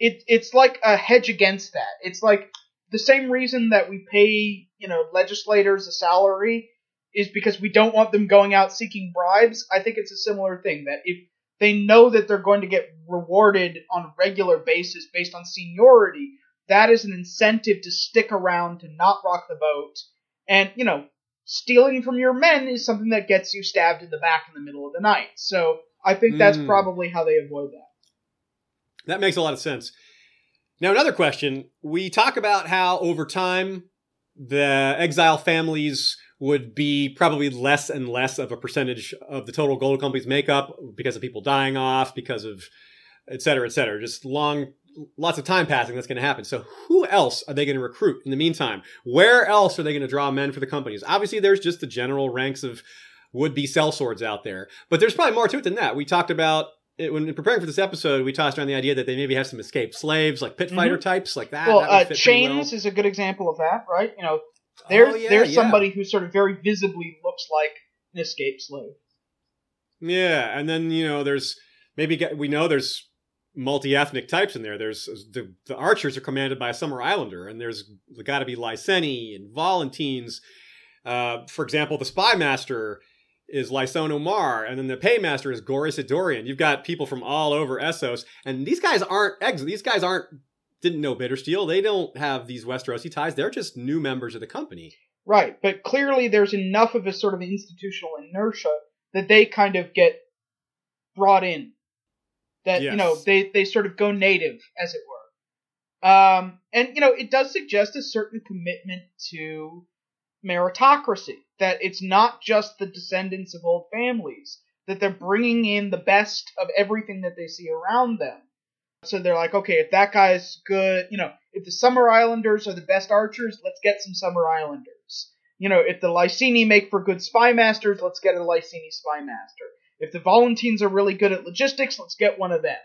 it it's like a hedge against that. It's like the same reason that we pay, you know, legislators a salary is because we don't want them going out seeking bribes. I think it's a similar thing that if they know that they're going to get rewarded on a regular basis based on seniority, that is an incentive to stick around to not rock the boat. And, you know, stealing from your men is something that gets you stabbed in the back in the middle of the night. So I think that's Mm. probably how they avoid that. That makes a lot of sense. Now, another question. We talk about how over time the exile families would be probably less and less of a percentage of the total gold company's makeup because of people dying off, because of et cetera, et cetera. Just long, lots of time passing that's going to happen. So, who else are they going to recruit in the meantime? Where else are they going to draw men for the companies? Obviously, there's just the general ranks of would be sellswords out there, but there's probably more to it than that. We talked about it, when preparing for this episode, we tossed around the idea that they maybe have some escaped slaves, like pit fighter types, like that. well, that uh, Chains well. is a good example of that, right? You know, there's Oh, yeah, there's yeah. somebody who sort of very visibly looks like an escaped slave. Yeah, and then you know, there's maybe get, we know there's multi-ethnic types in there. There's the the archers are commanded by a Summer Islander, and there's got to be Lyseni and Volantines. Uh, for example, the spy master is Lysono Maar, and then the paymaster is Gorys Edoryen. You've got people from all over Essos, and these guys aren't ex- these guys aren't didn't know Bittersteel. They don't have these Westerosi ties. They're just new members of the company. Right, but clearly there's enough of a sort of institutional inertia that they kind of get brought in. That you know they they sort of go native, as it were. Um, and you know it does suggest a certain commitment to meritocracy. That it's not just the descendants of old families. That they're bringing in the best of everything that they see around them. So they're like, okay, if that guy's good, you know, if the Summer Islanders are the best archers, let's get some Summer Islanders. You know, if the Lyseni make for good spy masters, let's get a Lyseni spy master. If the Volantines are really good at logistics, let's get one of them.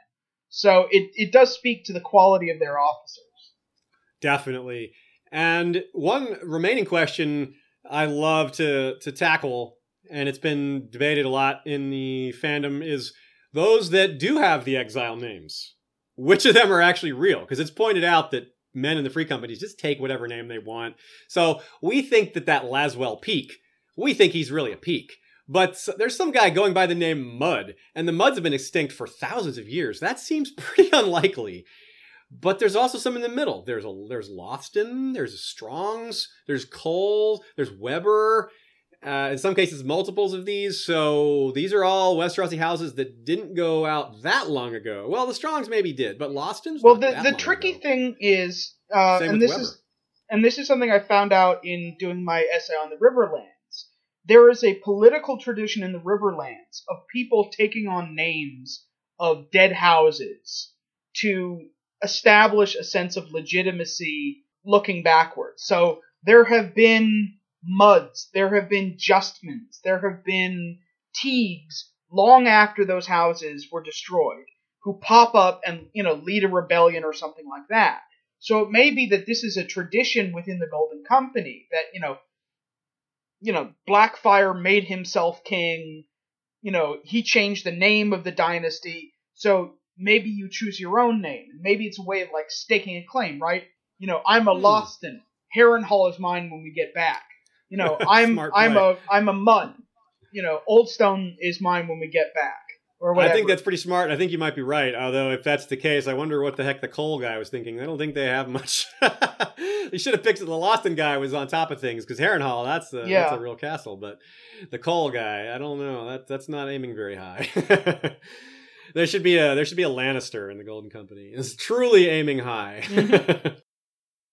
So it, it does speak to the quality of their officers. Definitely. And one remaining question I love to to tackle, and it's been debated a lot in the fandom, is those that do have the exile names. Which of them are actually real? Because it's pointed out that men in the free companies just take whatever name they want. So we think that that Laswell Peake, we think he's really a Peake. But there's some guy going by the name Mud, and the Muds have been extinct for thousands of years. That seems pretty unlikely. But there's also some in the middle. There's a there's Lothston, there's Strongs, there's Cole, there's Webber. Uh, in some cases, multiples of these. So these are all Westerosi houses that didn't go out that long ago. Well, the Strongs maybe did, but Lothston's Well, the, the tricky ago. thing is, uh, and this Webber. is and this is something I found out in doing my essay on the Riverlands. There is a political tradition in the Riverlands of people taking on names of dead houses to establish a sense of legitimacy looking backwards. So there have been Muds, there have been Justmans, there have been Teagues long after those houses were destroyed who pop up and you know lead a rebellion or something like that. So it may be that this is a tradition within the Golden Company that you know, you know, Blackfyre made himself king. You know, he changed the name of the dynasty. So maybe you choose your own name. Maybe it's a way of like staking a claim, right? You know, I'm a Hmm. Lothston. Harrenhal is mine when we get back. You know, I'm I'm play. a I'm a Mud. You know, Oldstone is mine when we get back. Or whatever. I think that's pretty smart. I think you might be right. Although, if that's the case, I wonder what the heck the Cole guy was thinking. I don't think they have much. they should have fixed it. The Lothston guy was on top of things because Harrenhal, that's a, Yeah. that's a real castle. But the Cole guy, I don't know. That that's not aiming very high. there should be a there should be a Lannister in the Golden Company. It's truly aiming high. Mm-hmm.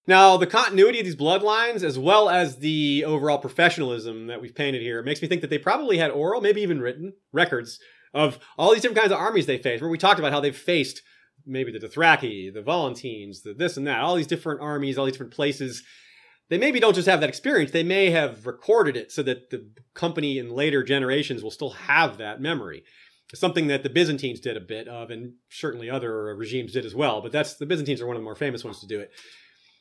Now, the continuity of these bloodlines, as well as the overall professionalism that we've painted here, makes me think that they probably had oral, maybe even written, records of all these different kinds of armies they faced. Where we talked about how they've faced maybe the Dothraki, the Volantines, the this and that, all these different armies, all these different places. They maybe don't just have that experience, they may have recorded it so that the company in later generations will still have that memory. Something that the Byzantines did a bit of, and certainly other regimes did as well, but that's the Byzantines are one of the more famous ones to do it.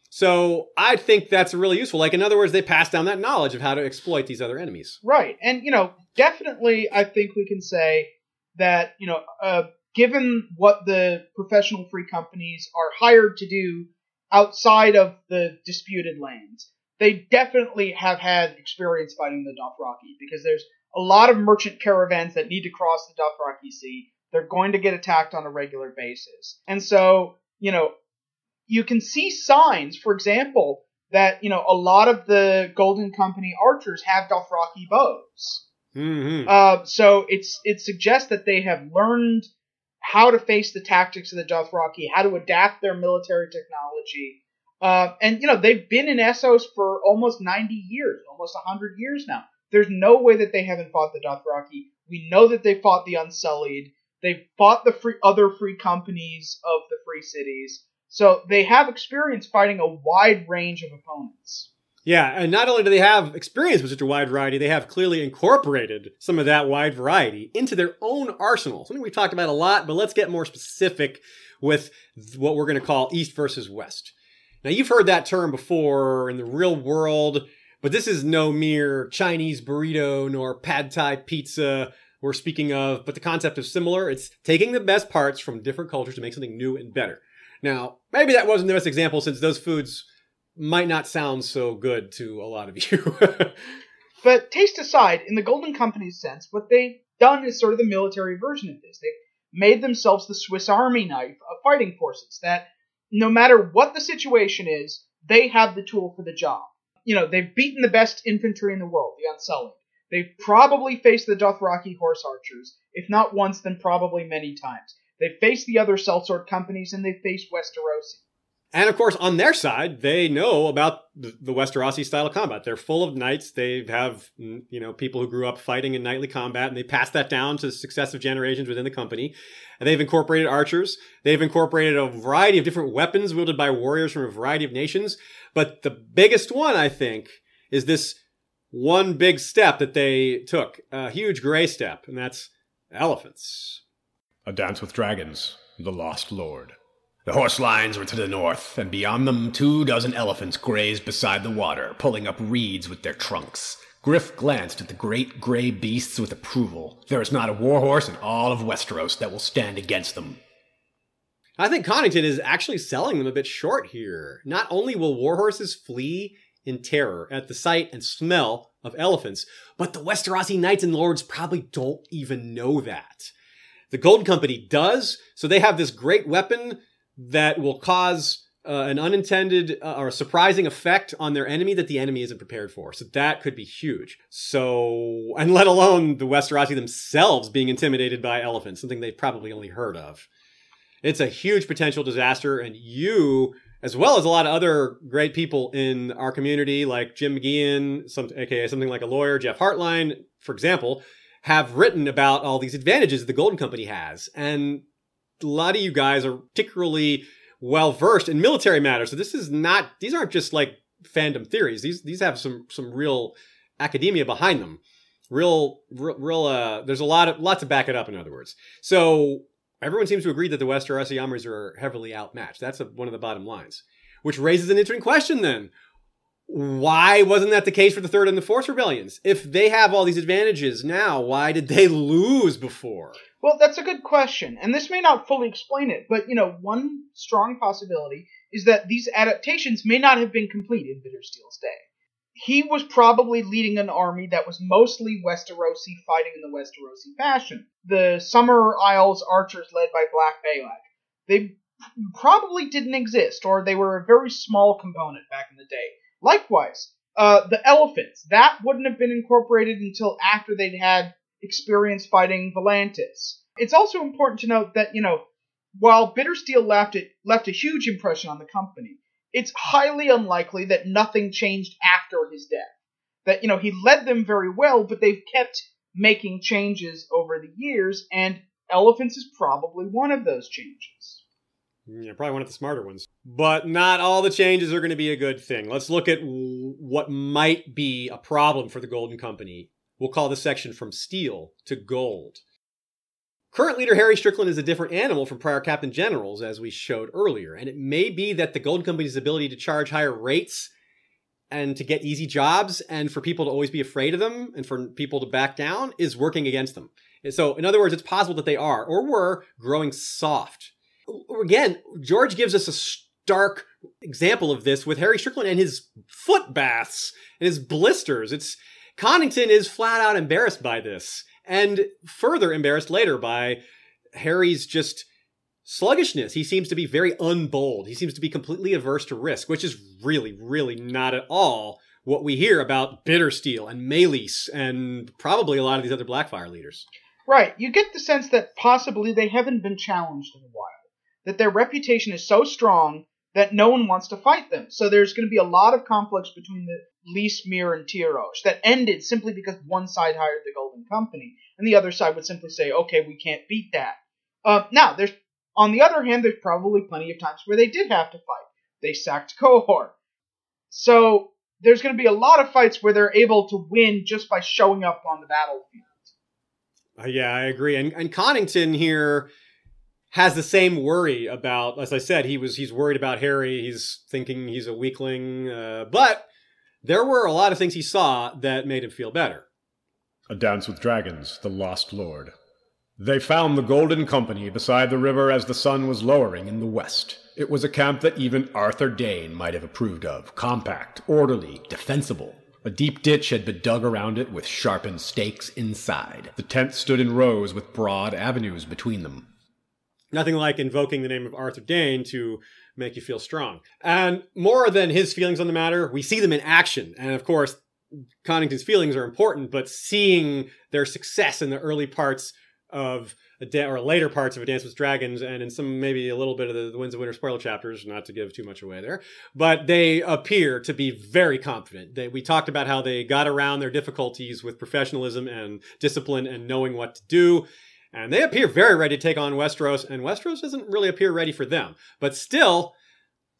So I think that's really useful. Like in other words, they pass down that knowledge of how to exploit these other enemies. Right. And, you know, definitely I think we can say that, you know, uh, given what the professional free companies are hired to do outside of the disputed lands, they definitely have had experience fighting the Dothraki because there's a lot of merchant caravans that need to cross the Dothraki Sea. They're going to get attacked on a regular basis. And so, you know, you can see signs, for example, that, you know, a lot of the Golden Company archers have Dothraki bows. Mm-hmm. Uh, so it's it suggests that they have learned how to face the tactics of the Dothraki, how to adapt their military technology. Uh, and you know they've been in Essos for almost 90 years, almost 100 years now. There's no way that they haven't fought the Dothraki. We know that they fought the Unsullied. They fought the free other free companies of the free cities. So they have experience fighting a wide range of opponents. Yeah, and not only do they have experience with such a wide variety, they have clearly incorporated some of that wide variety into their own arsenal. Something we've talked about a lot, but let's get more specific with what we're going to call East versus West. Now, you've heard that term before in the real world, but this is no mere Chinese burrito nor pad thai pizza we're speaking of, but the concept is similar. It's taking the best parts from different cultures to make something new and better. Now, maybe that wasn't the best example since those foods might not sound so good to a lot of you. But taste aside, in the Golden Company's sense, what they've done is sort of the military version of this. They've made themselves the Swiss Army knife of fighting forces, that no matter what the situation is, they have the tool for the job. You know, they've beaten the best infantry in the world, the Unsullied. They've probably faced the Dothraki horse archers, if not once, then probably many times. They've faced the other sellsword companies, and they've faced Westerosi. And of course, on their side, they know about the, Westerosi style of combat. They're full of knights. They have, mm, you know, people who grew up fighting in knightly combat, and they pass that down to successive generations within the company. And they've incorporated archers. They've incorporated a variety of different weapons wielded by warriors from a variety of nations. But the biggest one, I think, is this one big step that they took, a huge gray step, and that's elephants. A Dance with Dragons, The Lost Lord. The horse lines were to the north, and beyond them two dozen elephants grazed beside the water, pulling up reeds with their trunks. Griff glanced at the great gray beasts with approval. There is not a warhorse in all of Westeros that will stand against them. I think Connington is actually selling them a bit short here. Not only will warhorses flee in terror at the sight and smell of elephants, but the Westerosi knights and lords probably don't even know that. The Golden Company does, so they have this great weapon that will cause uh, an unintended uh, or a surprising effect on their enemy that the enemy isn't prepared for. So that could be huge. So, and let alone the Westerosi themselves being intimidated by elephants, something they've probably only heard of. It's a huge potential disaster, and you, as well as a lot of other great people in our community, like Jim McGeehan, some, aka something like a lawyer, Jeff Hartline, for example, have written about all these advantages the Golden Company has. And a lot of you guys are particularly well versed in military matters. So this is not; these aren't just like fandom theories. These these have some some real academia behind them. Real, real, real uh, there's a lot of lots to back it up. In other words, so everyone seems to agree that the Westerosi armies are heavily outmatched. That's a, one of the bottom lines, which raises an interesting question. Then, why wasn't that the case for the third and the fourth rebellions? If they have all these advantages now, why did they lose before? Well, that's a good question, and this may not fully explain it, but you know, one strong possibility is that these adaptations may not have been complete in Bittersteel's day. He was probably leading an army that was mostly Westerosi fighting in the Westerosi fashion. The Summer Isles archers led by Black Balaq. They probably didn't exist, or they were a very small component back in the day. Likewise, uh, the elephants, that wouldn't have been incorporated until after they'd had experience fighting Volantis. It's also important to note that, you know, while Bittersteel left, it, left a huge impression on the company, it's highly unlikely that nothing changed after his death. That, you know, he led them very well, but they've kept making changes over the years, and Elephants is probably one of those changes. Yeah, probably one of the smarter ones. But not all the changes are going to be a good thing. Let's look at what might be a problem for the Golden Company. We'll call this section from steel to gold. Current leader Harry Strickland is a different animal from prior captain generals, as we showed earlier, and it may be that the Golden Company's ability to charge higher rates and to get easy jobs and for people to always be afraid of them and for people to back down is working against them. And so, in other words, it's possible that they are or were growing soft. Again, George gives us a stark example of this with Harry Strickland and his foot baths and his blisters. It's Connington is flat out embarrassed by this and further embarrassed later by Harry's just sluggishness. He seems to be very unbold. He seems to be completely averse to risk, which is really, really not at all what we hear about Bittersteel and Maelys and probably a lot of these other Blackfyre leaders. Right. You get the sense that possibly they haven't been challenged in a while. That their reputation is so strong that no one wants to fight them. So there's going to be a lot of conflicts between the Lys, Myr, and Tyrosh that ended simply because one side hired the Golden Company, and the other side would simply say, okay, we can't beat that. Uh, now, there's on the other hand, there's probably plenty of times where they did have to fight. They sacked Qohor. So there's going to be a lot of fights where they're able to win just by showing up on the battlefield. Uh, yeah, I agree. And, and Connington here has the same worry about, as I said, he was he's worried about Harry. He's thinking he's a weakling, uh, but there were a lot of things he saw that made him feel better. A Dance with Dragons, The Lost Lord. They found the Golden Company beside the river as the sun was lowering in the west. It was a camp that even Arthur Dayne might have approved of compact, orderly, defensible. A deep ditch had been dug around it with sharpened stakes inside. The tents stood in rows with broad avenues between them. Nothing like invoking the name of Arthur Dayne to make you feel strong. And more than his feelings on the matter, we see them in action. And of course, Connington's feelings are important, but seeing their success in the early parts of a da- or later parts of A Dance with Dragons, and in some maybe a little bit of the, the Winds of Winter spoiler chapters, not to give too much away there, but they appear to be very confident. They, we talked about how they got around their difficulties with professionalism and discipline and knowing what to do. And they appear very ready to take on Westeros, and Westeros doesn't really appear ready for them. But still,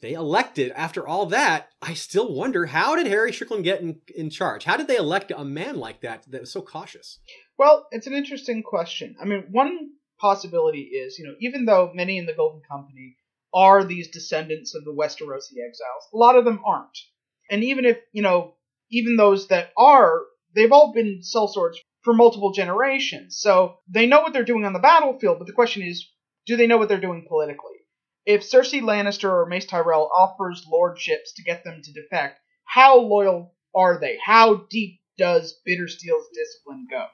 they elected, after all that, I still wonder how did Harry Strickland get in, in charge? How did they elect a man like that that was so cautious? Well, it's an interesting question. I mean, one possibility is, you know, even though many in the Golden Company are these descendants of the Westerosi exiles, a lot of them aren't. And even if, you know, even those that are, they've all been sellswords for multiple generations. So they know what they're doing on the battlefield, but the question is, do they know what they're doing politically? If Cersei Lannister or Mace Tyrell offers lordships to get them to defect, how loyal are they? How deep does Bittersteel's discipline go?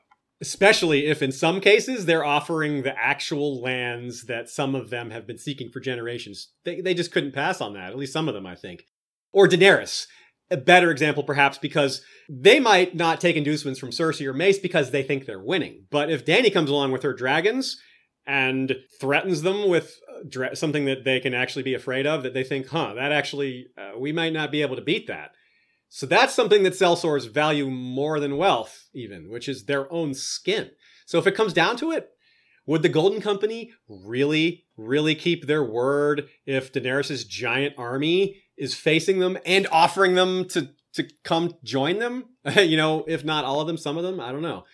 Especially if in some cases they're offering the actual lands that some of them have been seeking for generations. They, they just couldn't pass on that, at least some of them, I think. Or Daenerys, a better example perhaps because they might not take inducements from Cersei or Mace because they think they're winning. But if Dany comes along with her dragons and threatens them with uh, dra- something that they can actually be afraid of, that they think, huh, that actually, uh, we might not be able to beat that. So that's something that sellswords value more than wealth, even, which is their own skin. So if it comes down to it, would the Golden Company really, really keep their word if Daenerys' giant army is facing them and offering them to to come join them? you know, if not all of them, some of them, I don't know.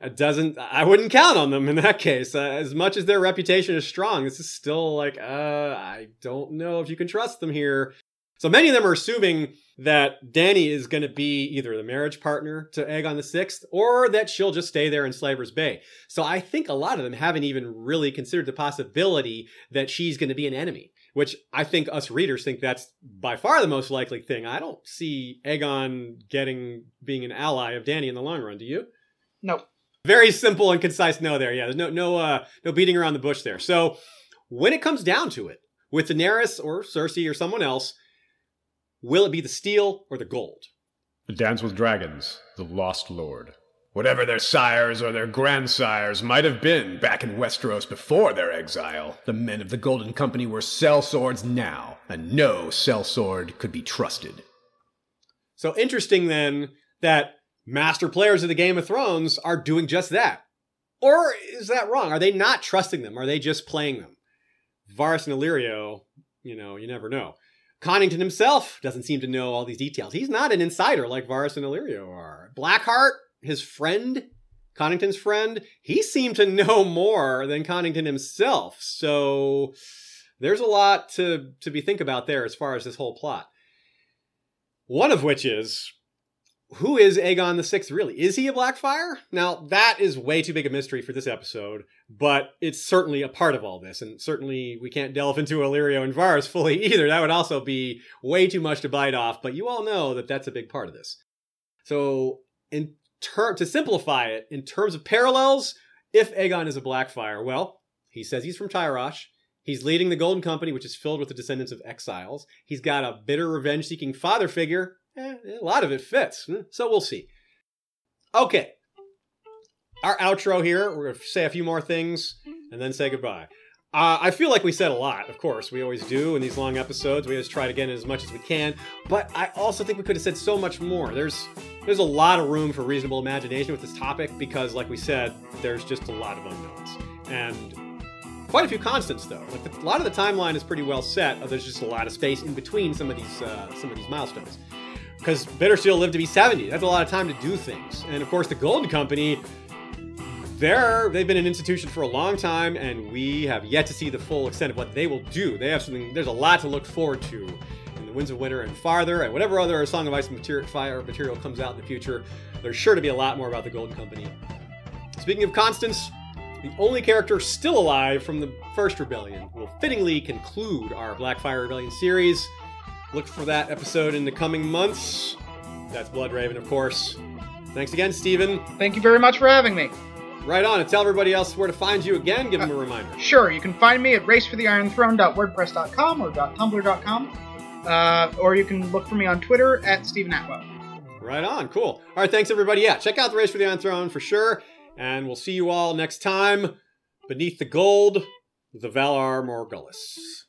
It doesn't. I wouldn't count on them in that case. Uh, as much as their reputation is strong, this is still like, uh, I don't know if you can trust them here. So many of them are assuming that Dany is going to be either the marriage partner to Aegon the Sixth, or that she'll just stay there in Slaver's Bay. So I think a lot of them haven't even really considered the possibility that she's going to be an enemy, which I think us readers think that's by far the most likely thing. I don't see Aegon getting being an ally of Dany in the long run. Do you? No. Very simple and concise no there. Yeah, there's no no uh no beating around the bush there. So when it comes down to it, with Daenerys or Cersei or someone else, will it be the steel or the gold? A Dance with Dragons, The Lost Lord. Whatever their sires or their grandsires might have been back in Westeros before their exile, The men of the Golden Company were sellswords now, and no sellsword could be trusted. So interesting then that master players of the Game of Thrones are doing just that. Or is that wrong? Are they not trusting them? Are they just playing them? Varys and Illyrio, you know, you never know. Connington himself doesn't seem to know all these details. He's not an insider like Varys and Illyrio are. Blackheart, his friend, Connington's friend, he seemed to know more than Connington himself. So there's a lot to, to be think about there as far as this whole plot. One of which is who is Aegon the Sixth really? Is he a Blackfyre? Now that is way too big a mystery for this episode, but it's certainly a part of all this, and certainly we can't delve into Illyrio and Varys fully either. That would also be way too much to bite off. But you all know that that's a big part of this. So, in ter- to simplify it, in terms of parallels, if Aegon is a Blackfyre, well, he says he's from Tyrosh. He's leading the Golden Company, which is filled with the descendants of exiles. He's got a bitter revenge-seeking father figure eh, a lot of it fits. Hmm, So we'll see. Okay. Our outro here. We're going to say a few more things and then say goodbye. Uh, I feel like we said a lot, of course. We always do in these long episodes. We always try to get in as much as we can. But I also think we could have said so much more. There's there's a lot of room for reasonable imagination with this topic because, like we said, there's just a lot of unknowns. And quite a few constants though. Like the, a lot of the timeline is pretty well set. There's just a lot of space in between some of these uh, some of these milestones. Because Bittersteel lived to be 70. That's a lot of time to do things. And of course, the Golden Company, they're they've been an institution for a long time, and we have yet to see the full extent of what they will do. They have something. There's a lot to look forward to in the Winds of Winter and farther, and whatever other Song of Ice and Material, Fire material comes out in the future. There's sure to be a lot more about the Golden Company. Speaking of Constance, the only character still alive from the first rebellion will fittingly conclude our Blackfyre Rebellion series. Look for that episode in the coming months. That's Bloodraven, of course. Thanks again, Steven. Thank you very much for having me. Right on, and tell everybody else where to find you again. Give them a reminder. Sure, you can find me at racefortheironthrone.wordpress.com or .tumblr.com, uh, or you can look for me on Twitter at Steven Attewell. Right on, cool. All right, thanks everybody. Yeah, check out the Race for the Iron Throne for sure, and we'll see you all next time beneath the gold, the Valar Morghulis.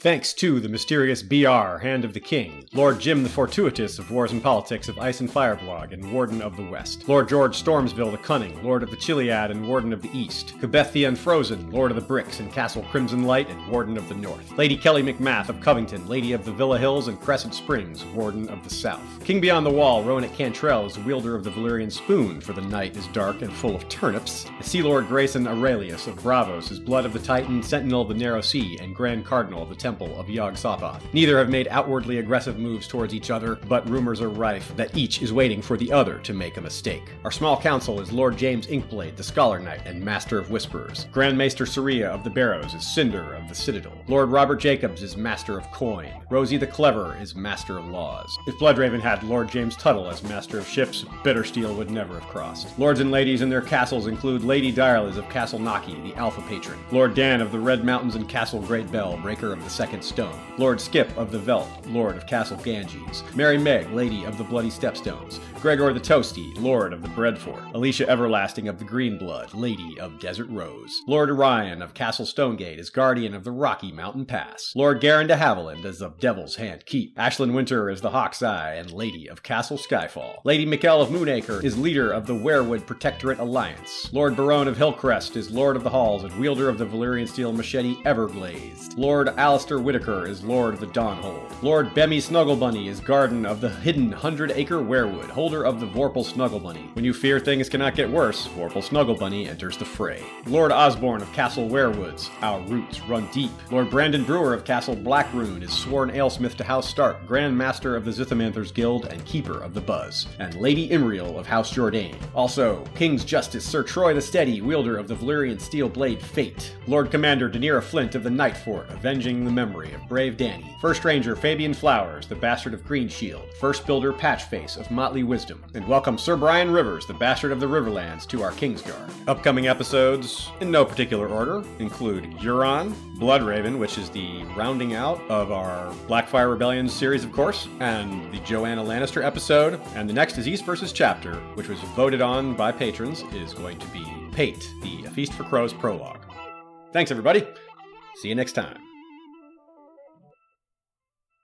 Thanks to the mysterious BR, Hand of the King, Lord Jim the Fortuitous of Wars and Politics of Ice and Fire blog and Warden of the West, Lord George Stormsville the Cunning, Lord of the Chiliad and Warden of the East, Quebeth the Unfrozen, Lord of the Bricks and Castle Crimson Light and Warden of the North, Lady Kelly McMath of Covington, Lady of the Villa Hills and Crescent Springs, Warden of the South, King Beyond the Wall, Rowan Cantrell is wielder of the Valyrian Spoon, for the night is dark and full of turnips, Sea Lord Grayson Aurelius of Braavos is Blood of the Titan, Sentinel of the Narrow Sea, and Grand Cardinal of the Temple of Yog Sothoth. Neither have made outwardly aggressive moves towards each other, but rumors are rife that each is waiting for the other to make a mistake. Our small council is Lord James Inkblade, the Scholar Knight and Master of Whisperers. Grand Maester Saria of the Barrows is Cinder of the Citadel. Lord Robert Jacobs is Master of Coin. Rosie the Clever is Master of Laws. If Bloodraven had Lord James Tuttle as Master of Ships, Bittersteel would never have crossed. Lords and ladies in their castles include Lady Direliz of Castle Naki, the Alpha Patron. Lord Dan of the Red Mountains and Castle Great Bell, Breaker of the Second Stone. Lord Skip of the Veld, Lord of Castle Ganges, Mary Meg, Lady of the Bloody Stepstones, Gregor the Toasty, Lord of the Breadfort, Alicia Everlasting of the Green Blood, Lady of Desert Rose, Lord Orion of Castle Stonegate is Guardian of the Rocky Mountain Pass, Lord Garin de Haviland is of Devil's Hand Keep, Ashlyn Winter is the Hawk's Eye and Lady of Castle Skyfall, Lady Mikkel of Moonacre is leader of the Werewood Protectorate Alliance, Lord Barone of Hillcrest is Lord of the Halls and wielder of the Valyrian Steel Machete Everglazed, Lord Alistair Whitaker is Lord of the Dawnhold. Lord Bemmy Snugglebunny is Garden of the hidden Hundred Acre Werewood, holder of the Vorpal Snuggle Bunny. When you fear things cannot get worse, Vorpal Snuggle Bunny enters the fray. Lord Osborne of Castle Werewoods, our roots run deep. Lord Brandon Brewer of Castle Blackrune is sworn alesmith to House Stark, Grand Master of the Zithamanthers Guild and Keeper of the Buzz, and Lady Imriel of House Jourdain. Also, King's Justice Sir Troy the Steady, wielder of the Valyrian Steel Blade Fate. Lord Commander Daenerys Flint of the Night Fort, avenging the memory of brave Danny. First Ranger Fabian Flowers, the bastard of Green Shield. First Builder Patchface of Motley Wisdom. And welcome Sir Brian Rivers, the bastard of the Riverlands, to our Kingsguard. Upcoming episodes, in no particular order, include Euron, Bloodraven, which is the rounding out of our Blackfyre Rebellion series, of course, and the Joanna Lannister episode. And the next is East versus Chapter, which was voted on by patrons, is going to be Pate, the A Feast for Crows prologue. Thanks, everybody. See you next time.